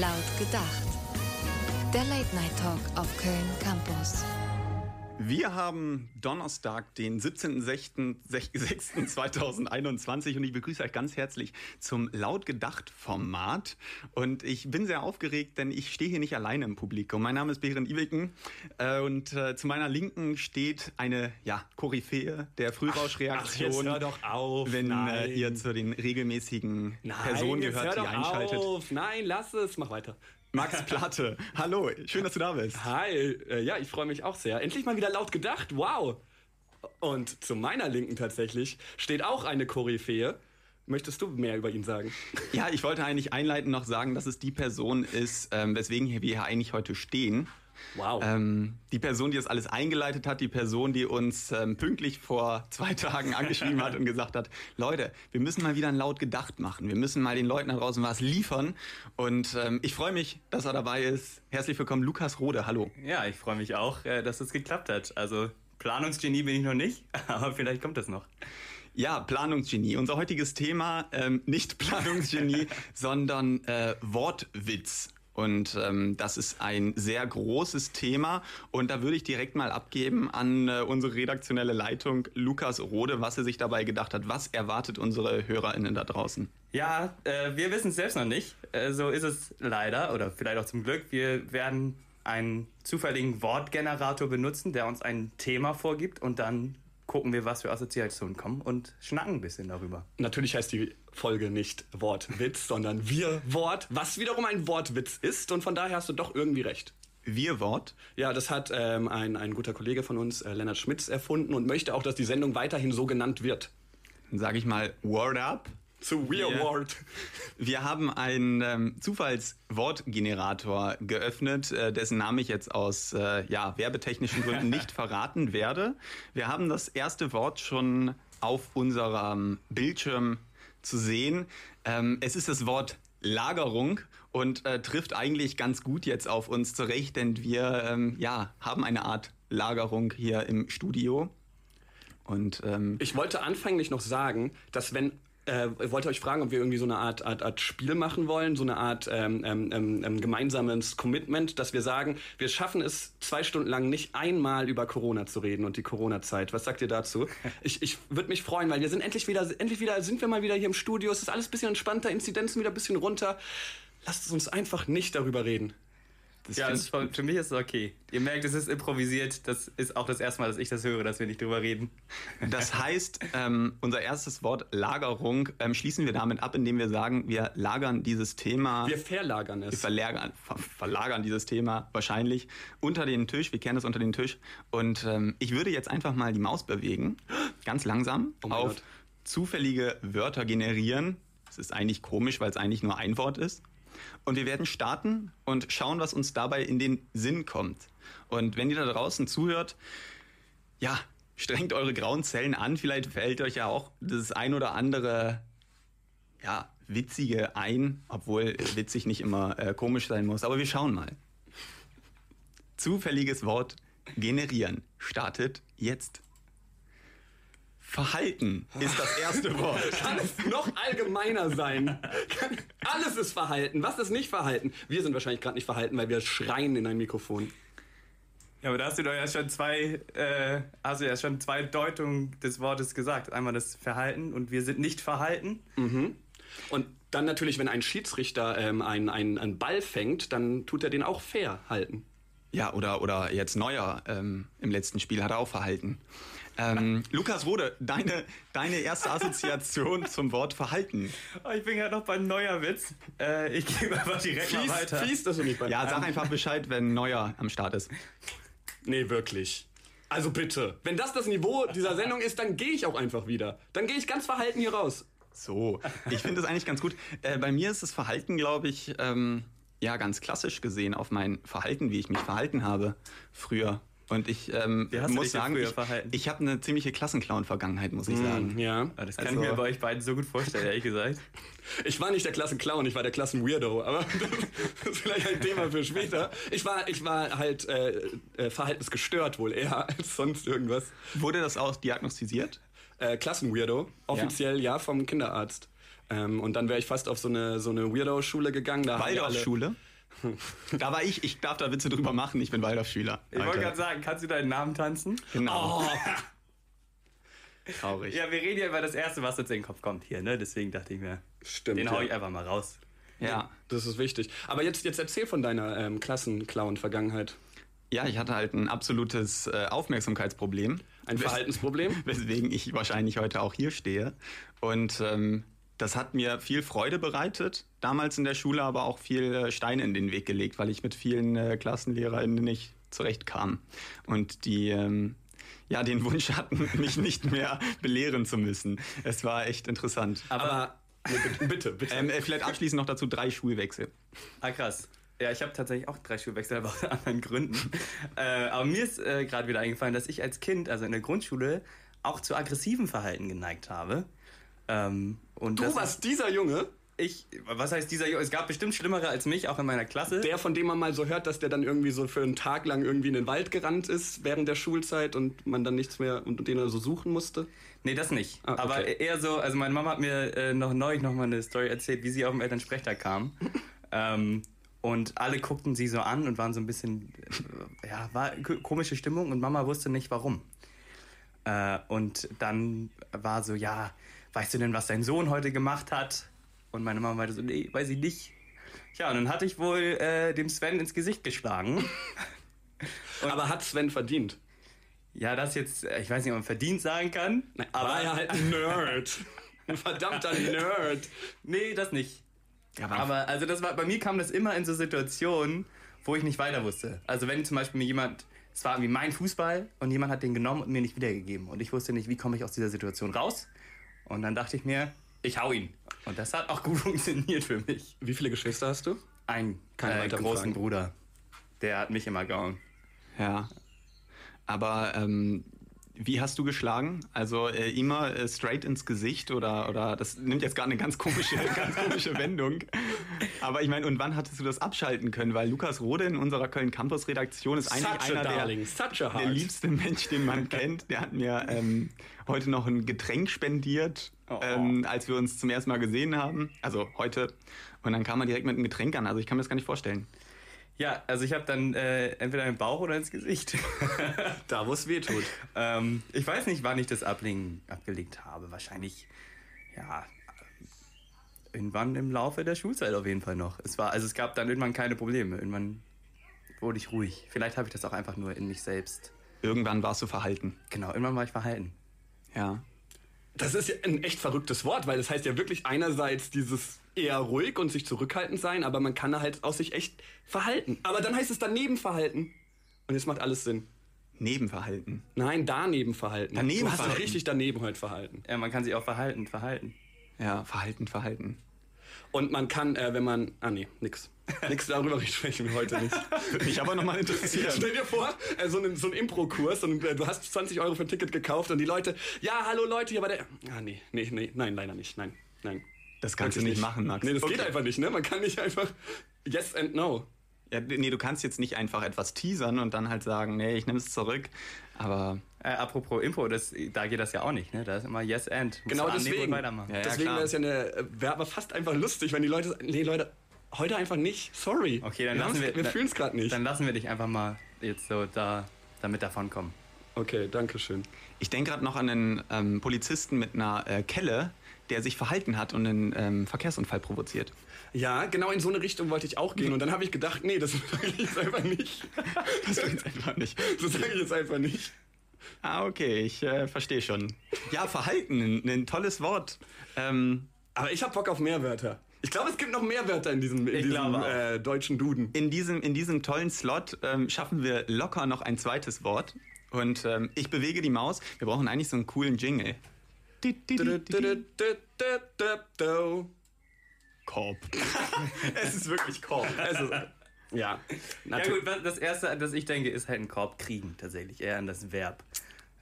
Laut gedacht. Der Late Night Talk auf Köln Campus. Wir haben Donnerstag, den 17.06.2021 und ich begrüße euch ganz herzlich zum Lautgedacht-Format. Und ich bin sehr aufgeregt, denn ich stehe hier nicht alleine im Publikum. Mein Name ist Behren Iwiken äh, und äh, zu meiner Linken steht eine ja, Koryphäe der Frührauschreaktion. Ach, jetzt hör doch auf. Wenn äh, Nein. ihr zu den regelmäßigen Nein, Personen gehört, hör die einschaltet. Auf. Nein, lass es. Mach weiter. Max Platte, hallo, schön, dass du da bist. Hi, äh, ja, ich freue mich auch sehr. Endlich mal wieder laut gedacht. Wow. Und zu meiner Linken tatsächlich steht auch eine Koryphäe. Möchtest du mehr über ihn sagen? Ja, ich wollte eigentlich einleitend noch sagen, dass es die Person ist, ähm, weswegen wir hier eigentlich heute stehen. Wow. Ähm, die Person, die das alles eingeleitet hat, die Person, die uns ähm, pünktlich vor zwei Tagen angeschrieben hat und gesagt hat, Leute, wir müssen mal wieder ein laut gedacht machen. Wir müssen mal den Leuten da draußen was liefern. Und ähm, ich freue mich, dass er dabei ist. Herzlich willkommen, Lukas Rode. Hallo. Ja, ich freue mich auch, äh, dass es geklappt hat. Also Planungsgenie bin ich noch nicht, aber vielleicht kommt das noch. Ja, Planungsgenie. Unser heutiges Thema, ähm, nicht Planungsgenie, sondern äh, Wortwitz. Und ähm, das ist ein sehr großes Thema. Und da würde ich direkt mal abgeben an äh, unsere redaktionelle Leitung Lukas Rode, was er sich dabei gedacht hat. Was erwartet unsere HörerInnen da draußen? Ja, äh, wir wissen es selbst noch nicht. Äh, so ist es leider oder vielleicht auch zum Glück. Wir werden einen zufälligen Wortgenerator benutzen, der uns ein Thema vorgibt und dann gucken wir, was für Assoziationen kommen und schnacken ein bisschen darüber. Natürlich heißt die Folge nicht Wortwitz, sondern Wir-Wort, was wiederum ein Wortwitz ist. Und von daher hast du doch irgendwie recht. Wir-Wort. Ja, das hat ähm, ein, ein guter Kollege von uns, äh, Lennart Schmitz, erfunden und möchte auch, dass die Sendung weiterhin so genannt wird. Dann sage ich mal Word Up. Zu Wir-Wort. Wir haben einen ähm, Zufallswortgenerator geöffnet, äh, dessen Namen ich jetzt aus äh, ja, werbetechnischen Gründen nicht verraten werde. Wir haben das erste Wort schon auf unserem Bildschirm zu sehen. Ähm, es ist das Wort Lagerung und äh, trifft eigentlich ganz gut jetzt auf uns zurecht, denn wir ähm, ja, haben eine Art Lagerung hier im Studio. Und ähm, Ich wollte anfänglich noch sagen, dass wenn äh, ich wollte euch fragen, ob wir irgendwie so eine Art, Art, Art Spiel machen wollen, so eine Art ähm, ähm, ähm, gemeinsames Commitment, dass wir sagen, wir schaffen es zwei Stunden lang nicht einmal über Corona zu reden und die Corona-Zeit. Was sagt ihr dazu? Ich, ich würde mich freuen, weil wir sind endlich wieder, endlich wieder, sind wir mal wieder hier im Studio. Es ist alles ein bisschen entspannter, Inzidenzen wieder ein bisschen runter. Lasst uns einfach nicht darüber reden. Das Ja, das, ist- für mich ist es okay. Ihr merkt, es ist improvisiert. Das ist auch das erste Mal, dass ich das höre, dass wir nicht drüber reden. Das heißt, ähm, unser erstes Wort Lagerung ähm, schließen wir damit ab, indem wir sagen, wir lagern dieses Thema, Wir verlagern wir es. verlagern, ver verlagern dieses Thema wahrscheinlich unter den Tisch, wir kehren es unter den Tisch. Und ähm, ich würde jetzt einfach mal die Maus bewegen, ganz langsam, Oh auf Gott. zufällige Wörter generieren. Das ist eigentlich komisch, weil es eigentlich nur ein Wort ist. Und wir werden starten und schauen, was uns dabei in den Sinn kommt. Und wenn ihr da draußen zuhört, ja, strengt eure grauen Zellen an. Vielleicht fällt euch ja auch das ein oder andere, ja, witzige ein, obwohl witzig nicht immer äh, komisch sein muss. Aber wir schauen mal. Zufälliges Wort generieren startet jetzt. Verhalten ist das erste Wort. Kann es noch allgemeiner sein? Kann, alles ist Verhalten. Was ist nicht Verhalten? Wir sind wahrscheinlich gerade nicht verhalten, weil wir schreien in ein Mikrofon. Ja, aber da hast du doch ja schon zwei, äh, hast du ja schon zwei Deutungen des Wortes gesagt. Einmal das Verhalten und wir sind nicht verhalten. Und dann natürlich, wenn ein Schiedsrichter ähm, einen, einen, einen Ball fängt, dann tut er den auch fair halten. Ja, oder, oder jetzt Neuer ähm, im letzten Spiel hat er auch verhalten. Ähm, Lukas Rode, deine, deine erste Assoziation zum Wort Verhalten. Oh, ich bin gerade noch beim neuer Witz. Äh, ich gebe einfach direkt mal Fies, weiter. fies, dass du nicht bei Ja, sag einfach Bescheid, wenn Neuer am Start ist. Nee, wirklich. Also bitte. Wenn das das Niveau dieser Sendung ist, dann gehe ich auch einfach wieder. Dann gehe ich ganz verhalten hier raus. So, ich finde das eigentlich ganz gut. Äh, bei mir ist das Verhalten, glaube ich, ähm, ja, ganz klassisch gesehen auf mein Verhalten, wie ich mich verhalten habe früher. Und ich ähm, muss sagen, ich, ich habe eine ziemliche Klassenclown-Vergangenheit, muss ich sagen. Ja. Das kann Also- ich mir bei euch beiden so gut vorstellen, ehrlich gesagt. Ich war nicht der Klassenclown, ich war der Klassenweirdo, aber das ist vielleicht ein Thema für später. Ich war, ich war halt äh, äh, verhaltensgestört wohl eher als sonst irgendwas. Wurde das auch diagnostiziert? Äh, Klassenweirdo, offiziell ja, vom Kinderarzt. Ähm, und dann wäre ich fast auf so eine, so eine Weirdo-Schule gegangen. Waldorfschule? Da war ich, ich darf da Witze drüber machen, ich bin Waldorfschüler. Ich wollte gerade sagen, kannst du deinen Namen tanzen? Genau. Traurig. Ja, wir reden ja über das Erste, was uns in den Kopf kommt hier, ne? Deswegen dachte ich mir, Stimmt. den hau ich ja. einfach mal raus. Ja. Das ist wichtig. Aber jetzt, jetzt erzähl von deiner ähm, Klassenclown-Vergangenheit. Ja, ich hatte halt ein absolutes äh, Aufmerksamkeitsproblem. Ein Wes- Verhaltensproblem? Weswegen ich wahrscheinlich heute auch hier stehe. Und ähm, das hat mir viel Freude bereitet, damals in der Schule, aber auch viel äh, Steine in den Weg gelegt, weil ich mit vielen äh, KlassenlehrerInnen nicht zurechtkam. Und die ähm, ja den Wunsch hatten, mich nicht mehr belehren zu müssen. Es war echt interessant. Aber, nee, bitte, bitte. bitte. Ähm, äh, vielleicht abschließend noch dazu drei Schulwechsel. Ah, krass. Ja, ich habe tatsächlich auch drei Schulwechsel, aber aus anderen Gründen. äh, aber mir ist äh, gerade wieder eingefallen, dass ich als Kind, also in der Grundschule, auch zu aggressiven Verhalten geneigt habe. Ähm, und du warst dieser Junge, ich, was heißt dieser Junge? Es gab bestimmt Schlimmere als mich, auch in meiner Klasse. der, von dem man mal so hört, dass der dann irgendwie so für einen Tag lang irgendwie in den Wald gerannt ist während der Schulzeit und man dann nichts mehr und den er so suchen musste. Nee, das nicht. Ah, okay. Aber eher so, also meine Mama hat mir äh, noch neulich noch mal eine Story erzählt, wie sie auf dem Elternsprechtag kam. ähm, und alle guckten sie so an und waren so ein bisschen, äh, ja, war komische Stimmung und Mama wusste nicht warum. Äh, und dann war so, ja, weißt du denn, was dein Sohn heute gemacht hat? Und meine Mama meinte so, nee, weiß ich nicht. Ja, und dann hatte ich wohl äh, dem Sven ins Gesicht geschlagen. Aber hat Sven verdient? Ja, das jetzt, äh, ich weiß nicht, ob man verdient sagen kann. Aber war er halt ein Nerd. Ein verdammter Nerd. Nee, das nicht. Ja, Aber also das war, bei mir kam das immer in so Situationen, wo ich nicht weiter wusste. Also wenn zum Beispiel mir jemand, es war irgendwie mein Fußball und jemand hat den genommen und mir nicht wiedergegeben. Und ich wusste nicht, wie komme ich aus dieser Situation raus. Und dann dachte ich mir, ich hau ihn. Und das hat auch gut funktioniert für mich. Wie viele Geschwister hast du? Ein Keine äh, großen Fragen. Bruder. Der hat mich immer gehauen. Ja. Aber ähm, wie hast du geschlagen? Also äh, immer äh, straight ins Gesicht oder, oder das nimmt jetzt gerade eine ganz komische, ganz komische Wendung. Aber ich meine, und wann hattest du das abschalten können? Weil Lukas Rode in unserer Köln Campus Redaktion ist eigentlich Such einer der, darling, der heart. liebste Mensch, den man kennt. Der hat mir ähm, heute noch ein Getränk spendiert, Oh. ähm, als wir uns zum ersten Mal gesehen haben. Also heute. Und dann kam er direkt mit einem Getränk an. Also ich kann mir das gar nicht vorstellen. Ja, also ich habe dann äh, entweder im Bauch oder ins Gesicht. Da, wo es weh tut. ähm, ich weiß nicht, wann ich das ablegen, abgelegt habe. Wahrscheinlich, ja, irgendwann im Laufe der Schulzeit auf jeden Fall noch. Es war, also es gab dann irgendwann keine Probleme. Irgendwann wurde ich ruhig. Vielleicht habe ich das auch einfach nur in mich selbst. Irgendwann warst du verhalten. Genau, irgendwann war ich verhalten. Ja. Das ist ja ein echt verrücktes Wort, weil das heißt ja wirklich einerseits dieses eher ruhig und sich zurückhaltend sein, aber man kann halt auch sich echt verhalten. Aber dann heißt es daneben verhalten. Und jetzt macht alles Sinn. Nebenverhalten. Nein, daneben verhalten. Daneben du hast verhalten. richtig daneben heute verhalten. Ja, man kann sich auch verhalten, verhalten. Ja, Verhalten, Verhalten. Und man kann, äh, wenn man. Ah, nee, nix. Nix darüber sprechen wir heute nicht. Mich aber nochmal interessieren. Stell dir vor, äh, so ein, so ein Impro-Kurs und äh, du hast 20 Euro für ein Ticket gekauft und die Leute, ja, hallo Leute, hier war der. Ah, nee, nee, nee, nein, leider nicht. Nein, nein. Das kannst du Wirklich nicht machen, Max. Nee, das geht Okay. einfach nicht, ne? Man kann nicht einfach yes and no. Ja, nee, du kannst jetzt nicht einfach etwas teasern und dann halt sagen, nee, ich nehme es zurück. Aber Äh, apropos Info, das, da geht das ja auch nicht, ne? Da ist immer Yes and. Musst Genau annehmen deswegen. Ja, ja, deswegen wäre es ja eine, wäre aber fast einfach lustig, wenn die Leute nee, Leute, heute einfach nicht. Sorry. Okay, dann wir lassen wir. Wir fühlen es gerade nicht. Dann lassen wir dich einfach mal jetzt so da damit davonkommen. Okay, danke schön. ich denke gerade noch an einen ähm, Polizisten mit einer äh, Kelle, der sich verhalten hat und einen ähm, Verkehrsunfall provoziert. Ja, genau in so eine Richtung wollte ich auch gehen und dann habe ich gedacht, nee, das sage ich jetzt einfach nicht. Das tut einfach nicht. Das sage ich jetzt einfach nicht. Ah, okay, ich äh, verstehe schon. Ja, Verhalten, ein, ein tolles Wort. Ähm, Aber ich habe Bock auf mehr Wörter. Ich glaube, es gibt noch mehr Wörter in diesem, in Ich diesem äh, deutschen Duden. in, diesem, in diesem tollen Slot ähm, schaffen wir locker noch ein zweites Wort. Und ähm, ich bewege die Maus. Wir brauchen eigentlich so einen coolen Jingle. Korb. es ist wirklich Korb. Also, ja, Ja natürlich. gut, das erste, das ich denke, ist halt ein Korb kriegen tatsächlich, eher an das Verb.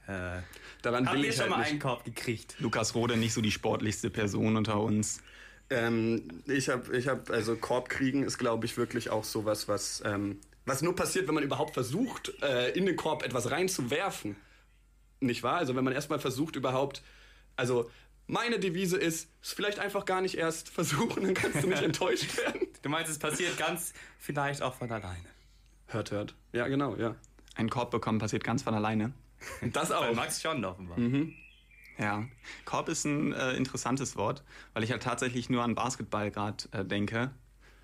Äh, Daran haben will wir ich schon halt mal nicht. einen Korb gekriegt? Lukas Rode nicht so die sportlichste Person unter uns. Ähm, ich habe, ich hab, also Korb kriegen ist, glaube ich, wirklich auch sowas, was, ähm, was nur passiert, wenn man überhaupt versucht, äh, in den Korb etwas reinzuwerfen. Nicht wahr? Also wenn man erstmal versucht, überhaupt, also meine Devise ist, es vielleicht einfach gar nicht erst versuchen, dann kannst du nicht enttäuscht werden. Du meinst, es passiert ganz vielleicht auch von alleine. Hört, hört. Ja, genau, ja. Ein Korb bekommen passiert ganz von alleine. Das Bei auch. Max schon offenbar. Ja, Korb ist ein äh, interessantes Wort, weil ich ja tatsächlich nur an Basketball gerade äh, denke.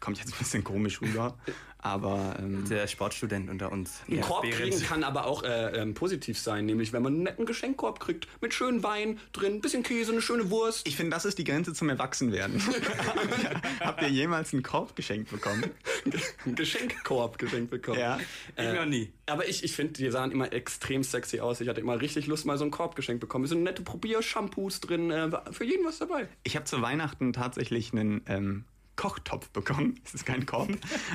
Kommt jetzt ein bisschen komisch rüber, aber ähm, Der Sportstudent unter uns. Ein Ja, Korb Behrens. kriegen kann aber auch äh, ähm, positiv sein, nämlich wenn man einen netten Geschenkkorb kriegt, mit schönem Wein drin, ein bisschen Käse, eine schöne Wurst. ich finde, das ist die Grenze zum Erwachsenwerden. Habt ihr jemals einen Korb geschenkt bekommen? einen Geschenkkorb geschenkt bekommen. Ja. Ich noch nie. Aber ich, ich finde, die sahen immer extrem sexy aus. Ich hatte immer richtig Lust, mal so einen Korb geschenkt bekommen. Es sind nette Probier-Shampoos drin, äh, für jeden was dabei. Ich habe zu Weihnachten tatsächlich einen ähm, Kochtopf bekommen. Es ist kein Korb.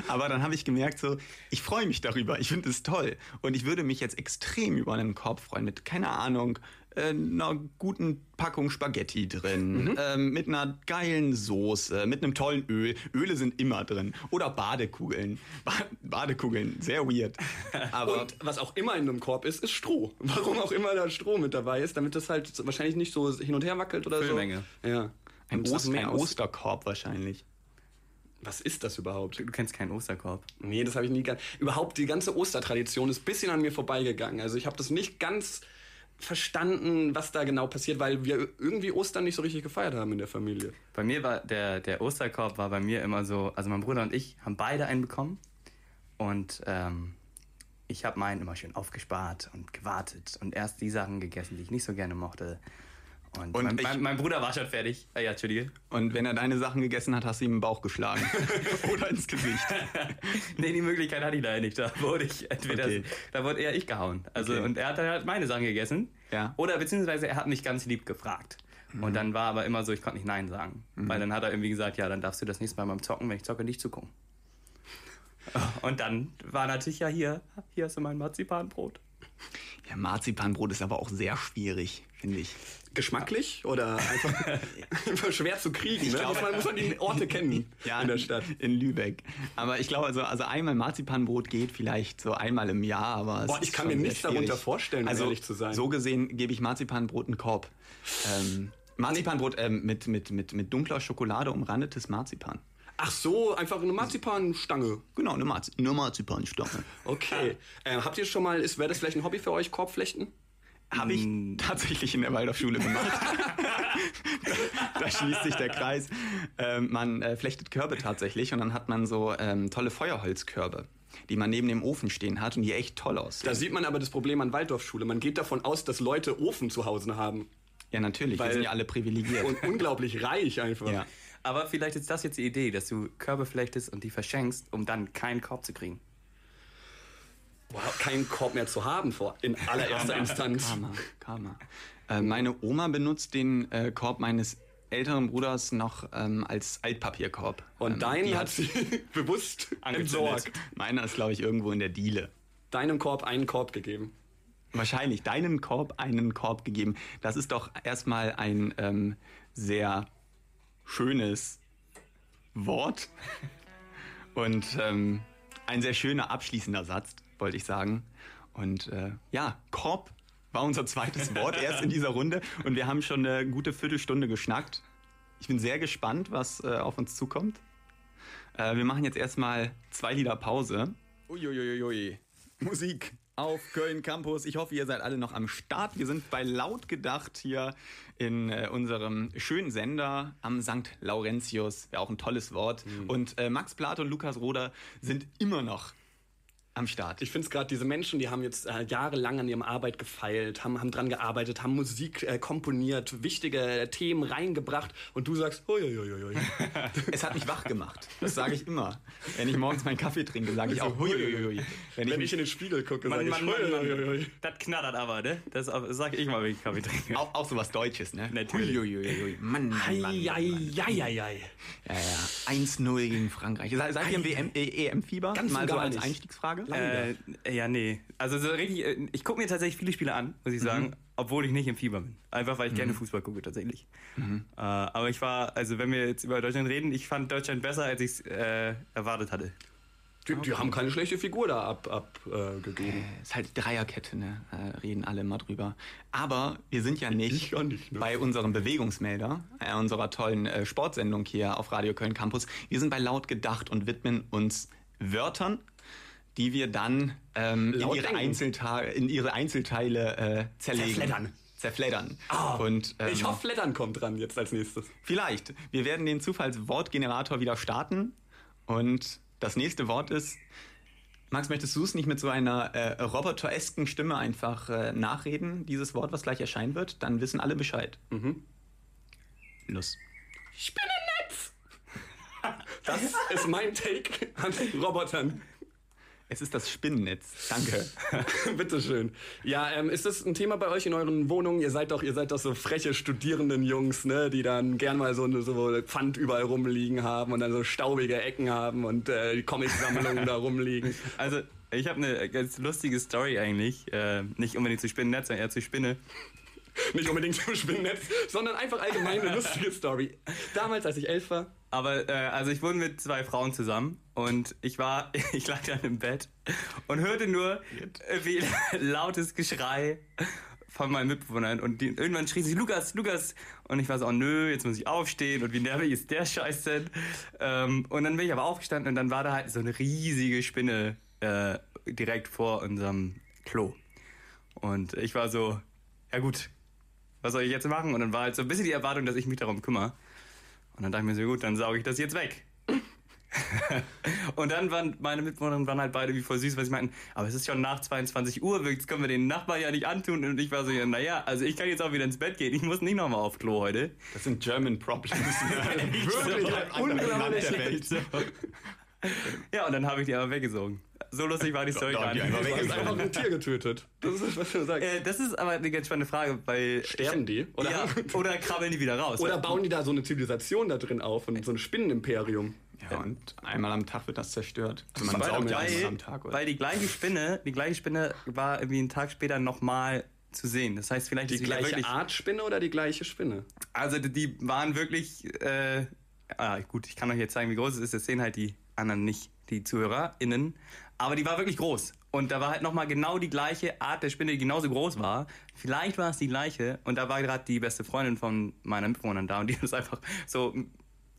Aber dann habe ich gemerkt, so, ich freue mich darüber. Ich finde es toll. Und ich würde mich jetzt extrem über einen Korb freuen mit, keine Ahnung, äh, einer guten Packung Spaghetti drin, ähm, mit einer geilen Soße, mit einem tollen Öl. Öle sind immer drin. Oder Badekugeln. Ba Badekugeln, sehr weird. Aber Und was auch immer in einem Korb ist, ist Stroh. Warum auch immer da Stroh mit dabei ist, damit das halt wahrscheinlich nicht so hin und her wackelt oder Füllmenge. so. Ja. ein, Ost ein Osterkorb wahrscheinlich. Was ist das überhaupt? Du kennst keinen Osterkorb. Nee, das habe ich nie ganz. Überhaupt die ganze Ostertradition ist ein bisschen an mir vorbeigegangen. Also ich habe das nicht ganz verstanden, was da genau passiert, weil wir irgendwie Ostern nicht so richtig gefeiert haben in der Familie. Bei mir war der, der Osterkorb war bei mir immer so, also mein Bruder und ich haben beide einen bekommen und ähm, ich habe meinen immer schön aufgespart und gewartet und erst die Sachen gegessen, die ich nicht so gerne mochte. Und, Und mein, ich- mein, mein Bruder war schon fertig. Ah, ja, Entschuldige. Und wenn er deine Sachen gegessen hat, hast du ihm im Bauch geschlagen. Oder ins Gesicht. Nee, die Möglichkeit hatte ich leider nicht. Da wurde ich entweder, Okay. da wurde eher ich gehauen. Also, Okay. und er hat dann halt meine Sachen gegessen. Ja. Oder beziehungsweise er hat mich ganz lieb gefragt. Und dann war aber immer so, ich konnte nicht Nein sagen. Weil dann hat er irgendwie gesagt, ja, dann darfst du das nächste Mal beim Zocken, wenn ich zocke, nicht zugucken. Und dann war natürlich ja hier, hier hast du mein Marzipanbrot. Ja, Marzipanbrot ist aber auch sehr schwierig, finde ich. Geschmacklich oder einfach, einfach schwer zu kriegen? Ne? glaub- man, muss man die Orte kennen in der Stadt. In Lübeck. Aber ich glaube, also, also einmal Marzipanbrot geht vielleicht so einmal im Jahr, aber Boah, ich kann mir nichts darunter vorstellen, also, ehrlich zu sein. So gesehen gebe ich Marzipanbrot einen Korb. Ähm, Marzipanbrot ähm, mit, mit, mit, mit dunkler Schokolade umrandetes Marzipan. Ach so, einfach eine Marzipanstange. Genau, eine, Marzi eine Marzipanstange. Okay. Äh, habt ihr schon mal, wäre das vielleicht ein Hobby für euch, Korbflechten? Habe ich Mm. tatsächlich in der Waldorfschule gemacht. da, da schließt sich der Kreis. Ähm, man äh, flechtet Körbe tatsächlich und dann hat man so ähm, tolle Feuerholzkörbe, die man neben dem Ofen stehen hat und die echt toll aussehen. Da sieht man aber das Problem an Waldorfschule. Man geht davon aus, dass Leute Ofen zu Hause haben. ja, natürlich, Weil- wir sind ja alle privilegiert. Und unglaublich reich einfach. ja. Aber vielleicht ist das jetzt die Idee, dass du Körbe flechtest und die verschenkst, um dann keinen Korb zu kriegen. Wow, keinen Korb mehr zu haben vor, in allererster Instanz. Karma, Karma. Äh, meine Oma benutzt den äh, Korb meines älteren Bruders noch ähm, als Altpapierkorb. Und ähm, deinen hat sie bewusst entsorgt. Meiner ist, glaube ich, irgendwo in der Diele. Deinem Korb einen Korb gegeben. Wahrscheinlich deinen Korb einen Korb gegeben. Das ist doch erstmal ein ähm, sehr schönes Wort und ähm, ein sehr schöner abschließender Satz, wollte ich sagen. Und äh, ja, Korb war unser zweites Wort erst in dieser Runde und wir haben schon eine gute Viertelstunde geschnackt. Ich bin sehr gespannt, was äh, auf uns zukommt. Äh, wir machen jetzt erstmal zwei Lieder Pause. Uiuiuiui. Musik auf Köln Campus. Ich hoffe, ihr seid alle noch am Start. Wir sind bei Laut gedacht hier in äh, unserem schönen Sender am St. Laurentius. Wäre auch ein tolles Wort. Und äh, Max Plath und Lukas Roder sind immer noch am Start. Ich finde es gerade, diese Menschen, die haben jetzt äh, jahrelang an ihrem Arbeit gefeilt, haben, haben dran gearbeitet, haben Musik äh, komponiert, wichtige Themen reingebracht und du sagst, huiuiuiui. es hat mich wach gemacht. Das sage ich immer. Wenn ich morgens meinen Kaffee trinke, sage ich auch huiuiui. Wenn Wenn ich ich in den Spiegel gucke, sage ich, huiuiuiui. Das knattert aber, ne? Das sag ich mal, wenn ich Kaffee trinke. auch, auch so was Deutsches, ne? Natürlich. Huiuiuiui. Mann, Mann, Mann, Mann, Mann. Eieieiei. Ja, ja. 1-0 gegen Frankreich. Seid, ihr im WM, äh, EM-Fieber? Ganz Mal so als nicht. Einstiegsfrage? Äh, ja, nee. Also so richtig, äh, ich gucke mir tatsächlich viele Spiele an, muss ich sagen, obwohl ich nicht im Fieber bin. Einfach weil ich gerne Fußball gucke, tatsächlich. Äh, aber ich war, also wenn wir jetzt über Deutschland reden, ich fand Deutschland besser, als ich es äh, erwartet hatte. Die, die haben keine schlechte Figur da abgegeben. Ab, äh, gegeben. ist halt Dreierkette, ne? Äh, reden alle immer drüber. Aber wir sind ja nicht, nicht, ne? bei unserem Bewegungsmelder, äh, unserer tollen äh, Sportsendung hier auf Radio Köln Campus. Wir sind bei Laut gedacht und widmen uns Wörtern, die wir dann ähm, in, ihre. Einzelta in ihre Einzelteile äh, zerlegen. Zerfleddern. Zerfleddern. Ah, und, ähm, ich hoffe, Flattern kommt dran jetzt als nächstes. Vielleicht. Wir werden den Zufallswortgenerator wieder starten. Und das nächste Wort ist. Max, möchtest du es nicht mit so einer äh, roboteresken Stimme einfach äh, nachreden, dieses Wort, was gleich erscheinen wird? Dann wissen alle Bescheid. Mhm. Los. Spinnennetz! Das ist mein Take an Robotern. Es ist das Spinnennetz. Danke. Bitteschön. Ja, ähm, ist das ein Thema bei euch in euren Wohnungen? Ihr seid doch, ihr seid doch so freche studierenden Jungs, ne, die dann gern mal so eine so Pfand überall rumliegen haben und dann so staubige Ecken haben und äh, die Comicsammlungen da rumliegen. Also, ich habe eine ganz lustige Story eigentlich. Äh, nicht unbedingt zu Spinnennetz, sondern eher zu Spinne. Nicht unbedingt zum Spinnennetz, sondern einfach allgemein eine lustige Story. Damals, als ich elf war, Aber äh, also ich wohne mit zwei Frauen zusammen und ich war, ich lag dann im Bett und hörte nur äh, wie lautes Geschrei von meinen Mitbewohnern und die, irgendwann schrie sie Lukas, Lukas und ich war so, oh nö, jetzt muss ich aufstehen und wie nervig ist der Scheiß denn? Ähm, und dann bin ich aber aufgestanden und dann war da halt so eine riesige Spinne äh, direkt vor unserem Klo und ich war so, ja gut, was soll ich jetzt machen? Und dann war halt so ein bisschen die Erwartung, dass ich mich darum kümmere. Und dann dachte ich mir so, gut, dann sauge ich das jetzt weg. und dann waren meine Mitbewohner waren halt beide wie voll süß, weil sie meinten, aber es ist schon nach 22 Uhr, das können wir den Nachbarn ja nicht antun. Und ich war so, ja, naja, also ich kann jetzt auch wieder ins Bett gehen. Ich muss nicht nochmal auf Klo heute. Das sind German Problems. Wirklich, ein unglaubliches Welt. Ja, und dann habe ich die aber weggesogen. So lustig war die Story gar die nicht. einfach weggesogen. einfach ein Tier getötet. Das ist, was du sagst. Äh, das ist aber eine ganz spannende Frage, weil... Sterben die? Oder, ja, oder krabbeln die wieder raus? oder bauen die da so eine Zivilisation da drin auf und so ein Spinnenimperium? Ja, und einmal am Tag wird das zerstört. Also man saugt ja einmal weil, am Tag. Oder? weil die gleiche Spinne, die gleiche Spinne war irgendwie einen Tag später nochmal zu sehen. Das heißt, vielleicht Die gleiche wirklich. Art Spinne oder die gleiche Spinne? Also die- die waren wirklich. Äh, ah, gut, ich kann euch jetzt zeigen, wie groß es ist. Das sehen halt die anderen nicht, die ZuhörerInnen. Aber die war wirklich groß. Und da war halt nochmal genau die gleiche Art der Spinne, die genauso groß war. Vielleicht war es die gleiche. Und da war gerade die beste Freundin von meiner Mitbewohnerin da. Und die hat es einfach so,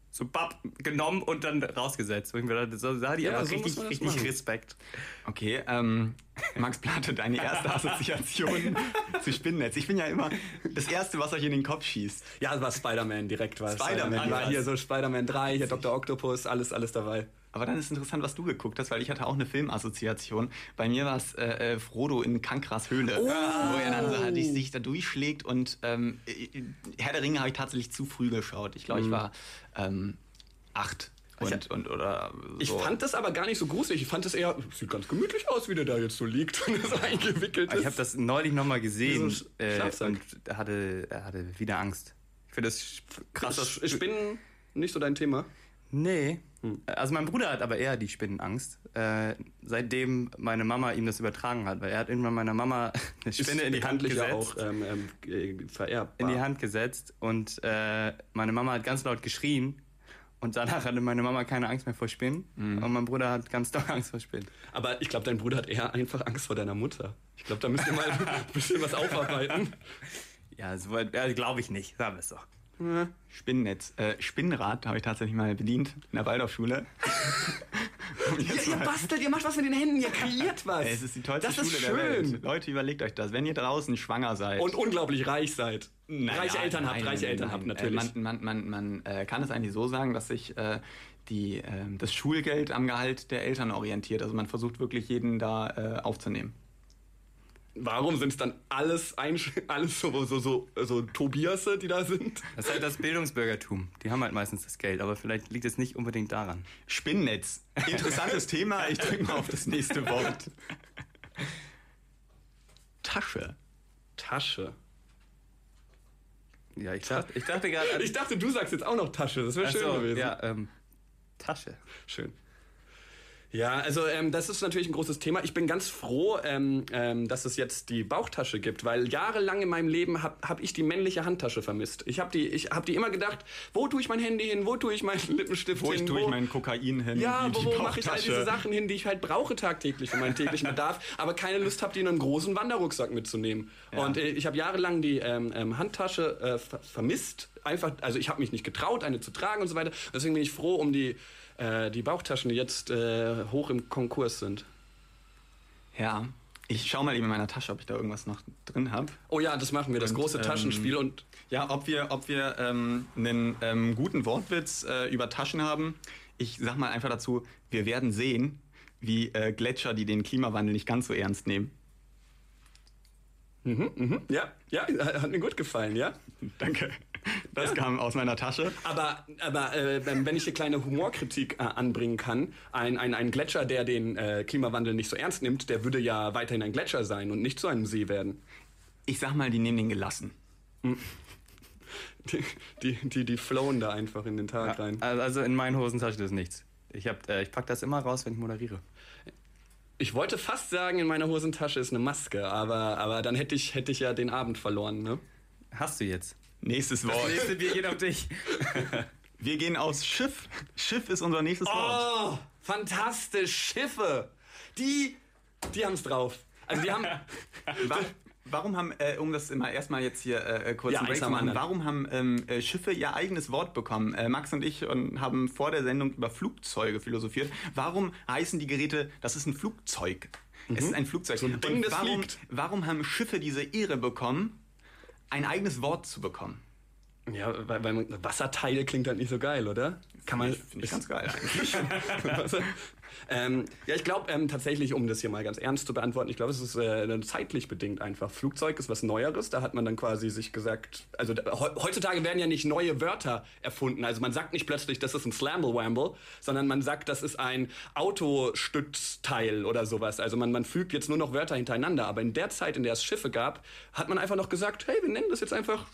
so bapp genommen und dann rausgesetzt. Und ich mir dachte, so, da hat die Ja, einfach so richtig, richtig machen. Respekt. Okay, ähm, Max Plate, deine erste Assoziation zu Spinnennetz. Ich bin ja immer das Erste, was euch in den Kopf schießt. Ja, es war Spider-Man direkt. War es. Spider-Man war war's. hier so Spider-Man 3, hier Dr. Octopus, alles, alles dabei. Aber dann ist interessant, was du geguckt hast, weil ich hatte auch eine Filmassoziation. Bei mir war es äh, äh, Frodo in Kankras Höhle, wo er dann so, sich, sich da durchschlägt. Und ähm, äh, Herr der Ringe habe ich tatsächlich zu früh geschaut. Ich glaube, ich war ähm, acht. Und, und, oder so. Ich fand das aber gar nicht so gruselig. Ich fand das eher, sieht ganz gemütlich aus, wie der da jetzt so liegt und so eingewickelt ist. Ich habe das neulich nochmal gesehen ein äh, und er hatte, hatte wieder Angst. Ich finde das krass. Krass, dass- Spinnen nicht so dein Thema. Nee. Also mein Bruder hat aber eher die Spinnenangst, äh, seitdem meine Mama ihm das übertragen hat, weil er hat irgendwann meiner Mama eine Spinne in die Hand gesetzt. auch ähm, ähm, äh, vererbbar. in die Hand gesetzt und äh, meine Mama hat ganz laut geschrien und danach hatte meine Mama keine Angst mehr vor Spinnen und mein Bruder hat ganz doll Angst vor Spinnen. Aber ich glaube, dein Bruder hat eher einfach Angst vor deiner Mutter. Ich glaube, da müsst ihr mal ein bisschen was aufarbeiten. Ja, so, äh, glaube ich nicht, sagen wir es doch. Spinnennetz. Äh, Spinnrad habe ich tatsächlich mal bedient in der Waldorfschule. Um Ihr, bastelt, ihr macht was mit den Händen, ihr kreiert was. Ey, es ist die tollste das Schule ist der schön. Welt. Leute, überlegt euch das. Wenn ihr draußen schwanger seid. Und unglaublich reich seid. Nein, reiche nein, Eltern habt, nein, reiche nein, Eltern nein. habt natürlich. Äh, man man, man, man äh, kann es eigentlich so sagen, dass sich äh, die, äh, das Schulgeld am Gehalt der Eltern orientiert. Also man versucht wirklich jeden da äh, aufzunehmen. Warum sind es dann alles, alles so, so, so, so Tobiasse, die da sind? Das ist halt das Bildungsbürgertum. Die haben halt meistens das Geld, aber vielleicht liegt es nicht unbedingt daran. Spinnennetz. Interessantes Thema. Ich drücke mal auf das nächste Wort. Tasche. Tasche. Ja, ich dachte, ich dachte gerade Ich dachte, du sagst jetzt auch noch Tasche. Das wäre schön so, gewesen. Ja, ähm, Tasche. Schön. Ja, also ähm, das ist natürlich ein großes Thema. Ich bin ganz froh, ähm, ähm, dass es jetzt die Bauchtasche gibt, weil jahrelang in meinem Leben habe hab ich die männliche Handtasche vermisst. Ich habe die, ich hab die immer gedacht, wo tue ich mein Handy hin, wo tue ich meinen Lippenstift Wo hin, ich tue ich meinen Kokain hin? ja, wo, wo mache ich all diese. Sachen hin, die ich halt brauche tagtäglich für meinen täglichen Bedarf, aber keine Lust habe, die in einen großen Wanderrucksack mitzunehmen. Und äh, ich habe jahrelang die ähm, ähm, Handtasche äh, ver vermisst. Einfach, also ich habe mich nicht getraut, eine zu tragen und so weiter. Deswegen bin ich froh um die, äh, die Bauchtaschen, die jetzt äh, hoch im Konkurs sind. Ja, ich schau mal eben in meiner Tasche, ob ich da irgendwas noch drin habe. Oh ja, das machen wir, das Und, große ähm, Taschenspiel. Und Ja, ob wir, ob wir ähm, einen ähm, guten Wortwitz äh, über Taschen haben. Ich sag mal einfach dazu, wir werden sehen, wie äh, Gletscher, die den Klimawandel nicht ganz so ernst nehmen. ja, ja, hat mir gut gefallen, ja. Danke. Das kam aus meiner Tasche. Aber, aber äh, wenn ich hier kleine Humorkritik äh, anbringen kann, ein, ein, ein Gletscher, der den äh, Klimawandel nicht so ernst nimmt, der würde ja weiterhin ein Gletscher sein und nicht zu einem See werden. Ich sag mal, die nehmen den gelassen. Die, die, die, die flowen da einfach in den Tag rein. Also in meinen Hosentaschen ist nichts. Ich, hab, äh, ich pack das immer raus, wenn ich moderiere. Ich wollte fast sagen, in meiner Hosentasche ist eine Maske, aber, aber dann hätte ich, hätte ich ja den Abend verloren. Ne? Hast du jetzt. Nächstes Das Wort. nächste Bier geht auf dich. Wir gehen aus Schiff. Schiff ist unser nächstes Wort. Oh, fantastisch, Schiffe. Die, die haben es drauf. Also die haben... Wa- Warum haben, äh, um das immer erstmal jetzt hier äh, kurz Ja, zu machen, warum haben ähm, äh, Schiffe ihr eigenes Wort bekommen? Äh, Max und ich und haben vor der Sendung über Flugzeuge philosophiert. Warum heißen die Geräte, das ist ein Flugzeug? Es ist ein Flugzeug. Mhm. ein Ding, und das warum, fliegt. warum haben Schiffe diese Ehre bekommen, ein eigenes Wort zu bekommen? Ja, weil, weil Wasserteil klingt halt nicht so geil, oder? Kann man... Finde ich ganz geil eigentlich. ähm, ja, ich glaube ähm, tatsächlich, um das hier mal ganz ernst zu beantworten, ich glaube, es ist äh, zeitlich bedingt einfach. Flugzeug ist was Neueres, da hat man dann quasi sich gesagt, also heutzutage werden ja nicht neue Wörter erfunden. Also man sagt nicht plötzlich, das ist ein Slamble-Wamble, sondern man sagt, das ist ein Autostützteil oder sowas. Also man, man fügt jetzt nur noch Wörter hintereinander. Aber in der Zeit, in der es Schiffe gab, hat man einfach noch gesagt, hey, wir nennen das jetzt einfach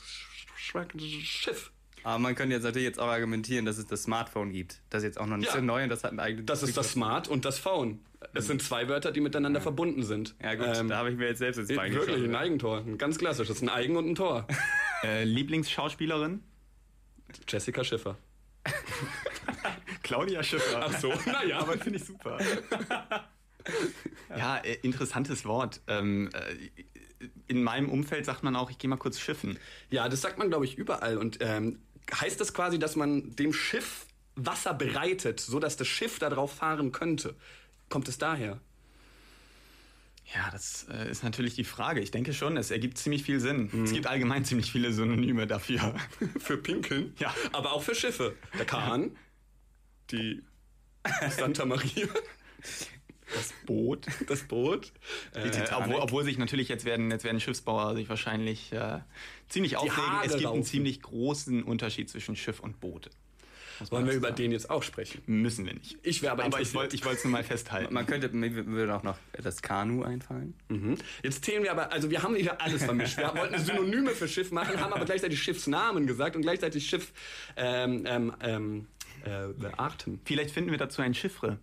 Schiff. Aber man könnte jetzt natürlich jetzt auch argumentieren, dass es das Smartphone gibt. Das ist jetzt auch noch nicht Ja. so neu und das hat einen eigenen. Das ist das Smart und das Phone. Es sind zwei Wörter, die miteinander verbunden sind. Ja gut, Ähm, da habe ich mir jetzt selbst ins Bein Wirklich, ein Eigentor. Ein ganz klassisches. Ein Eigen und ein Tor. äh, Lieblingsschauspielerin? Jessica Schiffer. Claudia Schiffer. Ach so, naja. Aber finde ich super. ja, äh, interessantes Wort. Ähm, äh, in meinem Umfeld sagt man auch, ich gehe mal kurz schiffen. Ja, das sagt man, glaube ich, überall. Und ähm, heißt das quasi, dass man dem Schiff Wasser bereitet, sodass das Schiff da drauf fahren könnte? Kommt es daher? Ja, das äh, ist natürlich die Frage. Ich denke schon, es ergibt ziemlich viel Sinn. Es gibt allgemein ziemlich viele Synonyme dafür. Für Pinkeln? Ja. Aber auch für Schiffe. Der Kahn, die Santa Maria, Das Boot. das Boot. Äh, Äh, obwohl, obwohl sich natürlich jetzt werden, jetzt werden Schiffsbauer sich wahrscheinlich äh, ziemlich aufregen. Haare Es gibt einen raufen. ziemlich großen Unterschied zwischen Schiff und Boot. Wollen wir über sagen. den jetzt auch sprechen? Müssen wir nicht. Ich wäre aber, Aber ich wollte ich wollte es nur mal festhalten. Man könnte, mir würde auch noch das Kanu einfallen. Mhm. Jetzt zählen wir aber, also wir haben hier alles vermischt. Wir wollten Synonyme für Schiff machen, haben aber gleichzeitig Schiffsnamen gesagt und gleichzeitig Schiff ähm, ähm, ähm, äh, Arten. Vielleicht finden wir dazu ein Chiffre.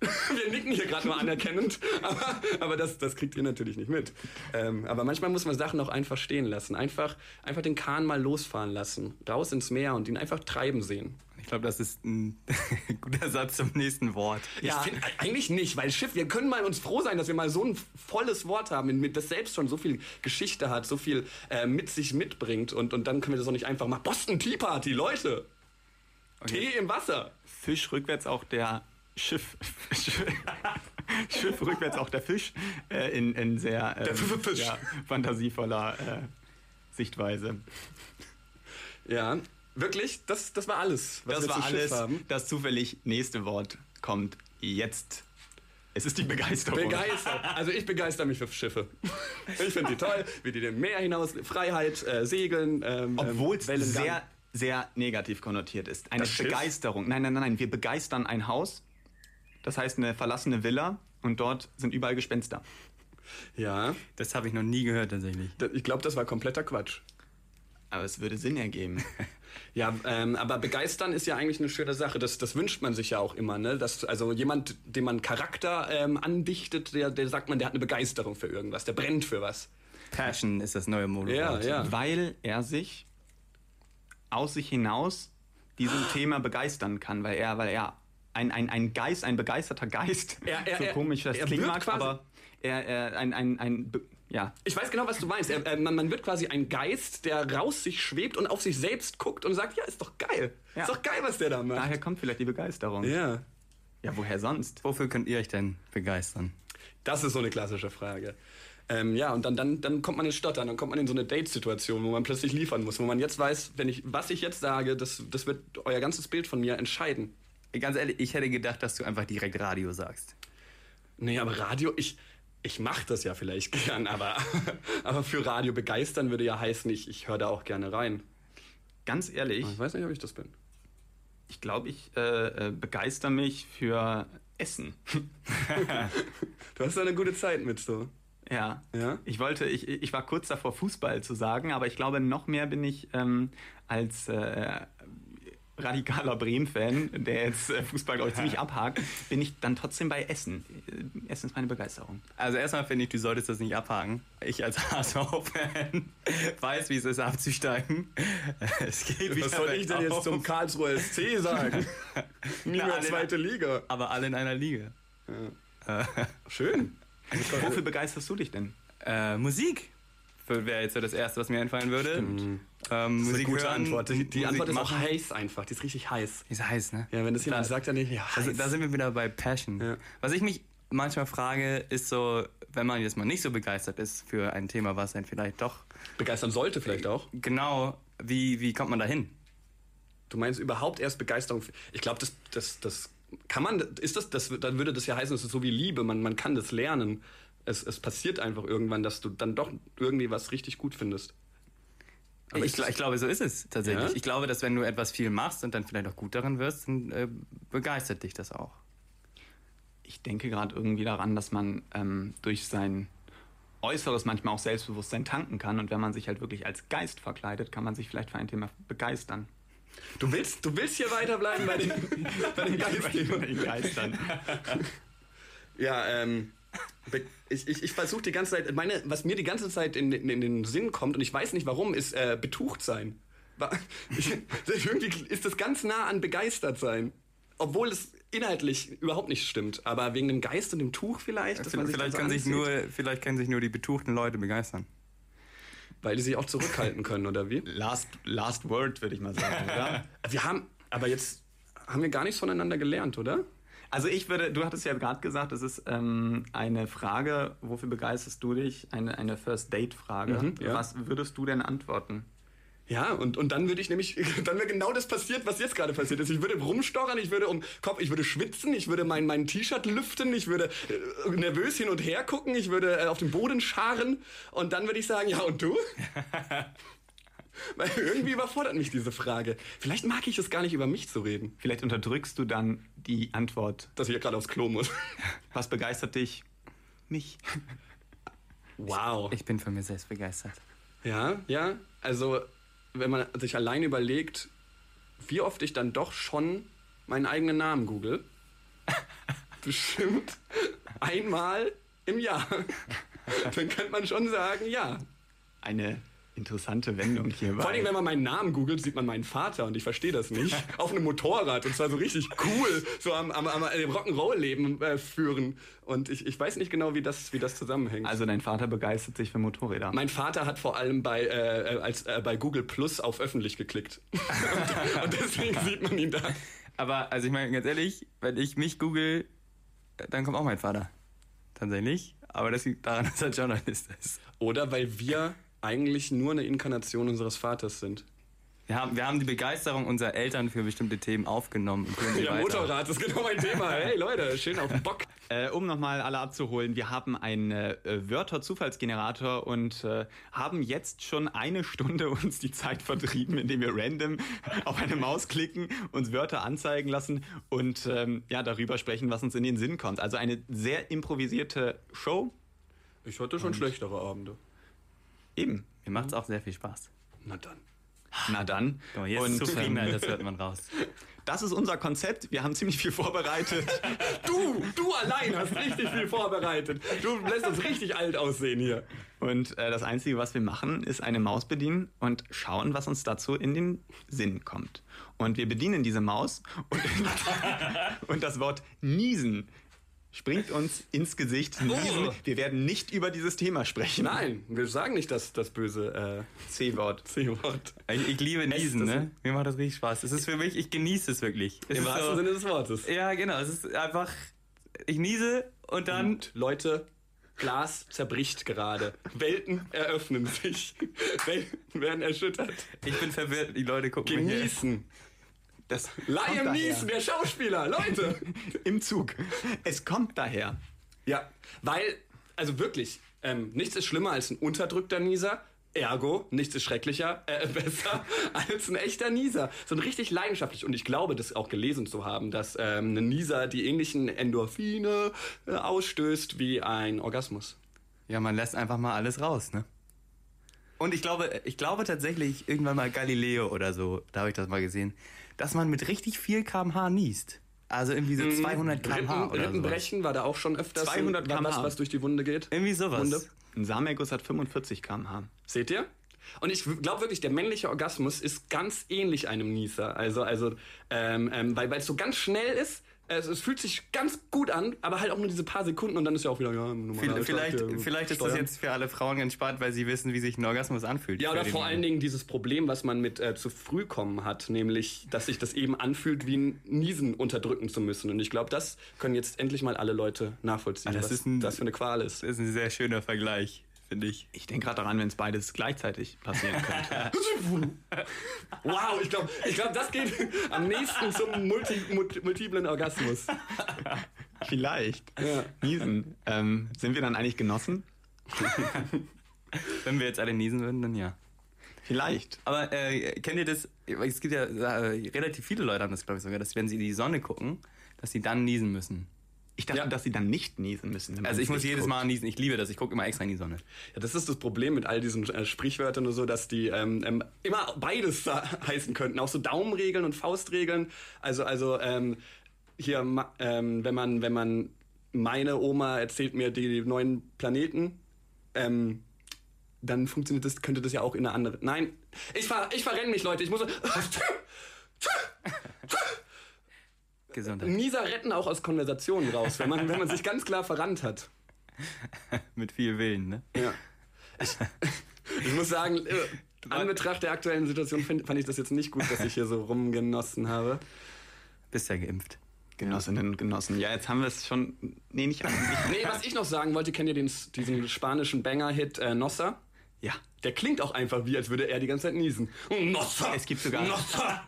Wir nicken hier gerade nur anerkennend, aber, aber das, das kriegt ihr natürlich nicht mit. Ähm, aber manchmal muss man Sachen auch einfach stehen lassen. Einfach, einfach den Kahn mal losfahren lassen, raus ins Meer und ihn einfach treiben sehen. Ich glaube, das ist ein guter Satz zum nächsten Wort. Ich find, eigentlich nicht, weil Schiff, wir können mal uns froh sein, dass wir mal so ein volles Wort haben, das selbst schon so viel Geschichte hat, so viel äh, mit sich mitbringt und, und dann können wir das auch nicht einfach machen. Boston Tea Party, Leute! Tee im Wasser. Fisch rückwärts auch der Schiff. Schiff rückwärts auch der Fisch äh, in, in sehr ähm. Ja, fantasievoller äh, Sichtweise. Ja, wirklich, das, das war alles, was Das wir war Schiff alles. haben. Das zufällig nächste Wort kommt jetzt. Es ist die Begeisterung. Begeistert. Also ich begeister mich für Schiffe. Ich finde die toll, wie die dem Meer hinaus, Freiheit, äh, Segeln, ähm, Obwohl es ähm, sehr, sehr negativ konnotiert ist. Eine Das Schiff? Begeisterung. Nein, nein, nein, nein. Wir begeistern ein Haus. Das heißt eine verlassene Villa und dort sind überall Gespenster. Ja, Das habe ich noch nie gehört tatsächlich. ich glaube, das war kompletter Quatsch. Aber es würde Sinn ergeben. Ja, ähm, aber begeistern ist ja eigentlich eine schöne Sache. Das, das wünscht man sich ja auch immer. Ne? Dass, also jemand, dem man Charakter ähm, andichtet, der, der sagt man, der hat eine Begeisterung für irgendwas, der brennt für was. Passion ist das neue Modewort. Ja, ja. Weil er sich aus sich hinaus diesem. Thema begeistern kann, weil er, weil er ein, ein, ein Geist, ein begeisterter Geist, Er- er- so er- komisch das er klingen mag, quasi- aber er, er ein, ein, ein, ja, Ich weiß genau, was du meinst. Er, äh, man, man wird quasi ein Geist, der raus sich schwebt und auf sich selbst guckt und sagt, ja, ist doch geil. Ja. Ist doch geil, was der da macht. daher kommt vielleicht die Begeisterung. Ja. Ja, woher sonst? Wofür könnt ihr euch denn begeistern? Das ist so eine klassische Frage. Ähm, ja, und dann, dann, dann kommt man ins Stottern, dann kommt man in so eine Date-Situation, wo man plötzlich liefern muss, wo man jetzt weiß, wenn ich, was ich jetzt sage, das, das wird euer ganzes Bild von mir entscheiden. Ganz ehrlich, ich hätte gedacht, dass du einfach direkt Radio sagst. Nee, aber Radio, ich, ich mache das ja vielleicht gern, aber, aber für Radio begeistern würde ja heißen, ich, ich höre da auch gerne rein. Ganz ehrlich, Ich weiß nicht, ob ich das bin. ich glaube, ich äh, äh, begeister mich für Essen. Du hast da eine gute Zeit mit so. Ja. Ja? Ich wollte, ich, ich war kurz davor, Fußball zu sagen, aber ich glaube, noch mehr bin ich ähm, als äh, radikaler Bremen-Fan, der jetzt äh, Fußball, glaube ich, ziemlich abhakt, bin ich dann trotzdem bei Essen. Äh, Essen ist meine Begeisterung. Also erstmal finde ich, du solltest das nicht abhaken. Ich als HSV-Fan weiß, wie es ist, abzusteigen. Es geht wieder bergauf. Karlsruher SC sagen? Nie mehr zweite Liga. Aber alle in einer Liga. Schön. Wofür begeisterst du dich denn? Äh, Musik wäre jetzt so das Erste, was mir einfallen würde. Ähm, Das ist eine gute hören, Antwort. Die, die Musik Antwort ist auch heiß einfach. Die ist richtig heiß. Ist heiß, ne? Ja, wenn das jemand Da- sagt, dann nicht, ja, heiß. Also, da sind wir wieder bei Passion. Ja. Was ich mich manchmal frage, ist so, wenn man jetzt mal nicht so begeistert ist für ein Thema, was einen vielleicht doch begeistern sollte vielleicht auch. genau, wie, wie kommt man da hin? Du meinst überhaupt erst Begeisterung. Ich glaube, das, das, das kann man, ist das, das, dann würde das ja heißen, es ist so wie Liebe, man, man kann das lernen. Es, es passiert einfach irgendwann, dass du dann doch irgendwie was richtig gut findest. Aber ich, ich glaube, so ist es tatsächlich. Ja? Ich glaube, dass wenn du etwas viel machst und dann vielleicht auch gut darin wirst, dann äh, begeistert dich das auch. Ich denke gerade irgendwie daran, dass man ähm, durch sein Äußeres manchmal auch Selbstbewusstsein tanken kann und wenn man sich halt wirklich als Geist verkleidet, kann man sich vielleicht für ein Thema begeistern. Du willst, du willst hier weiterbleiben bei den, bei den Geistern. Ja, ähm, be- ich, ich, ich versuche die ganze Zeit, meine, was mir die ganze Zeit in, in, in den Sinn kommt, und ich weiß nicht warum, ist äh, betucht sein. Ich, irgendwie ist das ganz nah an begeistert sein. Obwohl es inhaltlich überhaupt nicht stimmt. Aber wegen dem Geist und dem Tuch vielleicht. dass man sich vielleicht, kann sich nur, vielleicht können sich nur die betuchten Leute begeistern. Weil die sich auch zurückhalten können, oder wie? Last, last word, würde ich mal sagen, oder? Wir haben, aber jetzt haben wir gar nichts voneinander gelernt, oder? Also ich würde, du hattest ja gerade gesagt, es ist ähm, eine Frage, wofür begeisterst du dich? Eine, eine First-Date-Frage. Mhm, ja. Was würdest du denn antworten? Ja, und, und dann würde ich nämlich, dann wäre genau das passiert, was jetzt gerade passiert ist. Ich würde rumstochern, ich würde um Kopf, ich würde schwitzen, ich würde mein, mein T-Shirt lüften, ich würde äh, nervös hin und her gucken, ich würde äh, auf dem Boden scharen und dann würde ich sagen, ja und du? Weil irgendwie überfordert mich diese Frage. Vielleicht mag ich es gar nicht über mich zu reden, Vielleicht unterdrückst du dann die Antwort. dass ich ja gerade aufs Klo muss. Was begeistert dich? Mich. Wow. Ich bin von mir selbst begeistert. Ja, ja. Also, wenn man sich allein überlegt, wie oft ich dann doch schon meinen eigenen Namen google. Bestimmt einmal im Jahr. Dann könnte man schon sagen, ja. Eine interessante Wendung hierbei. Vor allem, wenn man meinen Namen googelt, sieht man meinen Vater und ich verstehe das nicht. Auf einem Motorrad und zwar so richtig cool, so am, am, am dem Rock'n'Roll-Leben äh, führen. Und ich, ich weiß nicht genau, wie das, wie das zusammenhängt. also dein Vater begeistert sich für Motorräder. Mein Vater hat vor allem bei, äh, äh, als, äh, bei Google Plus auf öffentlich geklickt. und, und deswegen sieht man ihn da. Aber, also ich meine, ganz ehrlich, wenn ich mich google, dann kommt auch mein Vater. Tatsächlich. Aber das liegt daran, dass er Journalist ist. Oder weil wir eigentlich nur eine Inkarnation unseres Vaters sind. Wir haben, wir haben die Begeisterung unserer Eltern für bestimmte Themen aufgenommen. Und Ja, weiter. Motorrad, das ist genau mein Thema. Hey Leute, schön auf den Bock. Äh, um nochmal alle abzuholen, wir haben einen äh, Wörter-Zufallsgenerator und äh, haben jetzt schon eine Stunde uns die Zeit vertrieben, indem wir random auf eine Maus klicken, uns Wörter anzeigen lassen und ähm, ja, darüber sprechen, was uns in den Sinn kommt. Also eine sehr improvisierte Show. Ich hatte schon schlechtere Abende. Eben. Mir macht es auch sehr viel Spaß. Na dann. Na dann. Guck mal, jetzt Und, Zufriedenheit, das hört man raus. das ist unser Konzept. Wir haben ziemlich viel vorbereitet. Du, du allein hast richtig viel vorbereitet. Du lässt uns richtig alt aussehen hier. Und äh, das Einzige, was wir machen, ist eine Maus bedienen und schauen, was uns dazu in den Sinn kommt. Und wir bedienen diese Maus und, und das Wort niesen springt uns ins Gesicht. Niesen. Wir werden nicht über dieses Thema sprechen. Nein, wir sagen nicht das, das böse äh, C-Wort. C-Wort. Ich, ich liebe Niesen, ne? Mir macht das richtig Spaß. Es ist für mich, ich genieße es wirklich. Es Im ist wahrsten so, Sinne des Wortes. Ja, genau. Es ist einfach, ich niese und dann Und Leute, Glas zerbricht gerade. Welten eröffnen sich. Welten werden erschüttert. Ich bin verwirrt, die Leute gucken mich hier. Genießen. Das Liam. Neeson, der Schauspieler, Leute. Im Zug. Es kommt daher. Ja, weil, also wirklich, ähm, nichts ist schlimmer als ein unterdrückter Nieser. Ergo, nichts ist schrecklicher, äh, besser als ein echter Nieser. So ein richtig leidenschaftlich. Und ich glaube, das auch gelesen zu haben, dass ähm, ein Nieser die ähnlichen Endorphine äh, ausstößt wie ein Orgasmus. Ja, man lässt einfach mal alles raus, ne? Und ich glaube, ich glaube tatsächlich irgendwann mal Galileo oder so, da habe ich das mal gesehen, dass man mit richtig viel kmh niest. Also irgendwie so 200 kmh Rippen, oder so. Rippenbrechen war da auch schon öfters 200 was, km/h. was durch die Wunde geht. Irgendwie sowas. Wunde. Ein Samenerguss hat 45 km/h. Seht ihr? Und ich glaube wirklich, der männliche Orgasmus ist ganz ähnlich einem Nieser. Also, also, ähm, ähm, weil weil es so ganz schnell ist. Es, es fühlt sich ganz gut an, aber halt auch nur diese paar Sekunden und dann ist ja auch wieder ja, Vielleicht, Tag, der vielleicht ist das jetzt für alle Frauen entspannt, weil sie wissen, wie sich ein Orgasmus anfühlt. Ja, oder vor allen Dingen dieses Problem, was man mit äh, zu früh kommen hat, nämlich, dass sich das eben anfühlt, wie ein Niesen unterdrücken zu müssen. Und ich glaube, das können jetzt endlich mal alle Leute nachvollziehen, Ah, das was ist ein- das für eine Qual ist. Das ist ein sehr schöner Vergleich, finde ich. Ich denke gerade daran, wenn es beides gleichzeitig passieren könnte. Wow, ich glaube, ich glaub, das geht am nächsten zum multi, mult- multiplen Orgasmus. Vielleicht. Ja. Niesen. Ähm, sind wir dann eigentlich Genossen? Wenn wir jetzt alle niesen würden, dann ja. Vielleicht. Aber äh, kennt ihr das? Es gibt ja äh, relativ viele Leute haben das, glaube ich, sogar, dass wenn sie in die Sonne gucken, dass sie dann niesen müssen. Ich dachte, Ja. dass sie dann nicht niesen müssen. Also ich muss jedes guckt. Mal niesen. Ich liebe das. Ich gucke immer extra in die Sonne. Ja, das ist das Problem mit all diesen äh, Sprichwörtern und so, dass die ähm, ähm, immer beides heißen könnten. Auch so Daumenregeln und Faustregeln. Also, also ähm, hier, ma- ähm, wenn man, wenn man meine Oma erzählt mir die neuen Planeten, ähm, dann funktioniert das, könnte das ja auch in eine andere. Nein, ich ver, ich verrenne mich, Leute. Ich muss. Gesundheit. Nieser retten auch aus Konversationen raus, wenn man, wenn man sich ganz klar verrannt hat. Mit viel Willen, ne? Ja. Ich, ich muss sagen, äh, an Betracht der aktuellen Situation find, fand ich das jetzt nicht gut, dass ich hier so rumgenossen habe. Bist ja geimpft. Genossinnen und Genossen. Ja, jetzt haben wir es schon. Nee, nicht eigentlich. Nee, was ich noch sagen wollte, kennt ihr den, diesen spanischen Banger-Hit äh, Nossa? Ja. Der klingt auch einfach wie, als würde er die ganze Zeit niesen. Nossa! Es gibt sogar. Nossa!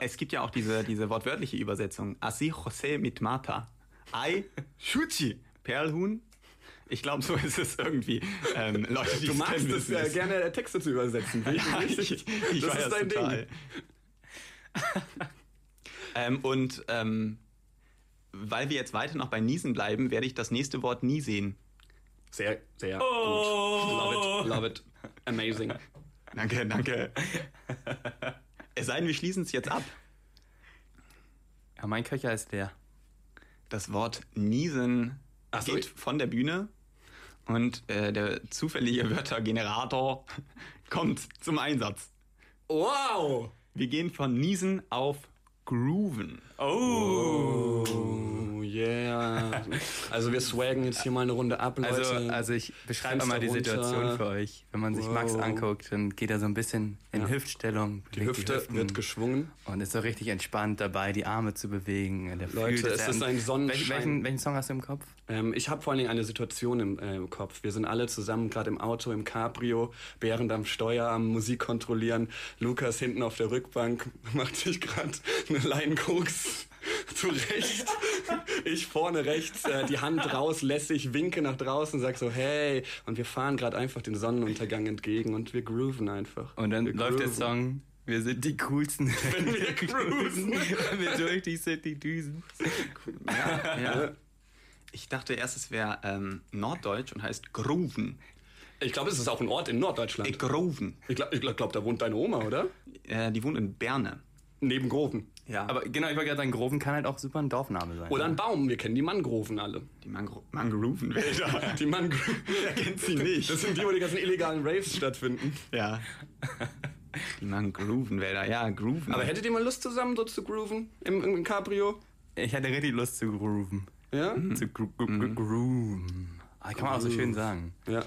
Es gibt ja auch diese, diese wortwörtliche Übersetzung. Así José mit Mata. Ai Shuchi. Perlhuhn. Ich glaube, so ist es irgendwie. Ähm, Leute, die Du es magst es äh, gerne Texte zu übersetzen. Ja, ich ich, das weiß ist dein total. Ding. ähm, und ähm, weil wir jetzt weiter noch bei Niesen bleiben, werde ich das nächste Wort nie sehen. Sehr, sehr Oh. gut. Love it, love it. Amazing. Danke, danke. Es sei denn, wir schließen es jetzt ab. Ja, mein Köcher ist leer. Das Wort Niesen Ach so, geht ich- von der Bühne und äh, der zufällige Wörtergenerator kommt zum Einsatz. Wow! Wir gehen von Niesen auf Grooven. Oh. Oh yeah. Also wir swaggen jetzt hier mal eine Runde ab, Leute. Also, also ich beschreibe mal die runter. Situation für euch. Wenn man sich Max Wow. anguckt, dann geht er so ein bisschen in Ja. Hüftstellung. die Hüfte Hüften wird geschwungen. und ist so richtig entspannt dabei, die Arme zu bewegen. Der Leute, fühlt, es ist ein Sonnenschein. Welchen, welchen, Song hast du im Kopf? Ähm, ich habe vor allen Dingen eine Situation im, äh, im Kopf. Wir sind alle zusammen gerade im Auto, im Cabrio, Bärend am Steuer, am Musik kontrollieren. Lukas hinten auf der Rückbank macht sich gerade eine Leinkoks zurecht. Ich vorne rechts, äh, die Hand raus, lässig, winke nach draußen, sag so, hey. Und wir fahren gerade einfach den Sonnenuntergang entgegen und wir grooven einfach. Und dann wir läuft der. Song. Wir sind die coolsten. Wenn wir cruisen. Wenn wir durch die City düsen. Ja. Ich dachte erst, es wäre ähm, Norddeutsch und heißt Grooven. Ich glaube, es ist auch ein Ort in Norddeutschland. Groven. Ich glaube, ich glaub, da wohnt deine Oma, oder? Äh, die wohnt in Berne. Neben Groven. Ja. Aber genau, ich wollte gerade sagen, Groven kann halt auch super ein Dorfname sein. Oder ein Baum. Wir kennen die Mangroven alle. die Mangro Mangrovenwälder. Die Mangroven. Wer kennt sie nicht? Das sind die, wo die ganzen illegalen Raves stattfinden. Ja. Die Mangrovenwälder, ja, Grooven. Aber hättet ihr mal Lust zusammen so zu grooven im, im Cabrio? Ich hätte richtig Lust zu grooven. Ja? Zu gro gro gro grooven. Ah, kann man auch so schön sagen. Ja.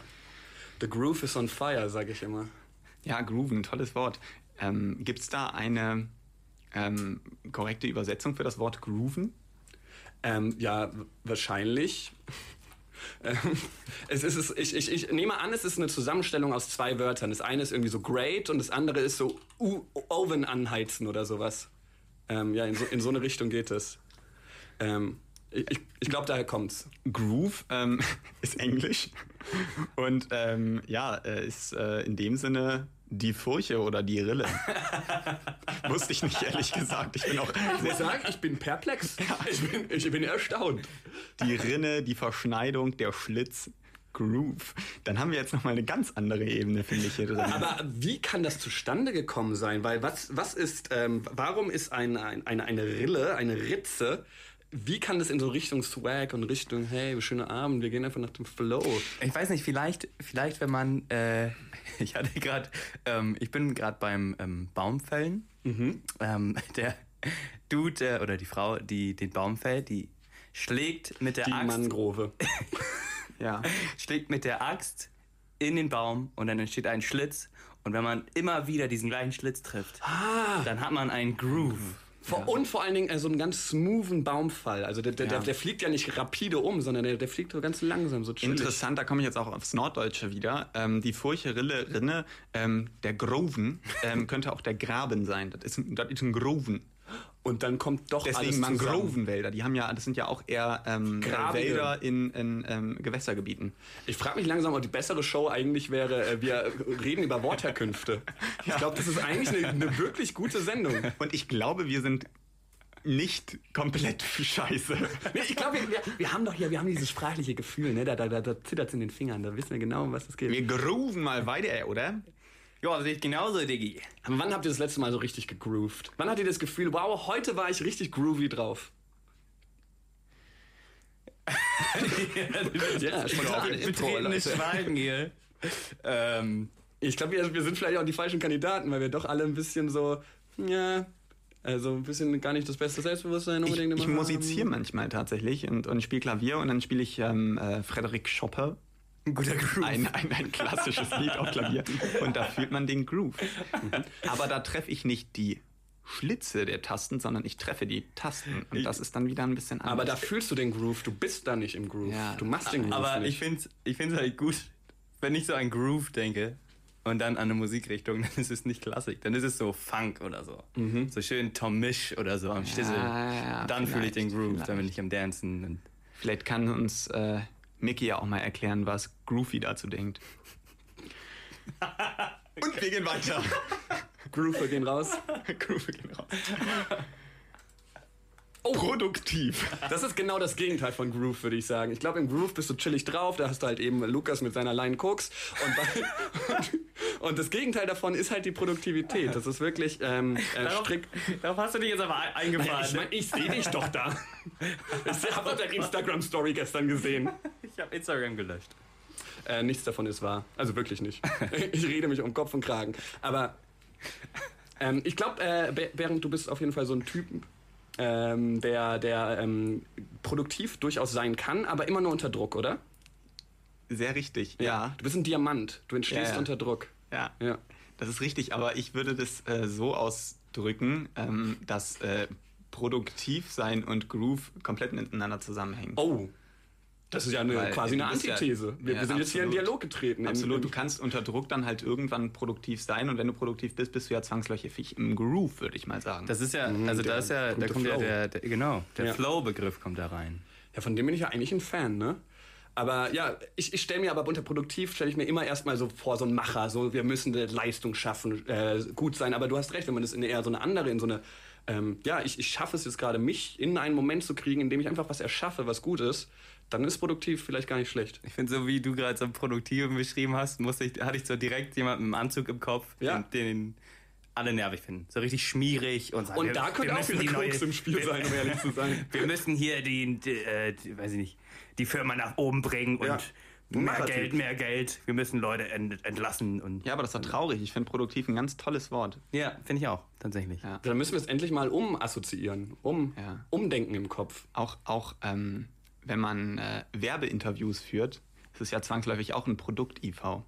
The groove is on fire, sag ich immer. Ja, Grooven, tolles Wort. Ähm, Gibt es da eine ähm, korrekte Übersetzung für das Wort Grooven? Ähm, ja, wahrscheinlich. Ähm, es ist, es, ich, ich, ich nehme an, es ist eine Zusammenstellung aus zwei Wörtern. Das eine ist irgendwie so great und das andere ist so Oven anheizen oder sowas. Ähm, ja, in so, in so eine Richtung geht es. Ähm, ich ich, ich glaube, daher kommt's. Groove ähm, ist Englisch und ähm, ja, äh, ist äh, in dem Sinne die Furche oder die Rille. Wusste ich nicht, ehrlich gesagt. Ich bin auch Ich muss sagen, ich bin perplex. Ich bin, ich bin erstaunt. die Rinne, die Verschneidung, der Schlitz, Groove. Dann haben wir jetzt nochmal eine ganz andere Ebene, finde ich hier drin. Aber wie kann das zustande gekommen sein? Weil was, was ist, ähm, warum ist ein, ein, eine, eine Rille, eine Ritze, wie kann das in so Richtung Swag und Richtung, hey, schöner Abend, wir gehen einfach nach dem Flow? Ich weiß nicht, vielleicht, vielleicht wenn man, äh, ich hatte gerade, ähm, ich bin gerade beim ähm, Baumfällen. Ähm, der Dude äh, oder die Frau, die den Baum fällt, die schlägt mit der Die Axt, Mangrove. ja. schlägt mit der Axt in den Baum und dann entsteht ein Schlitz. Und wenn man immer wieder diesen gleichen Schlitz trifft, dann hat man einen Groove. Vor, Und vor allen Dingen äh, so einen ganz smoothen Baumfall. Also der, der, der, Ja. der fliegt ja nicht rapide um, sondern der, der fliegt so ganz langsam, so chillig. Interessant, da komme ich jetzt auch aufs Norddeutsche wieder. Ähm, die Furche, Rille, Rinne, ähm, der Groven ähm, könnte auch der Graben sein. Das ist, ein- das ist ein Groven. Und dann kommt doch alles Deswegen zusammen. Mangrovenwälder. Die haben ja, das sind ja auch eher ähm, Grabige. Wälder in, in ähm, Gewässergebieten. Ich frage mich langsam, ob die bessere Show eigentlich wäre, äh, wir reden über Wortherkünfte. Ich glaube, das ist eigentlich eine, eine wirklich gute Sendung. Und ich glaube, wir sind nicht komplett scheiße. Nee, ich glaube, wir, wir, wir haben doch hier, wir haben dieses sprachliche Gefühl, ne? Da, da, da, da zittert es in den Fingern, da wissen wir genau, um was es geht. Wir grooven mal weiter, oder? Ja, sehe ich genauso, Diggi. Aber wann habt ihr das letzte Mal so richtig gegroovt? Wann hattet ihr das Gefühl, wow, heute war ich richtig groovy drauf? ja, spontan Betretenes. Schweigen hier. ähm, Ich glaube, wir, wir sind vielleicht auch die falschen Kandidaten, weil wir doch alle ein bisschen so, ja, also ein bisschen gar nicht das beste Selbstbewusstsein Ich, unbedingt ich immer musiziere manchmal tatsächlich und, und spiele Klavier und dann spiele ich ähm, äh, Frederik Chopin. Ein guter Groove. Ein, ein, ein klassisches Lied auf Klavier. Und da fühlt man den Groove. Aber da treffe ich nicht die Schlitze der Tasten, sondern ich treffe die Tasten. Und das ist dann wieder ein bisschen anders. Aber da fühlst du den Groove, du bist da nicht im Groove. Ja. Du machst den Groove Aber nicht. ich finde es ich find's halt gut, wenn ich so an Groove denke und dann an eine Musikrichtung, dann ist es nicht Klassik, dann ist es so Funk oder so. So schön Tom Misch oder so am Schlüssel. ja, dann fühle ich den Groove, vielleicht. dann bin ich am Dancen. Und Vielleicht kann uns äh, Mickey ja auch mal erklären, was Groovy dazu denkt. Und wir gehen weiter. Groove, gehen raus. Groovy gehen raus. Oh. Produktiv. Das ist genau das Gegenteil von Groove, würde ich sagen. Ich glaube, im Groove bist du chillig drauf, da hast du halt eben Lukas mit seiner Line Koks. Und, und, und das Gegenteil davon ist halt die Produktivität. Das ist wirklich ähm, äh, strikt. darauf hast du dich jetzt aber eingefahren. Ich meine, ich sehe dich doch da. Ich habe doch deine Instagram-Story gestern gesehen. ich habe Instagram gelöscht. Äh, nichts davon ist wahr. Also wirklich nicht. Ich rede mich um Kopf und Kragen. Aber ähm, ich glaube, äh, Be- Bernd, du bist auf jeden Fall so ein Typ, ähm, der, der ähm, produktiv durchaus sein kann, aber immer nur unter Druck, oder? Sehr richtig, ja. Du bist ein Diamant. Du entstehst Ja, ja. unter Druck. Ja, Ja. das ist richtig. Aber ich würde das äh, so ausdrücken, ähm, dass äh, produktiv sein und Groove komplett miteinander zusammenhängen. Oh. Das ist ja eine, Weil quasi eine bist ja- Antithese. wir, Ja, wir sind jetzt hier in. Dialog getreten. Absolut, du kannst unter Druck dann halt irgendwann produktiv sein und wenn du produktiv bist, bist du ja zwangsläufig im Groove, würde ich mal sagen. Das ist ja, also der da ist ja, da kommt ja Flow. der, der genau, der Ja. Flow-Begriff kommt da rein. ja, von dem bin ich ja eigentlich ein Fan, ne? Aber ja, ich, ich stelle mir aber unter produktiv, stelle ich mir immer erstmal so vor, so ein Macher, so wir müssen eine Leistung schaffen, äh, gut sein. Aber du hast recht, wenn man das in eher so eine andere, in so eine ähm, ja, ich, ich schaffe es jetzt gerade, mich in einen Moment zu kriegen, in dem ich einfach was erschaffe, was gut ist, dann ist produktiv vielleicht gar nicht schlecht. Ich finde, so wie du gerade so Produktiven beschrieben hast, musste ich, hatte ich so direkt jemanden im Anzug im Kopf, Ja. den, den alle nervig finden. So richtig schmierig und sagen, Und wir- da könnte wir auch müssen wieder die neue- Koks im Spiel wir- sein, um ehrlich zu sein. Wir müssen hier die, die, äh, die weiß ich nicht, die Firma nach oben bringen und Ja. mehr Machertyp. Geld, mehr Geld. Wir müssen Leute ent, entlassen und Ja, aber das war traurig. Ich finde produktiv ein ganz tolles Wort. ja, finde ich auch tatsächlich. Ja. Dann müssen wir es endlich mal umassoziieren, um, Ja. umdenken im Kopf. Auch, auch ähm, wenn man äh, Werbeinterviews führt, ist es ja zwangsläufig auch ein Produkt-IV.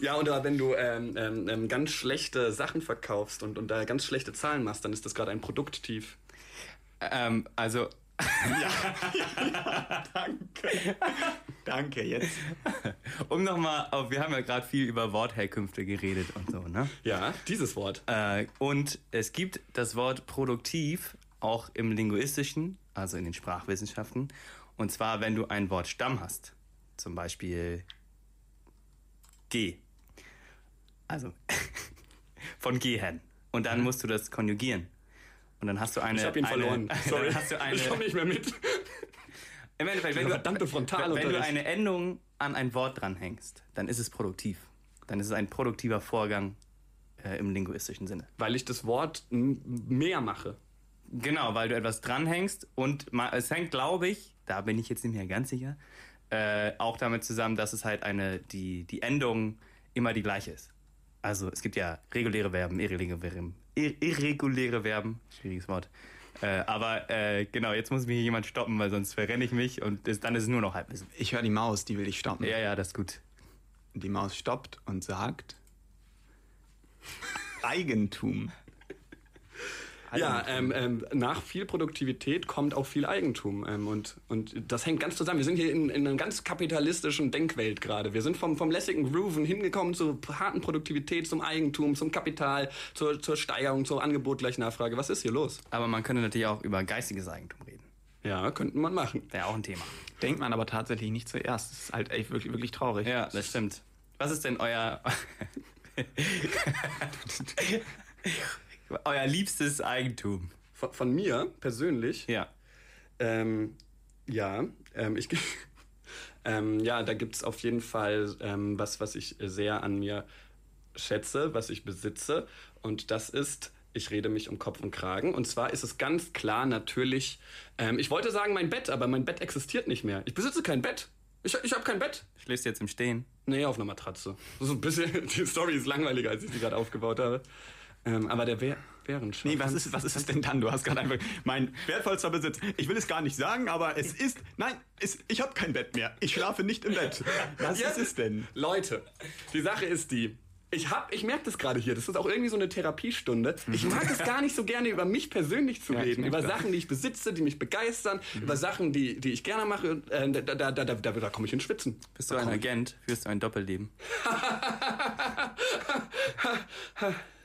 Ja, oder wenn du ähm, ähm, ähm, ganz schlechte Sachen verkaufst und, und da ganz schlechte Zahlen machst, dann ist das gerade ein Produkttief. Ähm, also Danke. Danke, jetzt. um nochmal auf, wir haben ja gerade viel über Wortherkünfte geredet und so, ne? Ja, dieses Wort. Äh, und es gibt das Wort produktiv auch im Linguistischen, also in den Sprachwissenschaften. Und zwar, wenn du ein Wort Stamm hast. Zum Beispiel geh. Also von gehen. Und dann musst du das konjugieren. Und dann hast du eine. Ich habe ihn eine, verloren. Sorry. Dann hast du eine, ich komme nicht mehr mit. Im Endeffekt, wenn du, verdammte wenn du eine Endung an ein Wort dranhängst, dann ist es produktiv. Dann ist es ein produktiver Vorgang äh, im linguistischen Sinne. Weil ich das Wort mehr mache. Genau, weil du etwas dranhängst und es hängt, glaube ich, da bin ich jetzt nicht mehr ganz sicher, äh, auch damit zusammen, dass es halt eine, die, die Endung immer die gleiche ist. Also es gibt ja reguläre Verben, irreguläre Verben, ir irreguläre Verben, schwieriges Wort. Äh, aber äh, genau, jetzt muss mich hier jemand stoppen, weil sonst verrenne ich mich und das, dann ist es nur noch Halbwissen. Ich höre die Maus, die will ich stoppen. Ja, ja, das ist gut. Die Maus stoppt und sagt Eigentum. Ja, ähm, ähm, nach viel Produktivität kommt auch viel Eigentum. Ähm, und, und das hängt ganz zusammen. Wir sind hier in, in einer ganz kapitalistischen Denkwelt gerade. Wir sind vom, vom lässigen Grooven hingekommen zur harten Produktivität, zum Eigentum, zum Kapital, zur, zur Steigerung, zur Angebot gleich Nachfrage. Was ist hier los? Aber man könnte natürlich auch über geistiges Eigentum reden. Ja, könnte man machen. Wäre auch ein Thema. Denkt man aber tatsächlich nicht zuerst. Das ist halt echt wirklich, wirklich traurig. Ja, das stimmt. Was ist denn euer euer liebstes Eigentum? Von, von mir persönlich Ja. Ähm, ja, ähm, ich, ähm, ja, da gibt's auf jeden Fall ähm, was, was ich sehr an mir schätze, was ich besitze. Und das ist, ich rede mich um Kopf und Kragen. Und zwar ist es ganz klar natürlich, ähm, ich wollte sagen mein Bett, aber mein Bett existiert nicht mehr. Ich besitze kein Bett. Ich, ich habe kein Bett. Schläfst du jetzt im Stehen? Nee, auf einer Matratze. So ein bisschen, die Story ist langweiliger, als ich sie gerade aufgebaut habe. Ähm, aber der Bär, Bärenschaf. Nee, was ist, was ist es denn dann? Du hast gerade einfach mein wertvollster Besitz. Ich will es gar nicht sagen, aber es ist. Nein, es, ich habe kein Bett mehr. Ich schlafe nicht im Bett. Was Ja. ist es denn? Leute, die Sache ist die. Ich hab, ich merke das gerade hier. Das ist auch irgendwie so eine Therapiestunde. Ich mag es gar nicht so gerne über mich persönlich zu Ja, reden, über da. Sachen, die ich besitze, die mich begeistern, über Sachen, die, die ich gerne mache. Äh, da da, da, da, da, da komme ich ins Schwitzen. Bist du ein Agent? Führst du ein Doppelleben?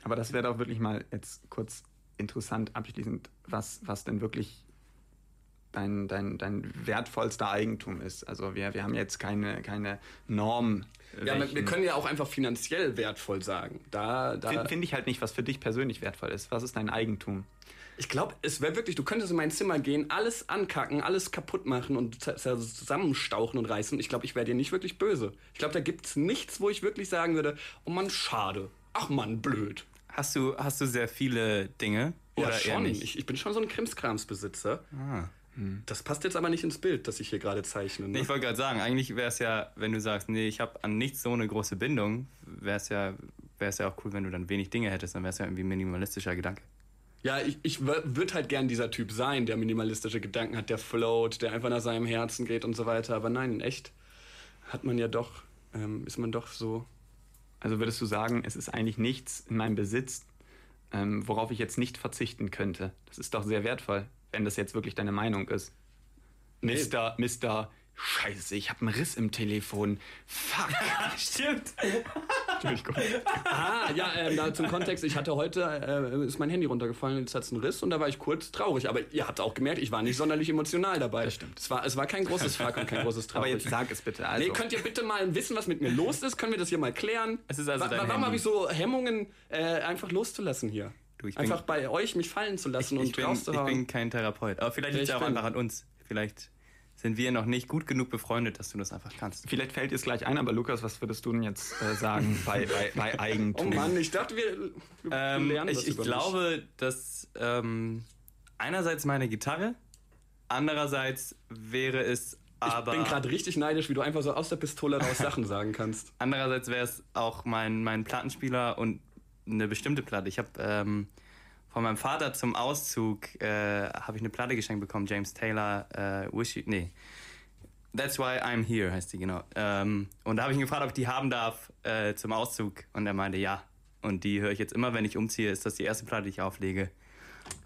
Aber das wäre doch wirklich mal jetzt kurz interessant abschließend, was, was denn wirklich dein, dein, dein wertvollster Eigentum ist. Also wir, wir haben jetzt keine, keine Norm. Ja, wir- können ja auch einfach finanziell wertvoll sagen. Da, da, Finde find ich halt nicht, was für dich persönlich wertvoll ist. Was ist dein Eigentum? Ich glaube, es wäre wirklich, du könntest in mein Zimmer gehen, alles ankacken, alles kaputt machen und zusammenstauchen und reißen. Ich glaube, ich wäre dir nicht wirklich böse. Ich glaube, da gibt's nichts, wo ich wirklich sagen würde, oh Mann, schade. Ach Mann, blöd. Hast du, hast du sehr viele Dinge? Ja, schon. nicht? Ich, ich bin schon so ein Krimskramsbesitzer. Ah. Das passt jetzt aber nicht ins Bild, das ich hier gerade zeichne. Ne? Ich wollte gerade sagen, eigentlich wäre es ja, wenn du sagst, nee, ich habe an nichts so eine große Bindung, wäre es ja, wär's ja auch cool, wenn du dann wenig Dinge hättest, dann wäre es ja irgendwie ein minimalistischer Gedanke. Ja, ich, ich würde halt gern dieser Typ sein, der minimalistische Gedanken hat, der float, der einfach nach seinem Herzen geht und so weiter. Aber nein, in echt hat man ja doch, ähm, ist man doch so. Also würdest du sagen, es ist eigentlich nichts in meinem Besitz, ähm, worauf ich jetzt nicht verzichten könnte. Das ist doch sehr wertvoll, wenn das jetzt wirklich deine Meinung ist. Nee. Mister, Mister, Scheiße, ich habe einen Riss im Telefon. Fuck. Stimmt. Entschuldigung. Ah, ja, ähm, da zum Kontext, ich hatte heute, äh, ist mein Handy runtergefallen, jetzt hat's einen Riss und da war ich kurz traurig. Aber ihr habt auch gemerkt, ich war nicht sonderlich emotional dabei. Das stimmt. Es war, es war kein großes Fuck und kein großes Traurig. Aber jetzt sag es bitte. Also. Nee, könnt ihr bitte mal wissen, was mit mir los ist? Können wir das hier mal klären? Es ist also Wa- dein Warum habe ich so Hemmungen, äh, einfach loszulassen hier? Du, ich Einfach bei euch mich fallen zu lassen ich, und ich, bin, ich rauszuhauen. bin kein Therapeut. Aber vielleicht liegt es ich auch bin- einfach an uns. Vielleicht sind wir noch nicht gut genug befreundet, dass du das einfach kannst. Vielleicht fällt dir es gleich ein, aber Lukas, was würdest du denn jetzt äh, sagen bei, bei, bei oh Eigentum? Mann, ich dachte, wir, wir Ähm, lernen das ich ich über glaube, dass ähm, einerseits meine Gitarre, andererseits wäre es aber... Ich bin gerade richtig neidisch, wie du einfach so aus der Pistole raus Sachen sagen kannst. Andererseits wäre es auch mein, mein Plattenspieler und eine bestimmte Platte. Ich habe ähm, von meinem Vater zum Auszug äh, habe ich eine Platte geschenkt bekommen, James Taylor, äh, Wish You, nee, That's Why I'm Here heißt die genau. Ähm, und da habe ich ihn gefragt, ob ich die haben darf äh, zum Auszug und er meinte ja. Und die höre ich jetzt immer, wenn ich umziehe, ist das die erste Platte, die ich auflege.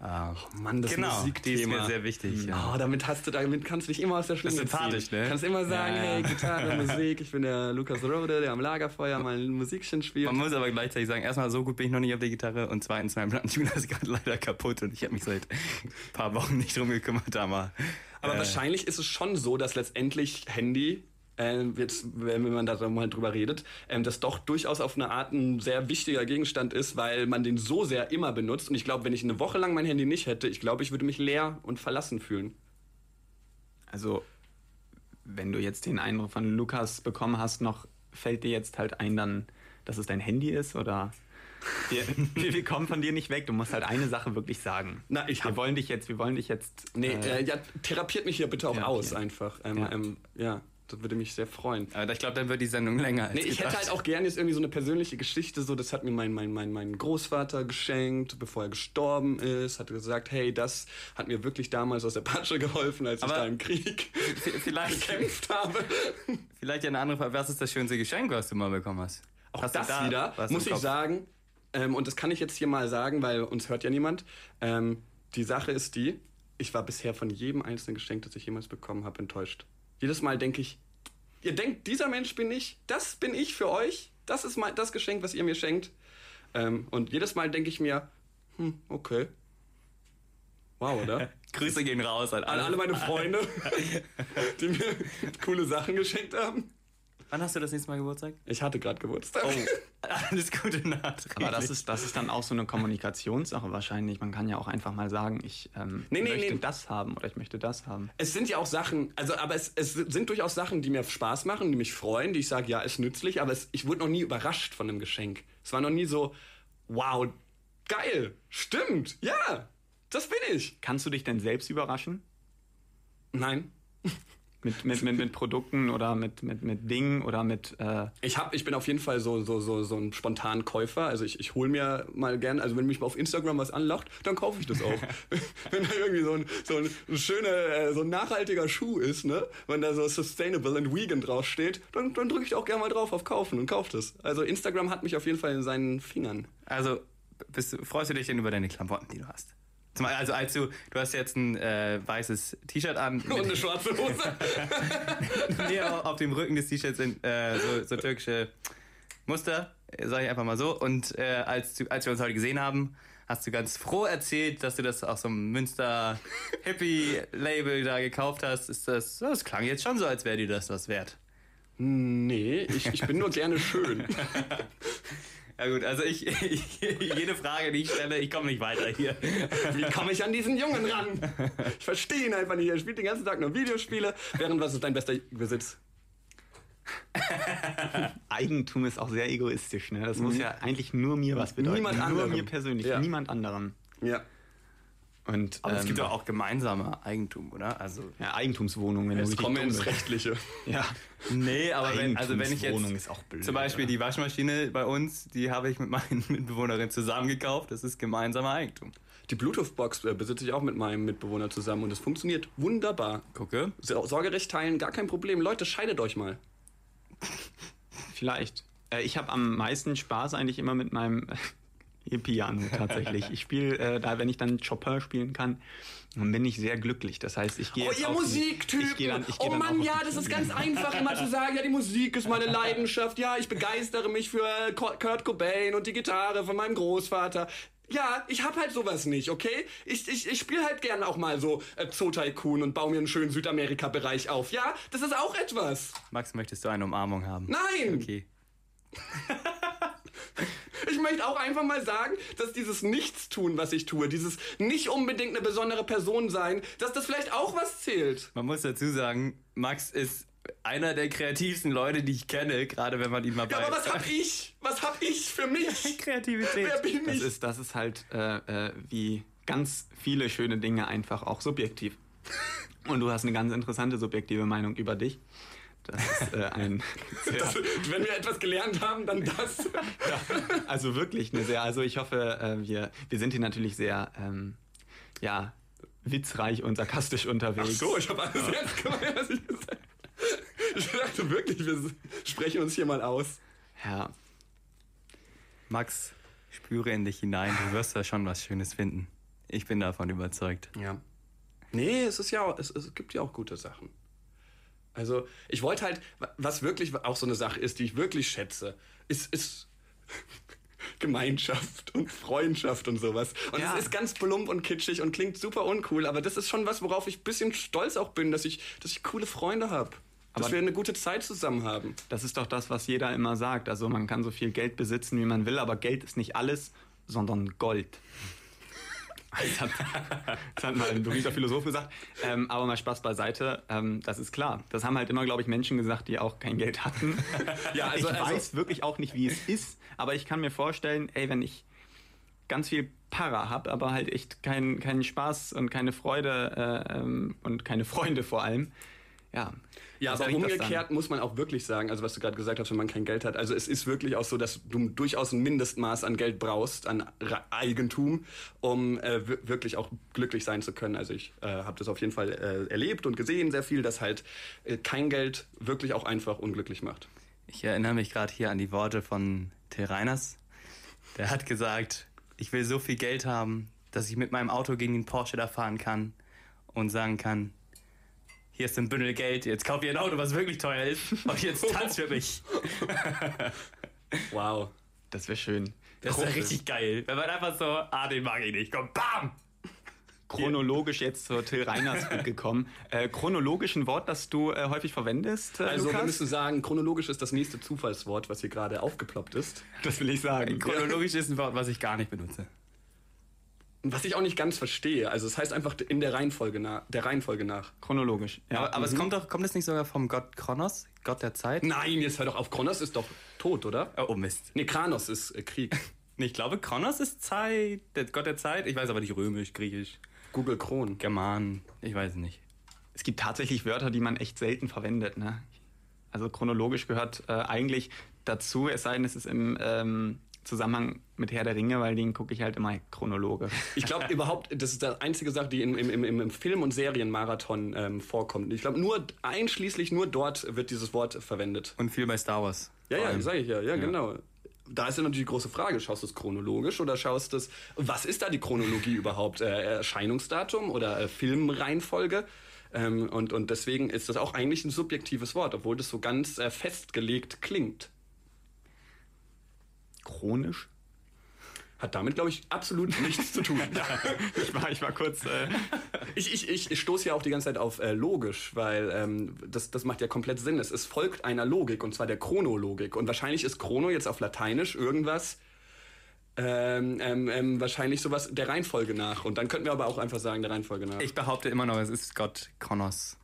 Ähm, Mann, das genau, die ist Musikthema. mir sehr wichtig. Ja. Oh, damit hast du, damit kannst du dich immer aus der Schlinge Das ist ziehen. ne? Kannst immer sagen, Ja, hey, Gitarre, Musik, ich bin der Lukas Rode, der am Lagerfeuer mal ein Musikchen spielt. Man muss aber gleichzeitig sagen, erstmal so gut bin ich noch nicht auf der Gitarre und zweitens mein Plattenspieler ist gerade leider kaputt und ich habe mich seit ein paar Wochen nicht drum gekümmert, aber Aber äh, wahrscheinlich ist es schon so, dass letztendlich Handy, äh, jetzt, wenn man da mal drüber redet, ähm, das doch durchaus auf eine Art ein sehr wichtiger Gegenstand ist, weil man den so sehr immer benutzt. Und ich glaube, wenn ich eine Woche lang mein Handy nicht hätte, ich glaube, ich würde mich leer und verlassen fühlen. Also, wenn du jetzt den Eindruck von Lukas bekommen hast, noch fällt dir jetzt halt ein, dann, dass es dein Handy ist oder wir, wir, kommen von dir nicht weg. Du musst halt eine Sache wirklich sagen. Na, ich wir wollen dich jetzt, wir wollen dich jetzt. Nee, äh, äh, ja, therapiert mich hier bitte auch aus einfach. Ähm, Ja. ähm, ja, das würde mich sehr freuen. äh, ich glaube, dann wird die Sendung länger. Als Nee, ich hätte gedacht. halt auch gerne jetzt irgendwie so eine persönliche Geschichte, so das hat mir mein, mein, mein, mein Großvater geschenkt, bevor er gestorben ist, hat gesagt, hey, das hat mir wirklich damals aus der Patsche geholfen, als ich Aber- da im Krieg vielleicht, gekämpft habe. vielleicht eine andere Frage. Was ist das schönste Geschenk, was du mal bekommen hast? Auch hast das da wieder, muss ich sagen, ähm, und das kann ich jetzt hier mal sagen, weil uns hört ja niemand, ähm, die Sache ist die, ich war bisher von jedem einzelnen Geschenk, das ich jemals bekommen habe, enttäuscht. Jedes Mal denke ich, ihr denkt, dieser Mensch bin ich, das bin ich für euch, das ist mein, das Geschenk, was ihr mir schenkt. Ähm, und jedes Mal denke ich mir, hm, okay. Wow, oder? Grüße gehen raus an An alle. alle meine Freunde, die mir coole Sachen geschenkt haben. Wann hast du das nächste Mal Geburtstag? Ich hatte gerade Geburtstag. Oh, alles Gute nachträglich. aber das ist, das ist dann auch so eine Kommunikationssache wahrscheinlich. Man kann ja auch einfach mal sagen, ich ähm, Nee, nee, möchte nee. das haben oder ich möchte das haben. Es sind ja auch Sachen, also aber es, es sind durchaus Sachen, die mir Spaß machen, die mich freuen, die ich sage, ja, ist nützlich, aber es, ich wurde noch nie überrascht von einem Geschenk. Es war noch nie so, wow, geil, stimmt, ja, das bin ich. Kannst du dich denn selbst überraschen? Nein. Mit, mit, mit, mit Produkten oder mit, mit, mit Dingen oder mit. Äh, Ich, hab, ich bin auf jeden Fall so, so, so, so ein spontan Käufer. Also ich, ich hole mir mal gern, also wenn mich mal auf Instagram was anlacht, dann kaufe ich das auch. wenn da irgendwie so ein, so ein, ein schöner, äh, so ein nachhaltiger Schuh ist, ne? Wenn da so sustainable and vegan draufsteht, dann, dann drücke ich auch gerne mal drauf auf kaufen und kaufe das. Also Instagram hat mich auf jeden Fall in seinen Fingern. Also, bist du, freust du dich denn über deine Klamotten, die du hast? Zum, also, als du, du hast jetzt ein äh, weißes T-Shirt an. Und eine schwarze Hose. nee, auf auf dem Rücken des T-Shirts sind äh, so, so türkische Muster, sage ich einfach mal so. Und äh, als, du, als wir uns heute gesehen haben, hast du ganz froh erzählt, dass du das auf so einem Münster Hippie-Label da gekauft hast. Ist das, das klang jetzt schon so, als wäre dir das was wert. nee, ich, ich bin nur gerne schön. Ja gut, also ich, ich jede Frage, die ich stelle, ich komme nicht weiter hier. Wie komme ich an diesen Jungen ran? Ich verstehe ihn einfach nicht. Er spielt den ganzen Tag nur Videospiele. Während was ist dein bester Besitz? Eigentum ist auch sehr egoistisch. Ne? Das muss ja eigentlich nur mir was bedeuten. Niemand nur anderem. mir persönlich, Ja. niemand anderem. Ja. Und, Aber es ähm, gibt doch auch gemeinsame Eigentum, oder? Also ja, Eigentumswohnungen, wenn du Jetzt kommen wir ins. Rechtliche. Ja. Nee, aber wenn, also wenn ich Eigentumswohnung jetzt ist auch blöd, zum Beispiel oder? die Waschmaschine bei uns, die habe ich mit meinen Mitbewohnerinnen zusammen gekauft. Das ist gemeinsamer Eigentum. Die Bluetooth-Box äh, besitze ich auch mit meinem Mitbewohner zusammen und es funktioniert wunderbar. Gucke. So- Sorgerecht teilen, gar kein Problem. Leute, scheidet euch mal. Vielleicht. Äh, ich habe am meisten Spaß eigentlich immer mit meinem Piano tatsächlich. Ich spiele äh, da, wenn ich dann Chopin spielen kann, dann bin ich sehr glücklich. Das heißt, ich gehe Oh, jetzt ihr auf die- Musiktypen! Ich geh dann, ich geh oh Mann, ja, das ist ganz einfach, immer zu sagen, ja, die Musik ist meine Leidenschaft. Ja, ich begeistere mich für äh, Kurt Cobain und die Gitarre von meinem Großvater. Ja, ich hab halt sowas nicht, okay? Ich, ich, ich spiele halt gern auch mal so äh, Zoo-Tycoon und baue mir einen schönen Südamerika-Bereich auf. Ja, das ist auch etwas. Max, möchtest du eine Umarmung haben? Nein! Okay. Ich möchte auch einfach mal sagen, dass dieses Nichtstun, was ich tue, dieses nicht unbedingt eine besondere Person sein, dass das vielleicht auch was zählt. Man muss dazu sagen, Max ist einer der kreativsten Leute, die ich kenne, gerade wenn man ihn mal Ja, bei... aber was hab ich? Was hab ich für mich? Kreativität. Wer bin Das ich? ist, das ist halt äh, äh, wie ganz viele schöne Dinge einfach auch subjektiv. Und du hast eine ganz interessante subjektive Meinung über dich. Das ist äh, ein Das, wenn wir etwas gelernt haben, dann das. also wirklich eine sehr, also ich hoffe, äh, wir, wir sind hier natürlich sehr, ähm, ja, witzreich und sarkastisch unterwegs. So, ich habe alles ernst gemeint, was ich gesagt habe. Ich dachte wirklich, wir sprechen uns hier mal aus. Ja, Max, spüre in dich hinein, du wirst da schon was Schönes finden. Ich bin davon überzeugt. Ja. Nee, es ist ja auch, es, es gibt ja auch gute Sachen. Also, ich wollte halt, wa- was wirklich auch so eine Sache ist, die ich wirklich schätze, ist, ist Gemeinschaft und Freundschaft und sowas. Und Ja. es ist ganz plump und kitschig und klingt super uncool, aber das ist schon was, worauf ich ein bisschen stolz auch bin, dass ich, dass ich coole Freunde habe. Dass Aber- wir eine gute Zeit zusammen haben. das ist doch das, was jeder immer sagt. Also man kann so viel Geld besitzen, wie man will, aber Geld ist nicht alles, sondern Gold. Das hat, das hat mal ein berühmter Philosoph gesagt. Ähm, aber mal Spaß beiseite, ähm, das ist klar. Das haben halt immer, glaube ich, Menschen gesagt, die auch kein Geld hatten. Ja, also- ich also- weiß wirklich auch nicht, wie es ist, aber ich kann mir vorstellen, ey, wenn ich ganz viel Para habe, aber halt echt keinen keinen Spaß und keine Freude äh, ähm, und keine Freunde vor allem, ja. Ja, aber umgekehrt muss man auch wirklich sagen, also was du gerade gesagt hast, wenn man kein Geld hat, also es ist wirklich auch so, dass du durchaus ein Mindestmaß an Geld brauchst, an Eigentum, um äh, wir- wirklich auch glücklich sein zu können. Also ich äh, habe das auf jeden Fall äh, erlebt und gesehen sehr viel, dass halt äh, kein Geld wirklich auch einfach unglücklich macht. Ich erinnere mich gerade hier an die Worte von Till Reiners. Der hat gesagt, ich will so viel Geld haben, dass ich mit meinem Auto gegen den Porsche da fahren kann und sagen kann, hier ist ein Bündel Geld, jetzt kauf ihr ein Auto, was wirklich teuer ist und jetzt tanz für mich. Wow. Das wäre schön. Das ist ja richtig geil. Wenn man einfach so, ah, den mag ich nicht, komm, bam! chronologisch jetzt zur Till Reiners gekommen. Äh, chronologisch ein Wort, das du äh, häufig verwendest, äh, Also wir Lukas? müssen sagen, chronologisch ist das nächste Zufallswort, was hier gerade aufgeploppt ist. das will ich sagen. Chronologisch ist ein Wort, was ich gar nicht benutze. Was ich auch nicht ganz verstehe. Also es heißt einfach in der Reihenfolge nach. Der Reihenfolge nach. Chronologisch. Ja. Aber, aber es kommt doch, kommt es nicht sogar vom Gott Kronos, Gott der Zeit? Nein, jetzt hör doch auf. Kronos ist doch tot, oder? Oh Mist. Nee, Kranos ist äh, Krieg. Nee, Ich glaube, Kronos ist Zeit, der Gott der Zeit. Ich weiß aber nicht römisch, griechisch, Google Kron. German. Ich weiß es nicht. es gibt tatsächlich Wörter, die man echt selten verwendet. Ne? Also chronologisch gehört äh, eigentlich dazu, es sei denn, es ist im ähm, Zusammenhang mit Herr der Ringe, weil den gucke ich halt immer chronologisch. Ich glaube überhaupt, das ist die einzige Sache, die in, im, im, im Film- und Serienmarathon ähm, vorkommt. Ich glaube, nur einschließlich nur dort wird dieses Wort verwendet. Und viel bei Star Wars. Ja, ja, allem. sag ich ja, ja, genau. Da ist ja natürlich die große Frage, schaust du es chronologisch oder schaust du es, was ist da die Chronologie überhaupt? Äh, Erscheinungsdatum oder äh, Filmreihenfolge? Ähm, und, und deswegen ist das auch eigentlich ein subjektives Wort, obwohl das so ganz äh, festgelegt klingt. Chronisch? Hat damit, glaube ich, absolut nichts zu tun. Ich war, ich war kurz. Äh, Ich, ich, ich stoße ja auch die ganze Zeit auf äh, logisch, weil ähm, das, das macht ja komplett Sinn. Es, es folgt einer Logik, und zwar der Chronologik. Und wahrscheinlich ist Chrono jetzt auf Lateinisch irgendwas, ähm, ähm, ähm, wahrscheinlich sowas der Reihenfolge nach. Und dann könnten wir aber auch einfach sagen, der Reihenfolge nach. Ich behaupte immer noch, es ist Gott Kronos.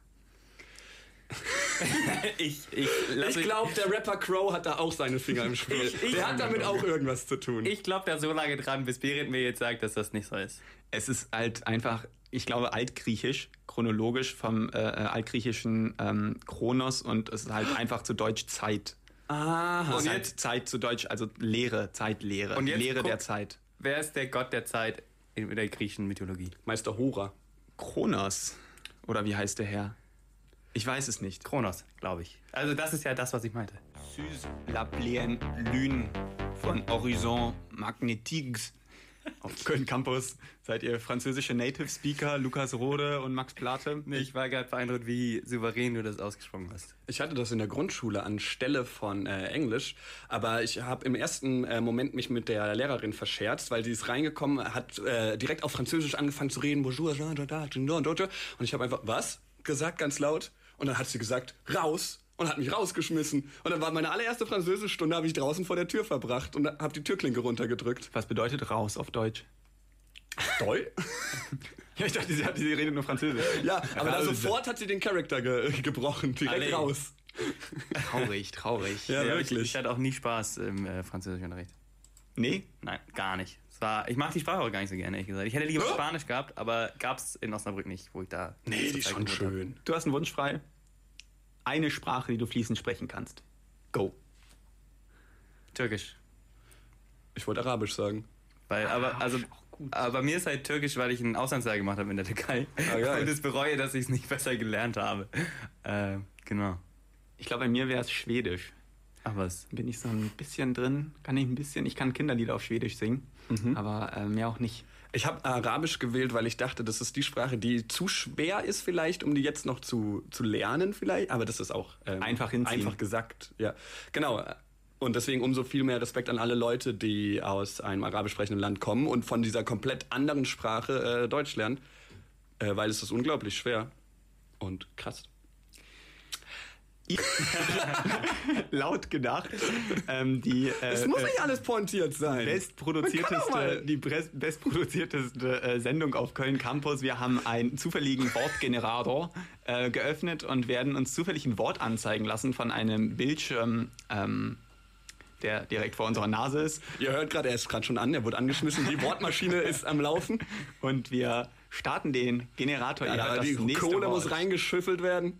ich ich, Ich glaube, der Rapper Crow hat da auch seine Finger im Spiel. Ich- ich- der hat damit auch irgendwas zu tun. ich glaube da so lange dran, bis Berit mir jetzt sagt, dass das nicht so ist. es ist halt einfach, ich glaube, altgriechisch, chronologisch vom äh, äh, altgriechischen ähm, Chronos und es ist halt einfach zu Deutsch Zeit. Aha. Und Und halt jetzt- Zeit zu Deutsch, also Lehre, Zeitlehre, Und jetzt Lehre der guck- Zeit. Wer ist der Gott der Zeit in der griechischen Mythologie? Meister Hora. Kronos. Oder wie heißt der Herr? Ich weiß es nicht. Kronos, glaube ich. Also das ist ja das, was ich meinte. Sus la pleine lune von Horizon Magnetiques. Auf Köln Campus seid ihr französische Native Speaker, Lukas Rode und Max Plate. Ich war gerade beeindruckt, wie souverän du das ausgesprochen hast. Ich hatte das in der Grundschule anstelle von äh, Englisch, aber ich habe im ersten äh, Moment mich mit der Lehrerin verscherzt, weil sie ist reingekommen, hat äh, direkt auf Französisch angefangen zu reden. Bonjour, da, da, da, da, da, da. Und ich habe einfach was gesagt, ganz laut. Und dann hat sie gesagt, raus. und hat mich rausgeschmissen. Und dann war meine allererste Französischstunde, habe ich draußen vor der Tür verbracht und habe die Türklinke runtergedrückt. Was bedeutet raus auf Deutsch? Doll? Ja, ich dachte, sie, hat, sie redet nur Französisch. Ja, aber da sofort hat sie den Charakter ge gebrochen, direkt Allez. raus. Traurig, traurig. Ja, Ja, wirklich. Ich, ich hatte auch nie Spaß im äh, Französischunterricht. Nee? Nein, gar nicht. War, ich mag die Sprache auch gar nicht so gerne, ehrlich gesagt. Ich hätte lieber Hä? Spanisch gehabt, aber gab es in Osnabrück nicht, wo ich da. Nee, die ist schon schön. Du hast einen Wunsch frei. Eine Sprache, die du fließend sprechen kannst. Go. Türkisch. Ich wollte Arabisch sagen. Weil, aber, also, aber bei mir ist halt Türkisch, weil ich ein Auslandsjahr gemacht habe in der Türkei. Ah. Und es bereue, dass ich es nicht besser gelernt habe. Äh, genau. Ich glaube, bei mir wäre es Schwedisch. Ach was. Bin ich so ein bisschen drin. Kann ich ein bisschen. Ich kann Kinderlieder auf Schwedisch singen. Aber äh, mehr auch nicht. Ich habe Arabisch gewählt, weil ich dachte, das ist die Sprache, die zu schwer ist vielleicht, um die jetzt noch zu, zu lernen vielleicht. Aber das ist auch ähm, Einfach hinziehen. einfach gesagt. Ja, genau. Und deswegen umso viel mehr Respekt an alle Leute, die aus einem arabisch sprechenden Land kommen und von dieser komplett anderen Sprache äh, Deutsch lernen, äh, weil es ist unglaublich schwer und krass. Laut gedacht. ähm, die äh, Es muss äh, nicht alles pointiert sein. Bestproduzierteste, die bestproduzierteste äh, Sendung auf Köln Campus. Wir haben einen zufälligen Wortgenerator äh, geöffnet und werden uns zufällig ein Wort anzeigen lassen von einem Bildschirm, ähm, der direkt vor unserer Nase ist. Ihr hört gerade, er ist gerade schon an, er wurde angeschmissen, die Wortmaschine ist am Laufen. Und wir starten den Generator. Ja, das die nächste Kohle Wort. muss reingeschüffelt werden.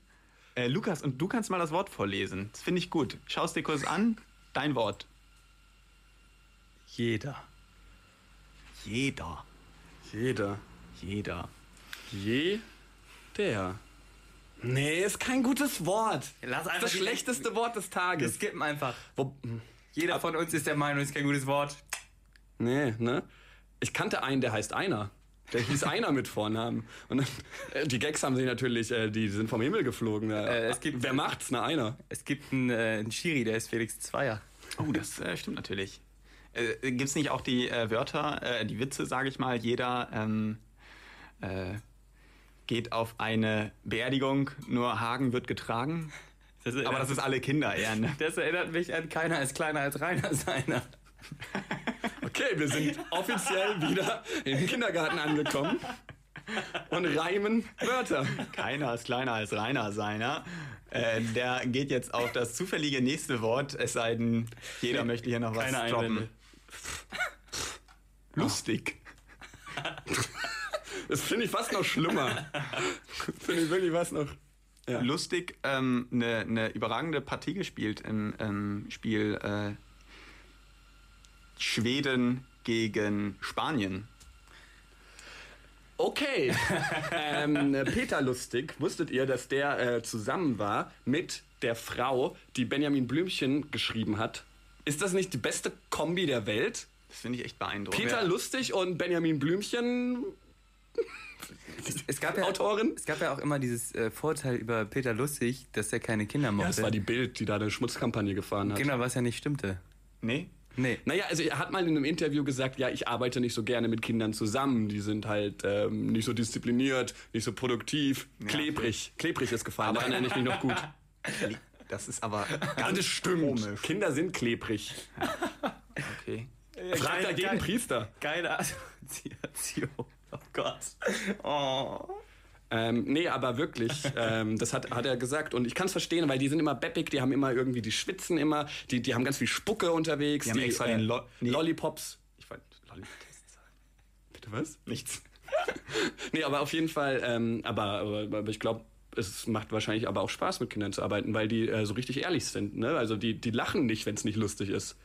Äh, Lukas, und du kannst mal das Wort vorlesen. Das finde ich gut. Schau es dir kurz an. Dein Wort. Jeder. Jeder. Jeder. Jeder. Jeder. Nee, ist kein gutes Wort. Lass Das einfach das schlechteste Wort des Wir Tages. skippen einfach. Wo, Jeder von uns ist der Meinung, es ist kein gutes Wort. nee, ne? Ich kannte einen, der heißt Einer. Der hieß Einer mit Vornamen. Und dann, äh, die Gags haben sich natürlich, äh, die sind vom Himmel geflogen. Äh, es gibt- Wer macht's? Ne, Einer. Es gibt einen, äh, einen Schiri, der ist Felix Zweier. Oh, das äh, stimmt natürlich. Äh, Gibt es nicht auch die äh, Wörter, äh, die Witze, sage ich mal, jeder ähm, äh, geht auf eine Beerdigung, nur Hagen wird getragen? Das Aber das ist alle Kinder eher, ne? Das erinnert mich an keiner ist kleiner als Rainer seiner. Okay, wir sind offiziell wieder im Kindergarten angekommen und reimen Wörter. Keiner ist kleiner als Rainer seiner. Äh, der geht jetzt auf das zufällige nächste Wort, es sei denn, jeder möchte hier noch was Keine droppen. Lustig. Das finde ich fast noch schlimmer. finde ich wirklich fast noch. Ja. Lustig, ähm, eine ne überragende Partie gespielt im ähm, Spiel äh, Schweden gegen Spanien. Okay. ähm, Peter Lustig, wusstet ihr, dass der äh, zusammen war mit der Frau, die Benjamin Blümchen geschrieben hat? Ist das nicht die beste Kombi der Welt? Das finde ich echt beeindruckend. Peter Ja. Lustig und Benjamin Blümchen, Es gab ja, Autorin? Es gab ja auch immer dieses äh, Vorteil über Peter Lustig, dass er keine Kinder mochte. Ja, das war die Bild, die da eine Schmutzkampagne gefahren hat. Genau, was ja nicht stimmte. Nee? Nee. Naja, also er hat mal in einem Interview gesagt, ja, ich arbeite nicht so gerne mit Kindern zusammen. Die sind halt ähm, nicht so diszipliniert, nicht so produktiv, klebrig. Klebrig ist gefallen, da erinnere ich mich noch gut. Das ist aber Ja, ganz das stimmt. komisch. Kinder sind klebrig. Okay. Fragt da jeden Priester. Geile Assoziation. Oh Gott. Oh. Ähm, nee, aber wirklich, ähm, das hat, hat er gesagt. Und ich kann es verstehen, weil die sind immer beppig, die haben immer irgendwie, die schwitzen immer, die, die haben ganz viel Spucke unterwegs. Die haben extra den Lo- nee. Lollipops. Ich wollte Lollipops sagen. Bitte was? Nichts. Nee, aber auf jeden Fall, ähm, aber, aber, aber ich glaube, es macht wahrscheinlich aber auch Spaß, mit Kindern zu arbeiten, weil die äh, so richtig ehrlich sind. Ne? Also die, die lachen nicht, wenn es nicht lustig ist.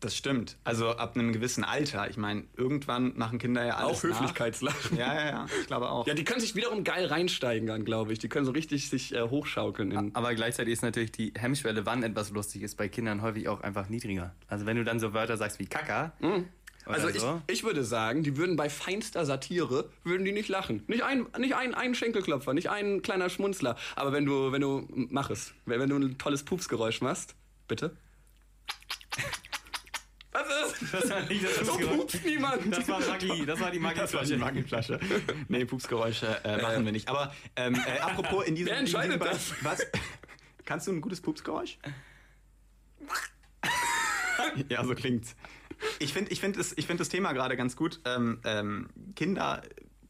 Das stimmt. Also ab einem gewissen Alter. Ich meine, irgendwann machen Kinder ja alles auch Höflichkeitslachen. Nach. Ja, ja, ja. Ich glaube auch. Ja, die können sich wiederum geil reinsteigern, glaube ich. Die können so richtig sich äh, hochschaukeln. In, Aber gleichzeitig ist natürlich die Hemmschwelle, wann etwas lustig ist, bei Kindern häufig auch einfach niedriger. Also wenn du dann so Wörter sagst wie Kacker. Oder Also ich, so, ich würde sagen, die würden bei feinster Satire würden die nicht lachen. Nicht ein, nicht ein, ein Schenkelklopfer, nicht ein kleiner Schmunzler. Aber wenn du, wenn du mach es, wenn, wenn du ein tolles Pupsgeräusch machst, bitte. Was ist? das war nicht das So Pupsgeräusch. pupst niemand. Das war Magie, das war die Magieflasche. Magenflasche. nee, Pupsgeräusche äh, machen wir nicht. Aber ähm, äh, apropos in diesem. Wer entscheidet in diesem das? Was? Kannst du ein gutes Pupsgeräusch? ja, so klingt's. Ich finde ich find das, ich find das Thema gerade ganz gut. Ähm, ähm, Kinder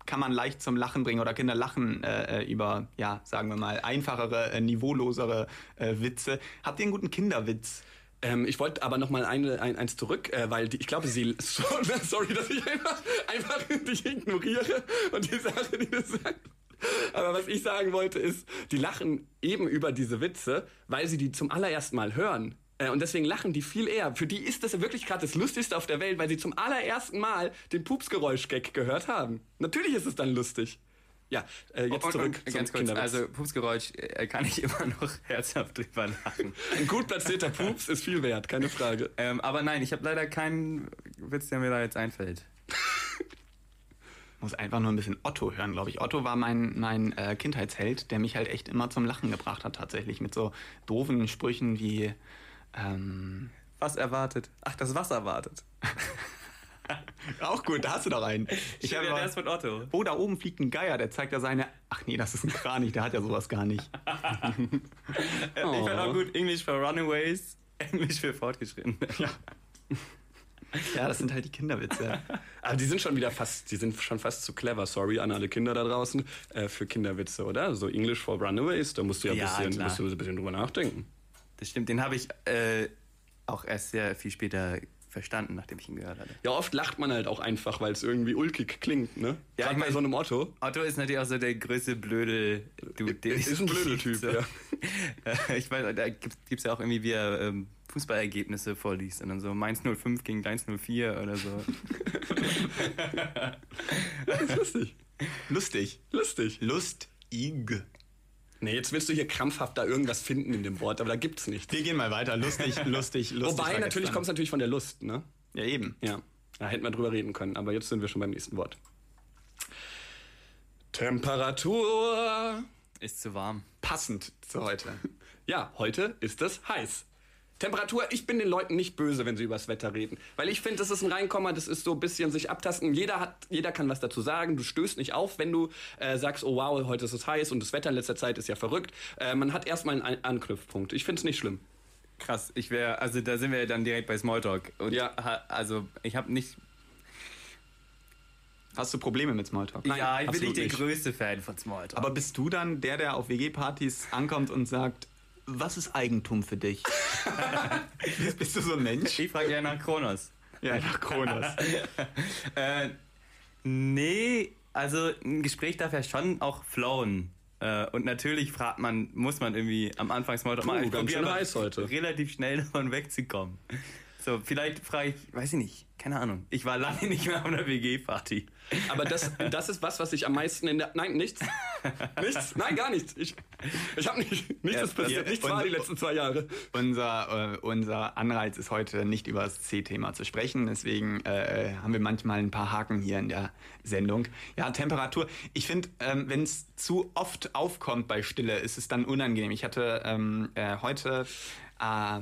kann man leicht zum Lachen bringen oder Kinder lachen äh, über, ja, sagen wir mal, einfachere, äh, niveaulosere äh, Witze. Habt ihr einen guten Kinderwitz? Ähm, ich wollte aber noch mal eine, ein, eins zurück, äh, weil die, ich glaube, sie. Sorry, dass ich einfach, einfach dich ignoriere und die Sache, die du sagst. Aber was ich sagen wollte, ist, die lachen eben über diese Witze, weil sie die zum allerersten Mal hören. Äh, und deswegen lachen die viel eher. Für die ist das wirklich gerade das Lustigste auf der Welt, weil sie zum allerersten Mal den Pupsgeräusch-Gag gehört haben. Natürlich ist es dann lustig. Ja, äh, jetzt Und- zurück und, zum ganz kurz, Kinderwitz. also Pupsgeräusch äh, kann ich immer noch herzhaft drüber lachen. Ein gut platzierter Pups ist viel wert, keine Frage. ähm, aber nein, ich habe leider keinen Witz, der mir da jetzt einfällt. muss einfach nur ein bisschen Otto hören, glaube ich. Otto war mein, mein äh, Kindheitsheld, der mich halt echt immer zum Lachen gebracht hat, tatsächlich. Mit so doofen Sprüchen wie. Ähm, Was erwartet? Ach, das Wasser wartet. auch gut, da hast du doch einen. Ich habe der ist von Otto. Oh, da oben fliegt ein Geier, der zeigt ja seine. Ach nee, das ist ein Kranich, der hat ja sowas gar nicht. Äh, Ich fand auch gut Englisch für Runaways, Englisch für Fortgeschrittene. Ja. Ja, das sind halt die Kinderwitze. Aber die sind schon wieder fast, die sind schon fast zu clever. Sorry an alle Kinder da draußen äh, für Kinderwitze, oder? So English for Runaways, da musst du ja, Ja, ein bisschen, klar. musst du ein bisschen drüber nachdenken. Das stimmt, den habe ich äh, auch erst sehr viel später verstanden, nachdem ich ihn gehört hatte. Ja, oft lacht man halt auch einfach, weil es irgendwie ulkig klingt, ne? Ja, Gerade ich bei so einem Otto. Otto ist natürlich auch so der größte blöde Dude. den Ist es ein Blödeltyp, so. ja. Ich weiß, da gibt es ja auch irgendwie, wie er ähm, Fußballergebnisse vorliest und dann so Mainz 05 gegen Mainz 04 oder so. Das ist lustig. Lustig. Lustig. Lustig. Nee, jetzt willst du hier krampfhaft da irgendwas finden in dem Wort, aber da gibt's nichts. Wir gehen mal weiter. Lustig, lustig, lustig. Wobei, natürlich kommt es natürlich von der Lust, ne? Ja, eben. Ja. Da hätten wir drüber reden können, aber jetzt sind wir schon beim nächsten Wort. Temperatur. Ist zu warm. Passend zu heute. Ja, heute ist es heiß. Temperatur, ich bin den Leuten nicht böse, wenn sie übers Wetter reden. Weil ich finde, das ist ein Reinkommen, das ist so ein bisschen sich abtasten. Jeder, hat, jeder kann was dazu sagen. Du stößt nicht auf, wenn du äh, sagst, oh wow, heute ist es heiß und das Wetter in letzter Zeit ist ja verrückt. Äh, man hat erstmal einen An Anknüpfpunkt. Ich finde es nicht schlimm. Krass, ich wäre, also da sind wir dann direkt bei Smalltalk. Und Ja. ha- also ich habe nicht, Hast du Probleme mit Smalltalk? ja, ich bin nicht der größte Fan von Smalltalk. Aber bist du dann der, der auf WG-Partys ankommt und sagt, was ist Eigentum für dich? bist, du so ein Mensch? ich frage ja nach Kronos. Ja, nach Kronos. Äh, nee, also ein Gespräch darf ja schon auch flowen. Äh, und natürlich fragt man, muss man irgendwie am Anfang Smalltalk machen. Ich ganz probiere schön aber heiß heute. relativ schnell davon wegzukommen. So, vielleicht frage ich, weiß ich nicht, keine Ahnung. Ich war lange nicht mehr auf einer WG-Party. Aber das, das ist was, was ich am meisten in der. Nein, nichts. Nichts. Nein, gar nichts. Ich, ich habe nicht. Nichts Ja, ist passiert. ja, Nichts war die letzten zwei Jahre. Unser, äh, unser Anreiz ist heute nicht über das C-Thema zu sprechen, deswegen äh, haben wir manchmal ein paar Haken hier in der Sendung. Ja, Temperatur. Ich finde, ähm, wenn es zu oft aufkommt bei Stille, ist es dann unangenehm. Ich hatte ähm, äh, heute äh,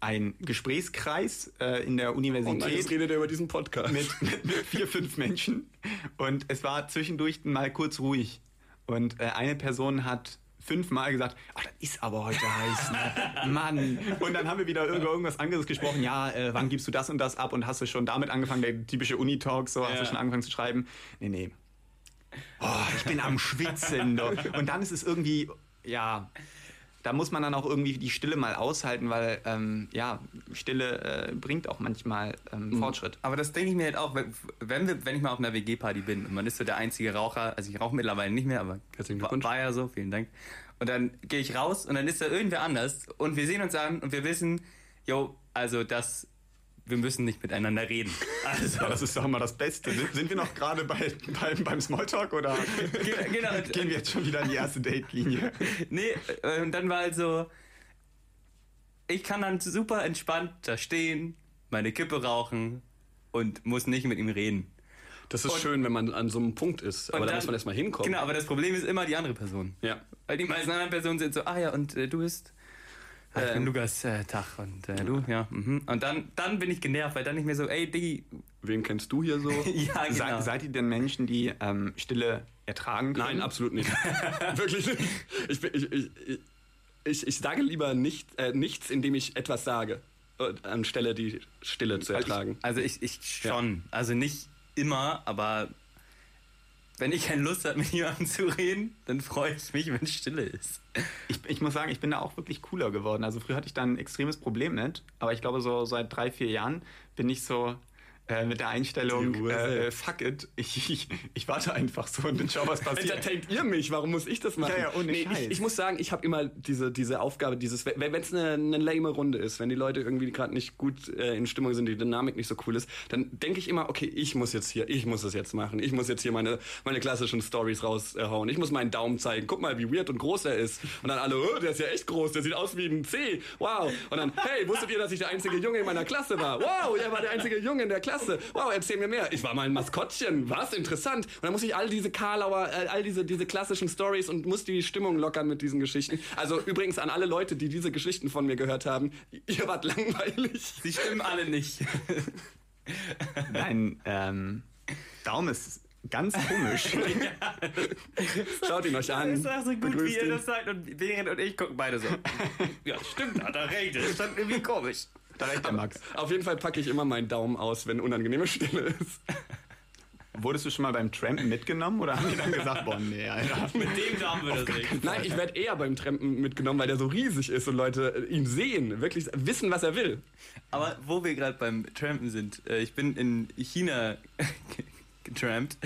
einen Gesprächskreis äh, in der Und jetzt Universität redet er über diesen Podcast. mit, mit, mit vier, fünf Menschen und es war zwischendurch mal kurz ruhig. Und äh, eine Person hat fünfmal gesagt, ach, das ist aber heute heiß, ne? Mann. Und dann haben wir wieder über irgendwas anderes gesprochen. Ja, äh, wann gibst du das und das ab? Und hast du schon damit angefangen, der typische Uni-Talk, so, hast Ja. du schon angefangen zu schreiben? Nee, nee. Oh, ich bin am Schwitzen. doch. Und dann ist es irgendwie, ja, da muss man dann auch irgendwie die Stille mal aushalten, weil, ähm, ja, Stille äh, bringt auch manchmal ähm, Fortschritt. Aber das denke ich mir halt auch, wenn, wenn, wir, wenn ich mal auf einer WG-Party bin und man ist so der einzige Raucher, also ich rauche mittlerweile nicht mehr, aber war, war ja so, vielen Dank. Und dann gehe ich raus und dann ist da irgendwer anders und wir sehen uns an und wir wissen, jo, also das, wir müssen nicht miteinander reden. Also, Ja, das ist doch immer das Beste. Sind, wir noch gerade bei, beim, beim Smalltalk oder Ge- genau. gehen wir jetzt schon wieder in die erste Date-Linie? nee, äh, und dann war halt so, ich kann dann super entspannt da stehen, meine Kippe rauchen und muss nicht mit ihm reden. Das ist Und- schön, wenn man an so einem Punkt ist. Aber Und da dann- muss man erstmal hinkommen. Genau, aber das Problem ist immer die andere Person. Ja. Weil die meisten anderen Personen sind so, ah ja, und äh, du bist. Ah, ich bin Ähm. Lukas äh, Tag und äh, du, ja. Mhm. Und dann, dann bin ich genervt, weil dann nicht mehr so, ey, Diggi. Wen kennst du hier so? Ja, genau. Se, seid ihr denn Menschen, die ähm, Stille ertragen können? Nein, absolut nicht. Wirklich nicht. Ich ich, ich, ich, ich, sage lieber nicht, äh, nichts, indem ich etwas sage, äh, anstelle die Stille zu ertragen. Also ich, ich schon. Also nicht immer, aber wenn ich keine Lust habe, mit jemandem zu reden, dann freue ich mich, wenn Stille ist. Ich, ich muss sagen, ich bin da auch wirklich cooler geworden. Also früher hatte ich da ein extremes Problem mit, aber ich glaube, so seit drei, vier Jahren bin ich so äh, mit der Einstellung, äh, selbst. fuck it, ich, ich, ich warte einfach so und dann schau, was passiert. Entertaint ihr mich? Warum muss ich das machen? Ja, ja, ohne nee, ich, ich muss sagen, ich habe immer diese, diese Aufgabe, dieses, wenn es eine, eine lame Runde ist, wenn die Leute irgendwie gerade nicht gut äh, in Stimmung sind, die Dynamik nicht so cool ist, dann denke ich immer, okay, ich muss jetzt hier, ich muss das jetzt machen, ich muss jetzt hier meine, meine klassischen Stories raushauen, ich muss meinen Daumen zeigen, guck mal, wie weird und groß er ist. Und dann alle, oh, der ist ja echt groß, der sieht aus wie ein C, wow. Und dann, hey, wusstet ihr, dass ich der einzige Junge in meiner Klasse war? Wow, er war der einzige Junge in der Klasse. Wow, erzähl mir mehr. Ich war mal ein Maskottchen, was, interessant. Und dann muss ich all diese Karlauer, äh, all diese, diese klassischen Stories und muss die Stimmung lockern mit diesen Geschichten. Also übrigens an alle Leute, die diese Geschichten von mir gehört haben, ihr wart langweilig. Sie stimmen alle nicht. Dein ähm, Daumen ist ganz komisch. Schaut ihn euch an. Das ist auch so gut, Begrüßt wie ihr ihn. das sagt. Und Behrend und ich gucken beide so. Ja, stimmt, hat er recht. Das ist dann irgendwie komisch. Da reicht der Max. Auf jeden Fall packe ich immer meinen Daumen aus, wenn unangenehme Stille ist. Wurdest du schon mal beim Trampen mitgenommen oder haben die dann gesagt, boah, nee, Alter. Mit dem Daumen würde das nicht. Nein, ich werde eher beim Trampen mitgenommen, weil der so riesig ist und Leute ihn sehen, wirklich wissen, was er will. Aber wo wir gerade beim Trampen sind, äh, ich bin in China getrampt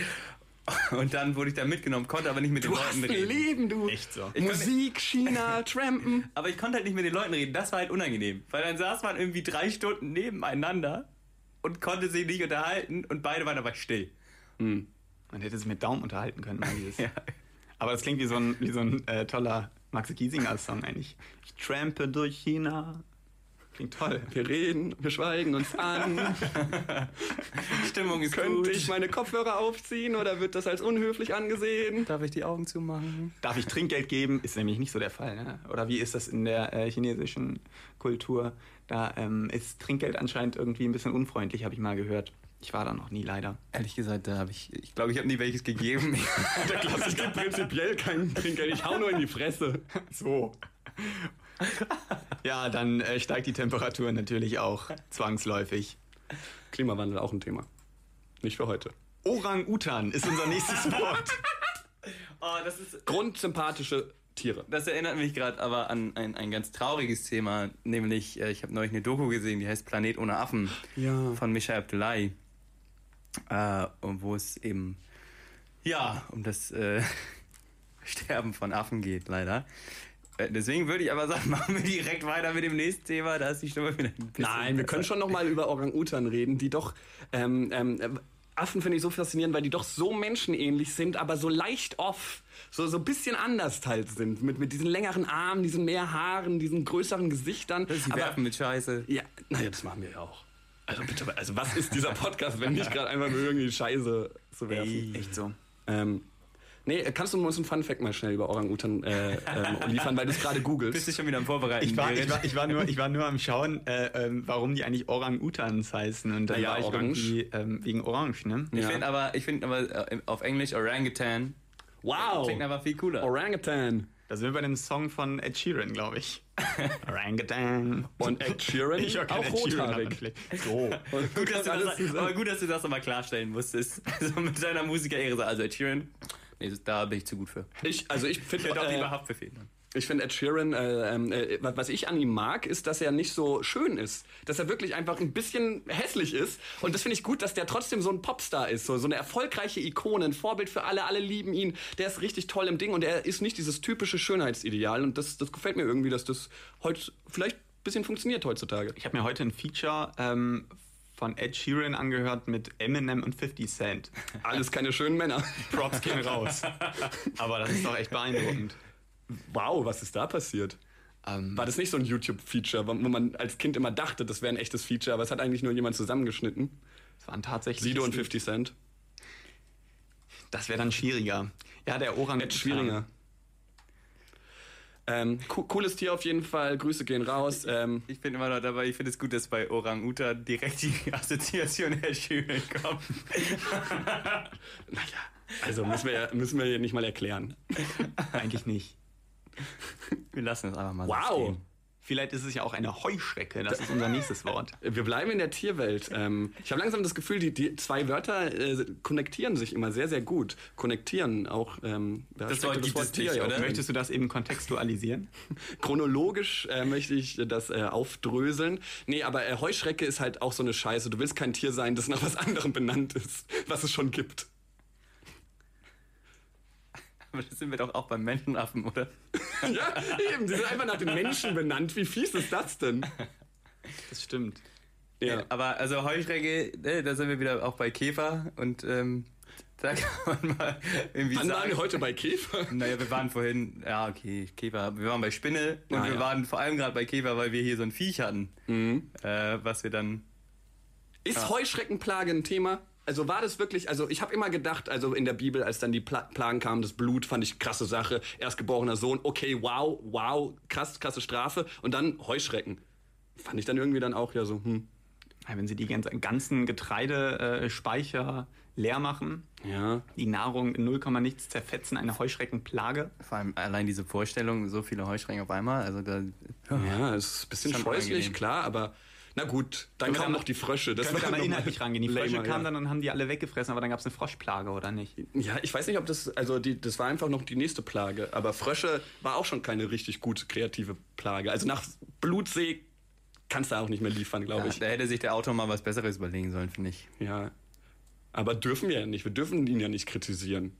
und dann wurde ich da mitgenommen, konnte aber nicht mit den Du hast Leuten reden. Leben, du. Echt so. Musik, China, Trampen. Aber ich konnte halt nicht mit den Leuten reden. Das war halt unangenehm. Weil dann saß man irgendwie drei Stunden nebeneinander und konnte sich nicht unterhalten und beide waren dabei still. Man hätte sich mit Daumen unterhalten können. Ja. Aber das klingt wie so ein, wie so ein äh, toller Max Giesinger-Song eigentlich. Ich trampe durch China. Klingt toll. Wir reden, wir schweigen uns an. Stimmung ist Könnte gut. ich meine Kopfhörer aufziehen oder wird das als unhöflich angesehen? Darf ich die Augen zumachen? Darf ich Trinkgeld geben? Ist nämlich nicht so der Fall. Ne? Oder wie ist das in der äh, chinesischen Kultur? Da ähm, ist Trinkgeld anscheinend irgendwie ein bisschen unfreundlich, habe ich mal gehört. Ich war da noch nie leider. Ehrlich gesagt, da habe ich, ich glaube, ich habe nie welches gegeben. Der Klassiker prinzipiell keinen Trinkgeld. Ich hau nur in die Fresse. So. Ja, dann äh, steigt die Temperatur natürlich auch zwangsläufig. Klimawandel auch ein Thema. Nicht für heute. Orang-Utan ist unser nächstes Wort. oh, das ist Grundsympathische Tiere. Das erinnert mich gerade aber an ein, ein ganz trauriges Thema, nämlich äh, ich habe neulich eine Doku gesehen, die heißt Planet ohne Affen Ja. von Michel Abdullahi, äh, wo es eben ja um das äh, Sterben von Affen geht, leider. Äh, Deswegen würde ich aber sagen, machen wir direkt weiter mit dem nächsten Thema. Da ist die Stimme wieder ein bisschen Nein, wir können schon noch mal über Orang-Utan reden, die doch ähm, ähm, äh, Affen finde ich so faszinierend, weil die doch so menschenähnlich sind, aber so leicht off, so so ein bisschen anders halt sind, mit mit diesen längeren Armen, diesen mehr Haaren, diesen größeren Gesichtern. Sie aber, werfen mit Scheiße. ja, naja, das machen wir ja auch. Also bitte, also was ist dieser Podcast, wenn nicht gerade einfach nur irgendwie Scheiße zu werfen? Echt so. Ähm, nee, kannst du uns einen Fun-Fact mal schnell über Orang-Utan äh, ähm, liefern, weil du es gerade Bist googelst? du schon wieder am Vorbereiten? Ich war, ich, war, ich, war nur, ich war nur am Schauen, äh, ähm, warum die eigentlich Orang-Utans heißen. Und dann Naja, war ich orange. irgendwie ähm, wegen Orange, ne? Ich Ja. finde aber, ich finde aber äh, auf Englisch Orangutan Wow! klingt aber viel cooler. Orangutan. Da sind wir bei dem Song von Ed Sheeran, glaube ich. Orangutan. Und Ed Sheeran, Ich auch Ed Sheeran, aber rothaarig. So. Gut, dass du das, aber gut, dass du das nochmal klarstellen musstest. Also mit deiner Musikerehre. so, Also Ed Sheeran, nee, da bin ich zu gut für. Ich, also ich finde lieber äh, Haftbefehl. ich finde Ed Sheeran, äh, ähm, äh, was ich an ihm mag, ist, dass er nicht so schön ist. Dass er wirklich einfach ein bisschen hässlich ist. Und das finde ich gut, dass der trotzdem so ein Popstar ist. So, so eine erfolgreiche Ikone, ein Vorbild für alle, alle lieben ihn. Der ist richtig toll im Ding und er ist nicht dieses typische Schönheitsideal. Und das, das gefällt mir irgendwie, dass das heute vielleicht ein bisschen funktioniert heutzutage. Ich habe mir heute ein Feature ähm, von Ed Sheeran angehört mit Eminem und 50 Cent. Alles keine schönen Männer. Props gehen raus. Aber das ist doch echt beeindruckend. Wow, was ist da passiert? Ähm, War das nicht so ein YouTube-Feature, wo man als Kind immer dachte, das wäre ein echtes Feature, aber es hat eigentlich nur jemand zusammengeschnitten? das waren tatsächlich. Sido und 50 Cent. Das wäre dann schwieriger. Ja, der Orang. Ed schwieriger. Ähm, co cooles Tier auf jeden Fall. Grüße gehen raus. Ähm, Ich bin immer noch dabei, ich finde es gut, dass bei Orang-Utan direkt die Assoziation Ed Sheeran kommt. also müssen wir, ja- müssen wir nicht mal erklären. Eigentlich nicht. Wir lassen es einfach mal so Wow. Vielleicht ist es ja auch eine Heuschrecke. Das ist unser nächstes Wort. Wir bleiben in der Tierwelt. Ähm, ich habe langsam das Gefühl, die, die zwei Wörter äh, konnektieren sich immer sehr, sehr gut. Konnektieren auch. Ähm, da Das Wort gibt es nicht, ja auch oder? Möchtest du das eben kontextualisieren? Chronologisch äh, möchte ich das äh, aufdröseln. Nee, aber äh, Heuschrecke ist halt auch so eine Scheiße. Du willst kein Tier sein, das nach was anderem benannt ist, was es schon gibt. Aber das sind wir doch auch beim Menschenaffen, oder? ja, eben. Die sind einfach nach den Menschen benannt. Wie fies ist das denn? Das stimmt. Ja. Aber also Heuschrecke, ne, da sind wir wieder auch bei Käfer und ähm, da kann man mal irgendwie Wann waren sagen. wir heute bei Käfer? Naja, wir waren vorhin, ja okay, Käfer, wir waren bei Spinne und Ah, wir ja. Mhm. waren vor allem gerade bei Käfer, weil wir hier so ein Viech hatten, äh, was wir dann Ist Heuschreckenplage ein Thema? Also war das wirklich, also ich habe immer gedacht, also in der Bibel, als dann die Pla Plagen kamen, das Blut fand ich krasse Sache, erstgeborener Sohn, okay, wow, wow, krass, krasse Strafe und dann Heuschrecken. Fand ich dann irgendwie dann auch ja so, hm, Ja, Wenn sie die ganz- ganzen Getreidespeicher leer machen, ja. die Nahrung in 0, nichts zerfetzen, eine Heuschreckenplage. vor allem allein diese Vorstellung, so viele Heuschrecken auf einmal, also da Ja, es ist ein bisschen scheußlich, klar, aber na gut, dann kamen noch die Frösche. Das Können wir da mal inhaltlich rangehen. Die Frösche lamer, kamen ja. dann und haben die alle weggefressen, aber dann gab es eine Froschplage, oder nicht? Ja, ich weiß nicht, ob das, also die, das war einfach noch die nächste Plage. Aber Frösche war auch schon keine richtig gut kreative Plage. Also nach Blutsee kannst du auch nicht mehr liefern, glaube ja, ich. da hätte sich der Autor mal was Besseres überlegen sollen, finde ich. Ja. Aber dürfen wir ja nicht. Wir dürfen ihn ja nicht kritisieren.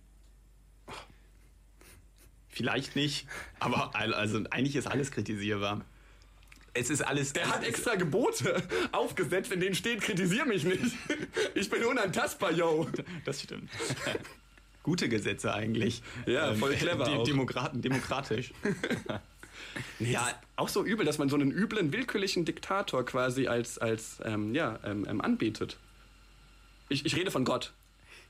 Vielleicht nicht, aber al- also eigentlich ist alles kritisierbar. Es ist alles. Der hat ist- extra Gebote aufgesetzt, in denen steht, kritisier mich nicht. Ich bin unantastbar, yo. Das stimmt. Gute Gesetze eigentlich. Ähm, Ja, voll clever Die, auch. Demokraten, demokratisch. Ja, auch so übel, dass man so einen üblen, willkürlichen Diktator quasi als, als ähm, ja, ähm, ähm, anbetet. Ich, ich rede von Gott.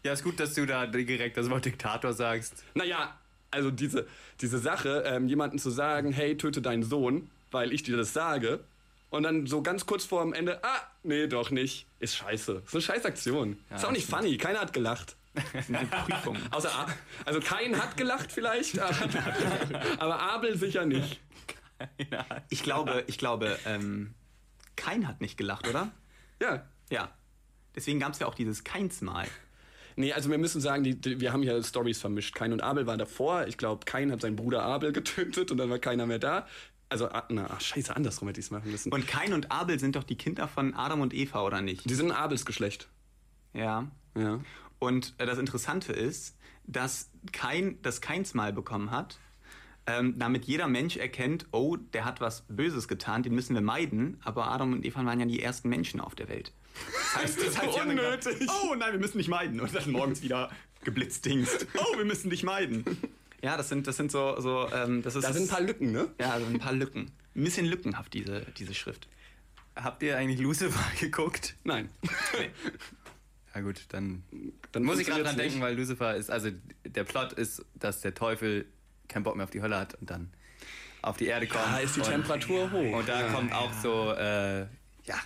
Ja, ist gut, dass du da direkt das Wort Diktator sagst. Naja, also diese, diese Sache, ähm, jemanden zu sagen, hey, töte deinen Sohn, weil ich dir das sage, und dann so ganz kurz vor dem Ende, ah, nee, doch nicht, ist scheiße. Ist eine Scheißaktion. ist auch nicht funny, keiner hat gelacht. Außer, A- also Kain hat gelacht vielleicht, aber, aber Abel sicher nicht. Ich glaube, ich glaube, ähm, Kein hat nicht gelacht, oder? Ja. Ja. Deswegen gab es ja auch dieses Keinsmal. Nee, also wir müssen sagen, die, die, wir haben hier Stories vermischt. Kain und Abel waren davor. Ich glaube, Kain hat seinen Bruder Abel getötet und dann war keiner mehr da. Also, ah, na, ach, scheiße, andersrum hätte ich es machen müssen. Und Kain und Abel sind doch die Kinder von Adam und Eva, oder nicht? die sind ein Abelsgeschlecht. Ja. Ja. Und äh, das Interessante ist, dass Kain das Keinsmal bekommen hat, ähm, damit jeder Mensch erkennt, oh, der hat was Böses getan, den müssen wir meiden. Aber Adam und Eva waren ja die ersten Menschen auf der Welt. Das heißt, das die haben dann gedacht, Unnötig. oh nein, wir müssen dich meiden. Und dann morgens wieder geblitzdingst. Oh, wir müssen dich meiden. Ja, das sind, das sind so, so ähm, das ist Da sind ein paar Lücken, ne? ja, also ein paar Lücken. Ein bisschen lückenhaft, diese, diese Schrift. Habt ihr eigentlich Lucifer geguckt? Nein. Ja gut, dann Dann muss ich gerade dran denken, nicht. weil Lucifer ist, also der Plot ist, dass der Teufel keinen Bock mehr auf die Hölle hat und dann auf die Erde kommt. Da ist die und, Temperatur hoch. Und da kommt auch so, äh, ja,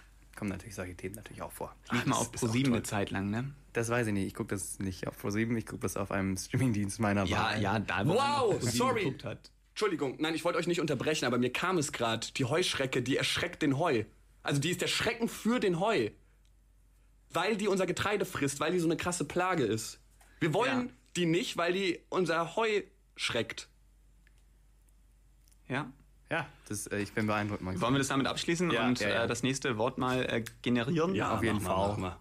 kommen natürlich solche Themen natürlich auch vor. Lief mal auf ist auch Pro7 toll. eine Zeit lang, ne? Das weiß ich nicht. Ich gucke das nicht auf Pro7, ich gucke das auf einem Streamingdienst meiner Ja, Wahl. ja, da wo Wow, ProSieben sorry. geguckt hat. Entschuldigung, nein, ich wollte euch nicht unterbrechen, aber mir kam es gerade. Die Heuschrecke, die erschreckt den Heu. Also die ist der Schrecken für den Heu. Weil die unser Getreide frisst, weil die so eine krasse Plage ist. Wir wollen Ja. die nicht, weil die unser Heu schreckt. Ja. Ja, das, äh, ich bin beeindruckt. Max. Wollen wir das damit abschließen Ja, und ja, ja. Äh, das nächste Wort mal äh, generieren? auf jeden Fall. mal.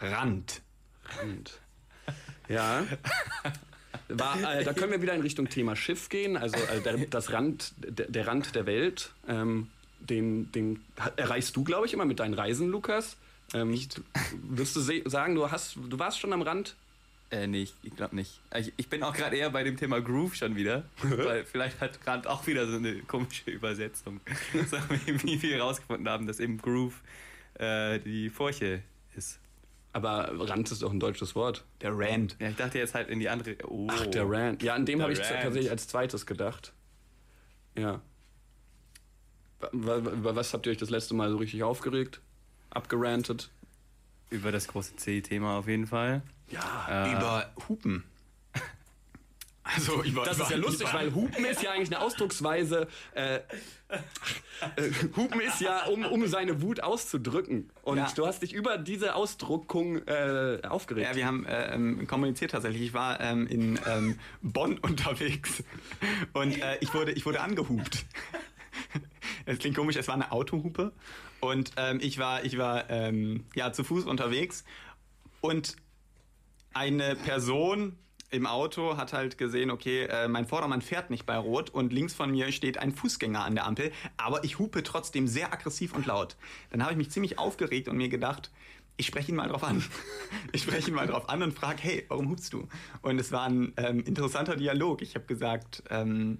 Rand. Rand. Ja. War, äh, da können wir wieder in Richtung Thema Schiff gehen. Also äh, der, das Rand, der, der Rand der Welt, ähm, den, den erreichst du, glaube ich, immer mit deinen Reisen, Lukas. Ähm, wirst du sagen, du, hast, du warst schon am Rand? Äh, nee, ich, ich glaube nicht. Ich, ich bin auch gerade eher bei dem Thema Groove schon wieder. weil vielleicht hat gerade auch wieder so eine komische Übersetzung. so, wie, wir herausgefunden haben, dass eben Groove äh, die Furche ist. Aber Rand ist doch ein deutsches Wort. Der Rand. Ja, ich dachte jetzt halt in die andere. Oh. Ach, der Rand. Ja, an dem habe ich tatsächlich als zweites gedacht. Ja. Über was habt ihr euch das letzte Mal so richtig aufgeregt? Abgerantet? Über das große C-Thema auf jeden Fall. Ja. Äh, Über Hupen. Also, ich war- das ist ja lustig, weil Hupen ist ja eigentlich eine Ausdrucksweise. Äh, äh, Hupen ist ja, um, um seine Wut auszudrücken. Und Ja. du hast dich über diese Ausdruckung äh, aufgeregt. Ja, wir haben äh, ähm, kommuniziert tatsächlich. Ich war ähm, in ähm, Bonn unterwegs und äh, ich, wurde, ich wurde angehupt. Es klingt komisch, es war eine Autohupe und ähm, ich war, ich war ähm, ja, zu Fuß unterwegs und eine Person im Auto hat halt gesehen, okay, äh, mein Vordermann fährt nicht bei Rot und links von mir steht ein Fußgänger an der Ampel, aber ich hupe trotzdem sehr aggressiv und laut. Dann habe ich mich ziemlich aufgeregt und mir gedacht, ich spreche ihn mal drauf an. Ich spreche ihn mal drauf an und frage, hey, warum hupst du? Und es war ein ähm, interessanter Dialog. Ich habe gesagt, ähm,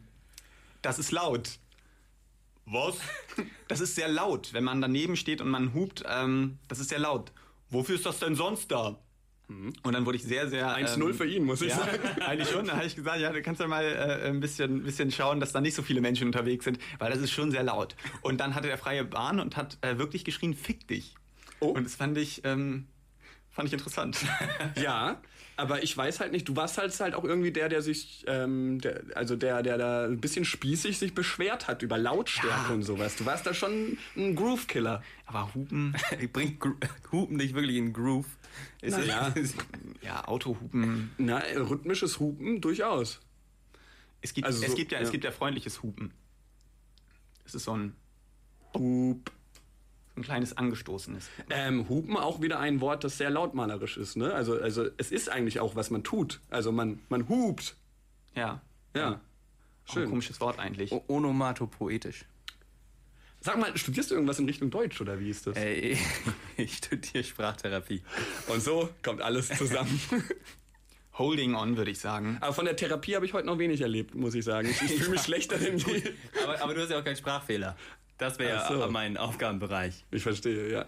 das ist laut. Was? Das ist sehr laut, wenn man daneben steht und man hupt. Ähm, das ist sehr laut. Wofür ist das denn sonst da? Und dann wurde ich sehr, sehr. 1-0 für ihn, muss ich ja, sagen. Eigentlich schon. Da habe ich gesagt, ja, du kannst ja mal äh, ein bisschen, bisschen schauen, dass da nicht so viele Menschen unterwegs sind, weil das ist schon sehr laut. Und dann hatte er freie Bahn und hat äh, wirklich geschrien, fick dich. Oh. Und das fand ich, ähm, fand ich interessant. Ja, aber ich weiß halt nicht, du warst halt, halt auch irgendwie der, der sich, ähm, der, also der, der da ein bisschen spießig sich beschwert hat über Lautstärke Ja. und sowas. Du warst da schon ein Groove-Killer. Aber Hupen, Bringt Gro Hupen nicht wirklich in Groove. Ist ja. ja, Autohupen. Na, rhythmisches Hupen durchaus. Es gibt, Also so- es gibt ja, ja. es gibt ja freundliches Hupen. Es ist so ein, Hup. So ein kleines angestoßenes. Ähm, Hupen auch wieder ein Wort, das sehr lautmalerisch ist, ne? Also, also es ist eigentlich auch, was man tut. Also man, man hupt. Ja. Ja. Auch ein Schön. komisches Wort eigentlich. O- Onomatopoetisch. Sag mal, studierst du irgendwas in Richtung Deutsch oder wie ist das? Ey, ich studiere Sprachtherapie. Und so kommt alles zusammen. Holding on, würde ich sagen. Aber von der Therapie habe ich heute noch wenig erlebt, muss ich sagen. Ich, ich fühle mich schlechter denn je. Aber, aber du hast ja auch keinen Sprachfehler. Das wäre so. ja mein Aufgabenbereich. Ich verstehe, ja.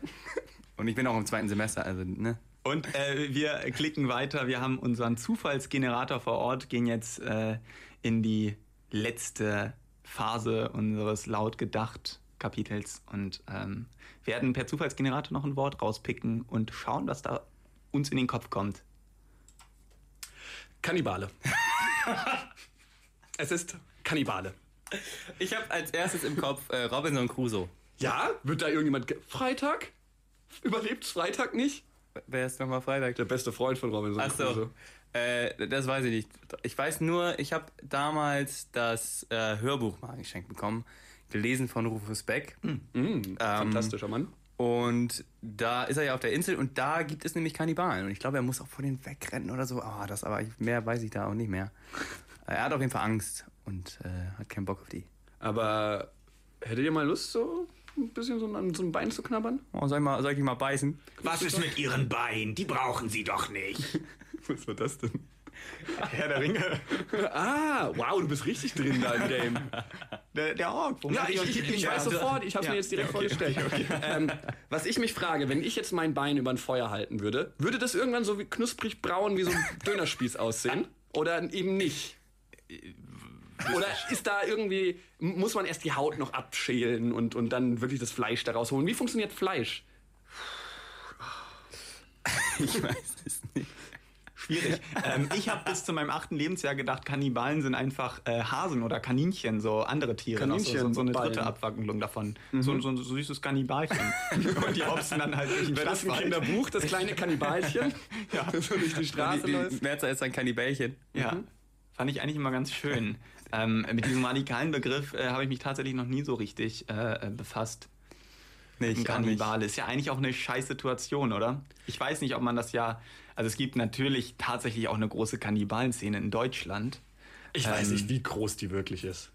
Und ich bin auch im zweiten Semester, also, ne? Und äh, wir klicken weiter. Wir haben unseren Zufallsgenerator vor Ort, gehen jetzt äh, in die letzte Phase unseres laut gedacht Kapitels und ähm, werden per Zufallsgenerator noch ein Wort rauspicken und schauen, was da uns in den Kopf kommt. Kannibale. es ist Kannibale. Ich habe als erstes im Kopf äh, Robinson Crusoe. Ja? Wird da irgendjemand. ge- Freitag? Überlebt's Freitag nicht? Wer ist nochmal Freitag? Der beste Freund von Robinson Achso, Crusoe. äh, das weiß ich nicht. Ich weiß nur, ich habe damals das äh, Hörbuch mal geschenkt bekommen, gelesen von Rufus Beck. Mm, fantastischer Mann. Und da ist er ja auf der Insel und da gibt es nämlich Kannibalen. Und ich glaube, er muss auch vor denen wegrennen oder so. Ah, das aber mehr weiß ich da auch nicht mehr. Er hat auf jeden Fall Angst und äh, hat keinen Bock auf die. Aber hättet ihr mal Lust, so ein bisschen so an so ein Bein zu knabbern? Oh, soll, ich mal, soll ich mal beißen? Was ist mit Ihren Beinen? Die brauchen Sie doch nicht. Was war das denn? Herr der Ringe. Ah, wow, du bist richtig drin da im Game. Der, der Ork. wo Ja, ich, ich, ich weiß sofort, ich habe Ja, mir jetzt direkt okay, vorgestellt. Ähm, was ich mich frage, wenn ich jetzt mein Bein über ein Feuer halten würde, würde das irgendwann so wie knusprig braun wie so ein Dönerspieß aussehen? Oder eben nicht? Oder ist da irgendwie, muss man erst die Haut noch abschälen und, und dann wirklich das Fleisch daraus holen? Wie funktioniert Fleisch? Ich weiß es nicht. Schwierig. ähm, ich habe bis zu meinem achten Lebensjahr gedacht, Kannibalen sind einfach äh, Hasen oder Kaninchen, so andere Tiere. noch so, so, so eine Kaninchen, dritte. Abwandlung davon. So, so ein süßes Kannibalchen. Und die hopsen dann halt durch den Wäre das ein. Kinderbuch, das kleine Kannibalchen? Ja. so durch die Straße Die, läuft? die Mehrzahl ist ein Kannibälchen. Ja. Fand ich eigentlich immer ganz schön. Ähm, mit diesem radikalen Begriff äh, habe ich mich tatsächlich noch nie so richtig äh, äh, befasst. Nee, Ein Kannibale ist ja eigentlich auch eine scheiß Situation, oder? Ich weiß nicht, ob man das ja. Also es gibt natürlich tatsächlich auch eine große Kannibalenszene in Deutschland. Ich weiß Ähm, nicht, wie groß die wirklich ist.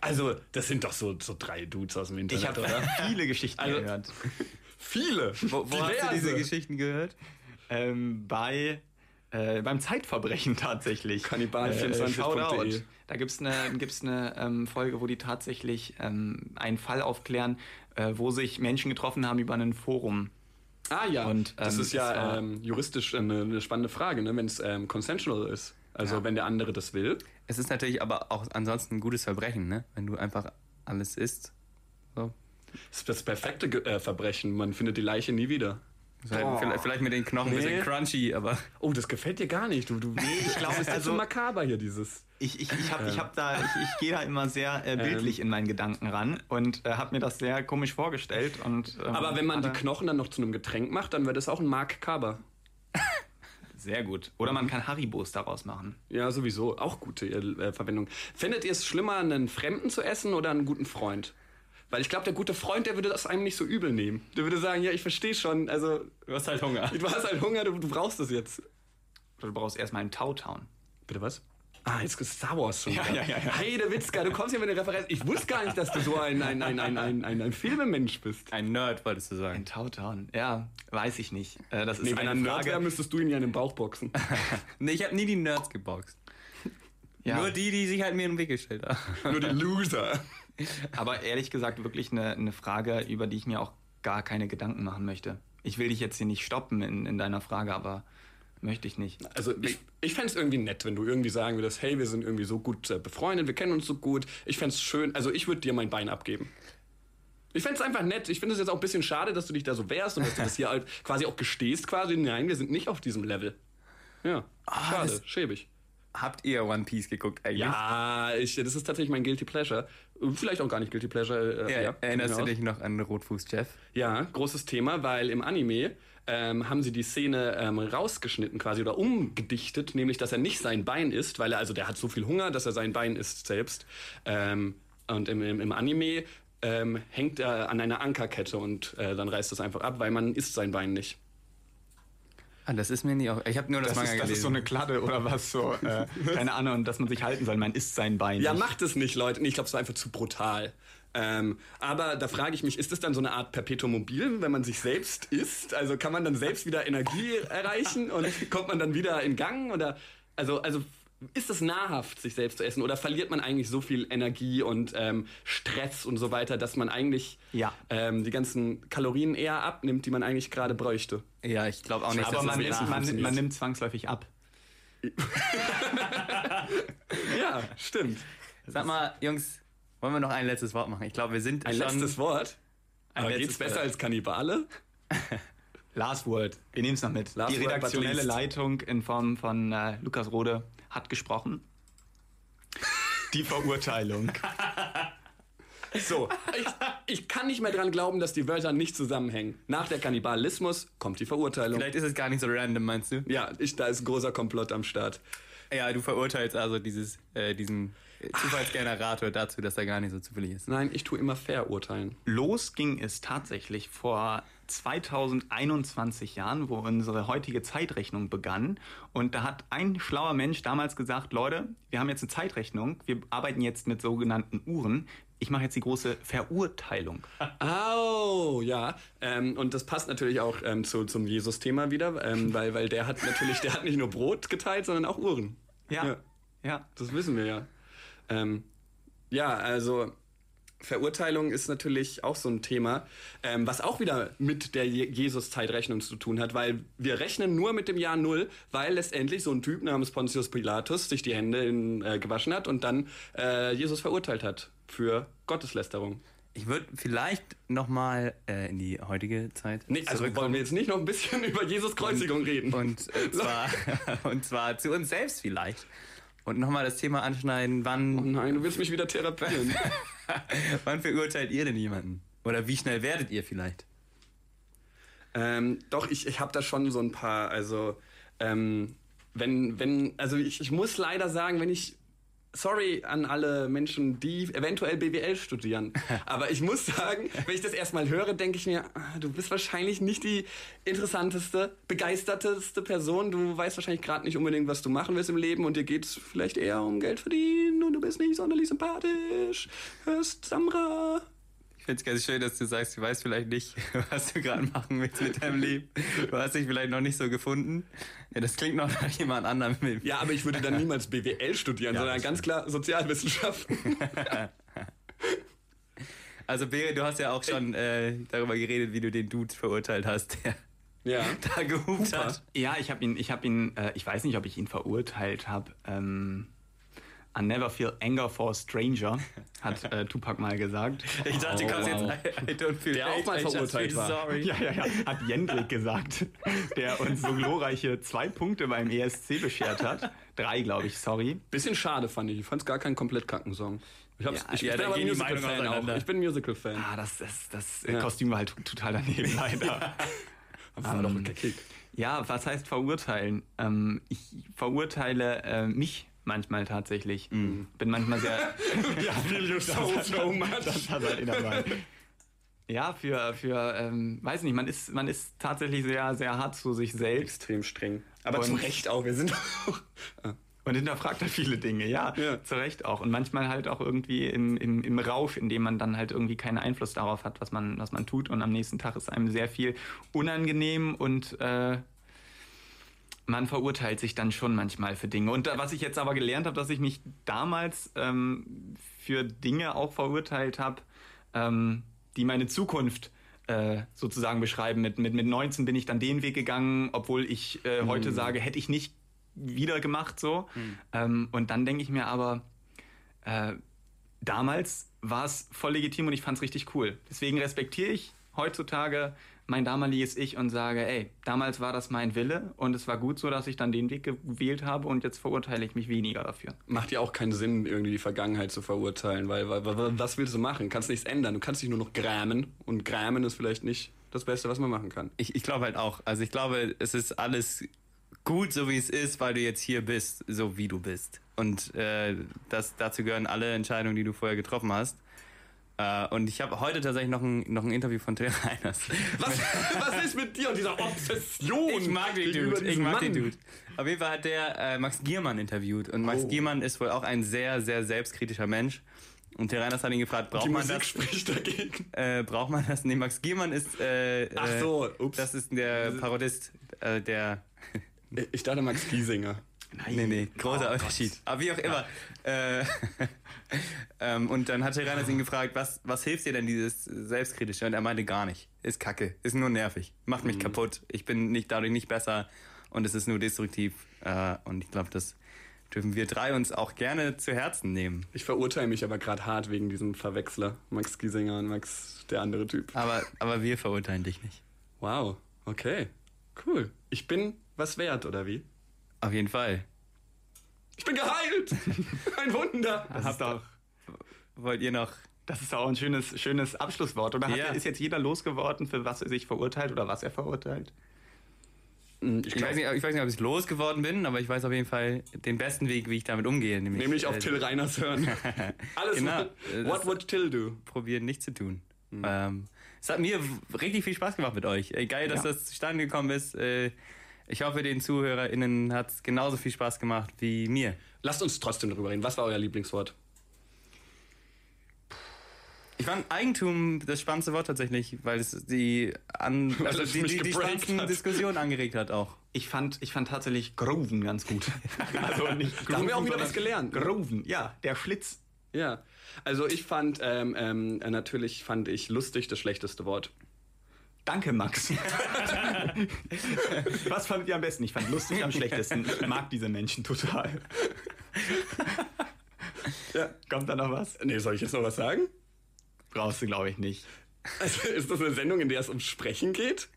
Also, das sind doch so, so drei Dudes aus dem Internet, Ich habe oder? viele Geschichten Also- gehört. Viele. Wo, wo hast du diese Geschichten gehört? Ähm, bei äh, beim Zeitverbrechen tatsächlich. Kannibalen24.de. Shoutout. Da gibt es eine, gibt's eine ähm, Folge, wo die tatsächlich ähm, einen Fall aufklären, äh, wo sich Menschen getroffen haben über ein Forum. Ah ja, Und, das ähm, ist ja war- ähm, juristisch eine, eine spannende Frage, ne? wenn es ähm, consensual ist. Also Ja. wenn der andere das will. Es ist natürlich aber auch ansonsten ein gutes Verbrechen, ne? Wenn du einfach alles isst. So. Das ist das perfekte äh, Verbrechen. Man findet die Leiche nie wieder. Halt vielleicht, vielleicht, mit den Knochen ein bisschen crunchy, aber. Oh, das gefällt dir gar nicht. Du, du, nee, ich glaube, es ist also, so makaber hier, dieses. Ich, ich, ich, hab, ich, hab da, ich, ich gehe da immer sehr äh, bildlich ähm. in meinen Gedanken ran und äh, habe mir das sehr komisch vorgestellt. Und, ähm, aber wenn man die Knochen dann noch zu einem Getränk macht, dann wird es auch ein Mark Kaber. Sehr gut. Oder man kann Haribos daraus machen. Ja, sowieso. Auch gute äh, Verwendung. Findet ihr es schlimmer, einen Fremden zu essen oder einen guten Freund? Weil ich glaube, der gute Freund, der würde das einem nicht so übel nehmen. Der würde sagen, ja, ich verstehe schon, also... Du hast halt Hunger. Du hast halt Hunger, du, du brauchst das jetzt. Oder du brauchst erstmal einen Tautown. Bitte was? Ah, jetzt ist Star Wars schon. Ja, ja, ja, ja. Heide Witzka, du kommst hier mit einer Referenz. Ich wusste gar nicht, dass du so ein, ein, ein, ein, ein, ein, ein Filmemensch bist. Ein Nerd, wolltest du sagen. Ein Tautown. Ja, weiß ich nicht. Äh, das ist nee, wenn ein Nerd wäre, müsstest du ihn ja in den Bauch boxen. nee, ich habe nie die Nerds geboxt. Ja. Nur die, die sich halt mir in den Weg gestellt haben. Nur die Loser. Aber ehrlich gesagt, wirklich eine, eine Frage, über die ich mir auch gar keine Gedanken machen möchte. Ich will dich jetzt hier nicht stoppen in, in deiner Frage, aber möchte ich nicht. Also ich, ich fände es irgendwie nett, wenn du irgendwie sagen würdest, hey, wir sind irgendwie so gut äh, befreundet, wir kennen uns so gut. Ich fände es schön, also ich würde dir mein Bein abgeben. Ich fände es einfach nett. Ich finde es jetzt auch ein bisschen schade, dass du dich da so wehrst und dass du das hier halt quasi auch gestehst quasi. Nein, wir sind nicht auf diesem Level. Ja, ah, schade, schäbig. Habt ihr One Piece geguckt eigentlich? Ja, ich, das ist tatsächlich mein Guilty Pleasure. Vielleicht auch gar nicht Guilty Pleasure. Äh, ja, ja, erinnerst du dich noch an Rotfuß Jeff? Ja, großes Thema, weil im Anime ähm, haben sie die Szene ähm, rausgeschnitten quasi oder umgedichtet, nämlich dass er nicht sein Bein isst, weil er also der hat so viel Hunger, dass er sein Bein isst selbst. Ähm, und im, im, im Anime ähm, hängt er an einer Ankerkette und äh, dann reißt es einfach ab, weil man isst sein Bein nicht. Ah, das ist mir nie auch. Ich habe nur das, das Manga ist, gelesen. Das ist so eine Kladde oder was so. Äh, keine Ahnung, dass man sich halten soll. Man isst sein Bein. Ja, nicht. macht es nicht, Leute. Ich glaube, es ist einfach zu brutal. Ähm, aber da frage ich mich, ist das dann so eine Art Perpetuum mobil, wenn man sich selbst isst? Also kann man dann selbst wieder Energie erreichen und kommt man dann wieder in Gang? Oder also, also ist es nahrhaft, sich selbst zu essen? Oder verliert man eigentlich so viel Energie und ähm, Stress und so weiter, dass man eigentlich ja. ähm, die ganzen Kalorien eher abnimmt, die man eigentlich gerade bräuchte? Ja, ich glaube auch nicht. Aber man, ist, man, man nimmt zwangsläufig ab. ja, stimmt. Sag mal, Jungs, wollen wir noch ein letztes Wort machen? Ich glaube, wir sind ein letztes Wort. Ein Aber geht's besser Wort. als Kannibale? Last Word. Wir nehmen es noch mit. Last Die redaktionelle Leitung in Form von äh, Lukas Rode hat gesprochen. Die Verurteilung. So, ich, ich, kann nicht mehr dran glauben, dass die Wörter nicht zusammenhängen. Nach der Kannibalismus kommt die Verurteilung. Vielleicht ist es gar nicht so random, meinst du? Ja, ich, da ist ein großer Komplott am Start. Ja, du verurteilst also dieses, äh, diesen Zufallsgenerator dazu, dass er gar nicht so zufällig ist. Nein, ich tue immer verurteilen. Los ging es tatsächlich vor 2021 Jahren, wo unsere heutige Zeitrechnung begann. Und da hat ein schlauer Mensch damals gesagt, Leute, wir haben jetzt eine Zeitrechnung, wir arbeiten jetzt mit sogenannten Uhren. Ich mache jetzt die große Verurteilung. Oh, ja. Ähm, und das passt natürlich auch ähm, zu, zum Jesus-Thema wieder, ähm, weil, weil der hat natürlich, der hat nicht nur Brot geteilt, sondern auch Uhren. Ja. Ja, ja. das wissen wir ja. Ähm, ja, also Verurteilung ist natürlich auch so ein Thema, ähm, was auch wieder mit der Jesus-Zeitrechnung zu tun hat, weil wir rechnen nur mit dem Jahr Null, weil letztendlich so ein Typ namens Pontius Pilatus sich die Hände in, äh, gewaschen hat und dann äh, Jesus verurteilt hat für Gotteslästerung. Ich würde vielleicht nochmal äh, in die heutige Zeit. Nee, also wollen wir jetzt nicht noch ein bisschen über Jesus Kreuzigung und, reden. Und, äh, zwar, und zwar zu uns selbst vielleicht. Und nochmal das Thema anschneiden, wann. Oh nein, du willst mich wieder therapieren. wann verurteilt ihr denn jemanden? Oder wie schnell werdet ihr vielleicht? Ähm, doch, ich, ich habe da schon so ein paar, also ähm, wenn, wenn, also ich, ich muss leider sagen, wenn ich sorry an alle Menschen, die eventuell BWL studieren. Aber ich muss sagen, wenn ich das erstmal höre, denke ich mir, ah, du bist wahrscheinlich nicht die interessanteste, begeisterteste Person. Du weißt wahrscheinlich gerade nicht unbedingt, was du machen willst im Leben und dir geht es vielleicht eher um Geld verdienen und du bist nicht sonderlich sympathisch. Hörst Samra finde es ganz schön, dass du sagst, du weißt vielleicht nicht, was du gerade machen willst mit deinem Leben. Du hast dich vielleicht noch nicht so gefunden. Ja, das klingt noch nach jemand anderem. Ja, aber ich würde dann niemals BWL studieren, ja, sondern ganz klar Sozialwissenschaften. also Bere, du hast ja auch schon äh, darüber geredet, wie du den Dude verurteilt hast, der ja. da gehupt hat. Ja, ich habe ihn, ich habe ihn, äh, ich weiß nicht, ob ich ihn verurteilt habe. Ähm I never feel anger for a stranger, hat äh, Tupac mal gesagt. Ich dachte, du Oh, kommst wow. jetzt. I, I don't feel Der auch mal verurteilt war. Sorry. Ja, ja, ja, hat Jendrik gesagt, der uns so glorreiche zwei Punkte beim ESC beschert hat. Drei, glaube ich, sorry. Bisschen schade fand ich. Ich fand es gar kein komplett Kackensong. Ich, hab's, Ja, ich, ja, ich bin aber Musical-Fan auch. Ich bin Musical-Fan. Ah, das, das, das Ja. Kostüm war halt total daneben, leider. war doch geckig. Ja, was heißt verurteilen? Ähm, ich verurteile äh, mich manchmal tatsächlich. Bin manchmal sehr. ja, so, so much. das hat halt dabei. Ja, für, für ähm, weiß nicht, man ist, man ist tatsächlich sehr, sehr hart zu sich selbst Extrem streng. Aber Und- zu Recht auch. Wir sind auch. und hinterfragt halt viele Dinge, ja, Ja. zu Recht auch. Und manchmal halt auch irgendwie im, im, im Rausch, in dem man dann halt irgendwie keinen Einfluss darauf hat, was man, was man tut. Und am nächsten Tag ist einem sehr viel unangenehm und äh, man verurteilt sich dann schon manchmal für Dinge. Und da, was ich jetzt aber gelernt habe, dass ich mich damals ähm, für Dinge auch verurteilt habe, ähm, die meine Zukunft äh, sozusagen beschreiben. Mit, mit, mit 19 bin ich dann den Weg gegangen, obwohl ich äh, heute sage, hätte ich nicht wieder gemacht so. Ähm, und dann denke ich mir aber, äh, damals war es voll legitim und ich fand es richtig cool. Deswegen respektiere ich heutzutage mein damaliges Ich und sage, ey, damals war das mein Wille und es war gut so, dass ich dann den Weg gewählt habe und jetzt verurteile ich mich weniger dafür. Macht ja auch keinen Sinn, irgendwie die Vergangenheit zu verurteilen, weil, weil, weil was willst du machen? Kannst nichts ändern. Du kannst dich nur noch grämen und grämen ist vielleicht nicht das Beste, was man machen kann. Ich, ich glaube halt auch. Also ich glaube, es ist alles gut, so wie es ist, weil du jetzt hier bist, so wie du bist. Und äh, das, dazu gehören alle Entscheidungen, die du vorher getroffen hast. Äh, und ich habe heute tatsächlich noch ein, noch ein Interview von Till Reiners. Was, was ist mit dir und dieser Obsession? Ich mag den Dude. Ich mag den? Dude. Auf jeden Fall hat der äh, Max Giermann interviewt. Und Max Oh. Giermann ist wohl auch ein sehr, sehr selbstkritischer Mensch. Und Till Reiners hat ihn gefragt, braucht man das? spricht dagegen. Äh, braucht man das? Nee, Max Giermann ist. Äh, Ach äh, so, ups. Das ist der Parodist, äh, der. Ich dachte Max Giesinger. Nee, nee, großer Oh Unterschied. Aber wie auch immer. Äh, ähm, und dann hatte Reiners ihn gefragt, was, was hilft dir denn dieses Selbstkritische? Und er meinte gar nicht. Ist kacke, ist nur nervig, macht mich kaputt. Ich bin nicht, dadurch nicht besser und es ist nur destruktiv. Äh, und ich glaube, das dürfen wir drei uns auch gerne zu Herzen nehmen. Ich verurteile mich aber gerade hart wegen diesem Verwechsler. Max Giesinger und Max, der andere Typ. Aber, aber wir verurteilen dich nicht. Wow, okay. Cool. Ich bin was wert, oder wie? Auf jeden Fall. Ich bin geheilt! Ein Wunder! Das ist doch, Wollt ihr noch das ist auch ein schönes, schönes Abschlusswort. Oder hat, Ja. ist jetzt jeder losgeworden, für was er sich verurteilt oder was er verurteilt? Ich Ich glaub, weiß, nicht, ich weiß nicht, ob ich losgeworden bin, aber ich weiß auf jeden Fall den besten Weg, wie ich damit umgehe. Nämlich, nämlich auf äh, Till Reiners hören. Alles Genau. what, would Till do? probieren, nicht zu tun. Mhm. Ähm, es hat mir richtig viel Spaß gemacht mit euch. Äh, geil, dass Ja. das zustande gekommen ist. Äh, ich hoffe, den ZuhörerInnen hat es genauso viel Spaß gemacht wie mir. Lasst uns trotzdem darüber reden. Was war euer Lieblingswort? Ich fand Eigentum das spannendste Wort tatsächlich, weil es die, an, also die, die, die hat. Diskussionen angeregt hat auch. Ich fand, ich fand tatsächlich Grooven ganz gut. also nicht Da haben wir auch wieder was gelernt. Grooven, ja, der Schlitz. Ja. Also ich fand, ähm, ähm, äh, natürlich fand ich lustig das schlechteste Wort. Danke, Max. Was fandet ihr am besten? Ich fand lustig am schlechtesten. Ich mag diese Menschen total. Ja. Kommt da noch was? Nee, soll ich jetzt noch was sagen? Brauchst du, glaube ich, nicht. Also, ist das eine Sendung, in der es ums Sprechen geht?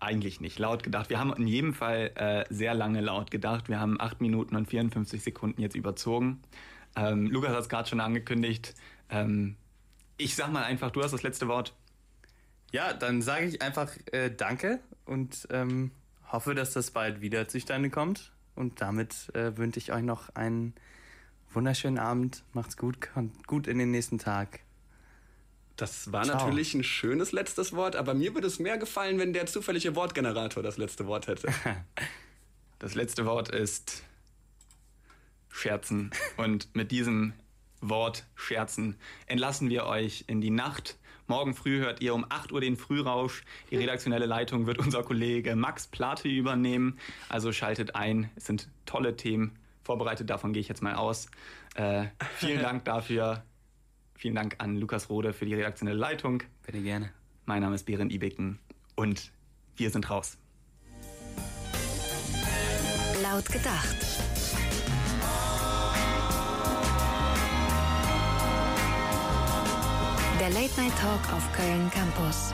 Eigentlich nicht. Laut gedacht. Wir haben in jedem Fall äh, sehr lange laut gedacht. Wir haben 8 Minuten und 54 Sekunden jetzt überzogen. Ähm, Lukas hat es gerade schon angekündigt. Ähm, ich sag mal einfach, du hast das letzte Wort. Ja, dann sage ich einfach äh, Danke und ähm, hoffe, dass das bald wieder zustande kommt. Und damit äh, wünsche ich euch noch einen wunderschönen Abend. Macht's gut, kommt gut in den nächsten Tag. Das war Ciao. natürlich ein schönes letztes Wort, aber mir würde es mehr gefallen, wenn der zufällige Wortgenerator das letzte Wort hätte. Das letzte Wort ist Scherzen. Und mit diesem Wort Scherzen entlassen wir euch in die Nacht. Morgen früh hört ihr um 8 Uhr den Frührausch. Die redaktionelle Leitung wird unser Kollege Max Plate übernehmen. Also schaltet ein. Es sind tolle Themen vorbereitet. Davon gehe ich jetzt mal aus. Äh, vielen Dank dafür. Vielen Dank an Lukas Rode für die redaktionelle Leitung. Bitte gerne. Mein Name ist Beren Ibiken und wir sind raus. Laut gedacht. Der Late Night Talk auf Köln Campus.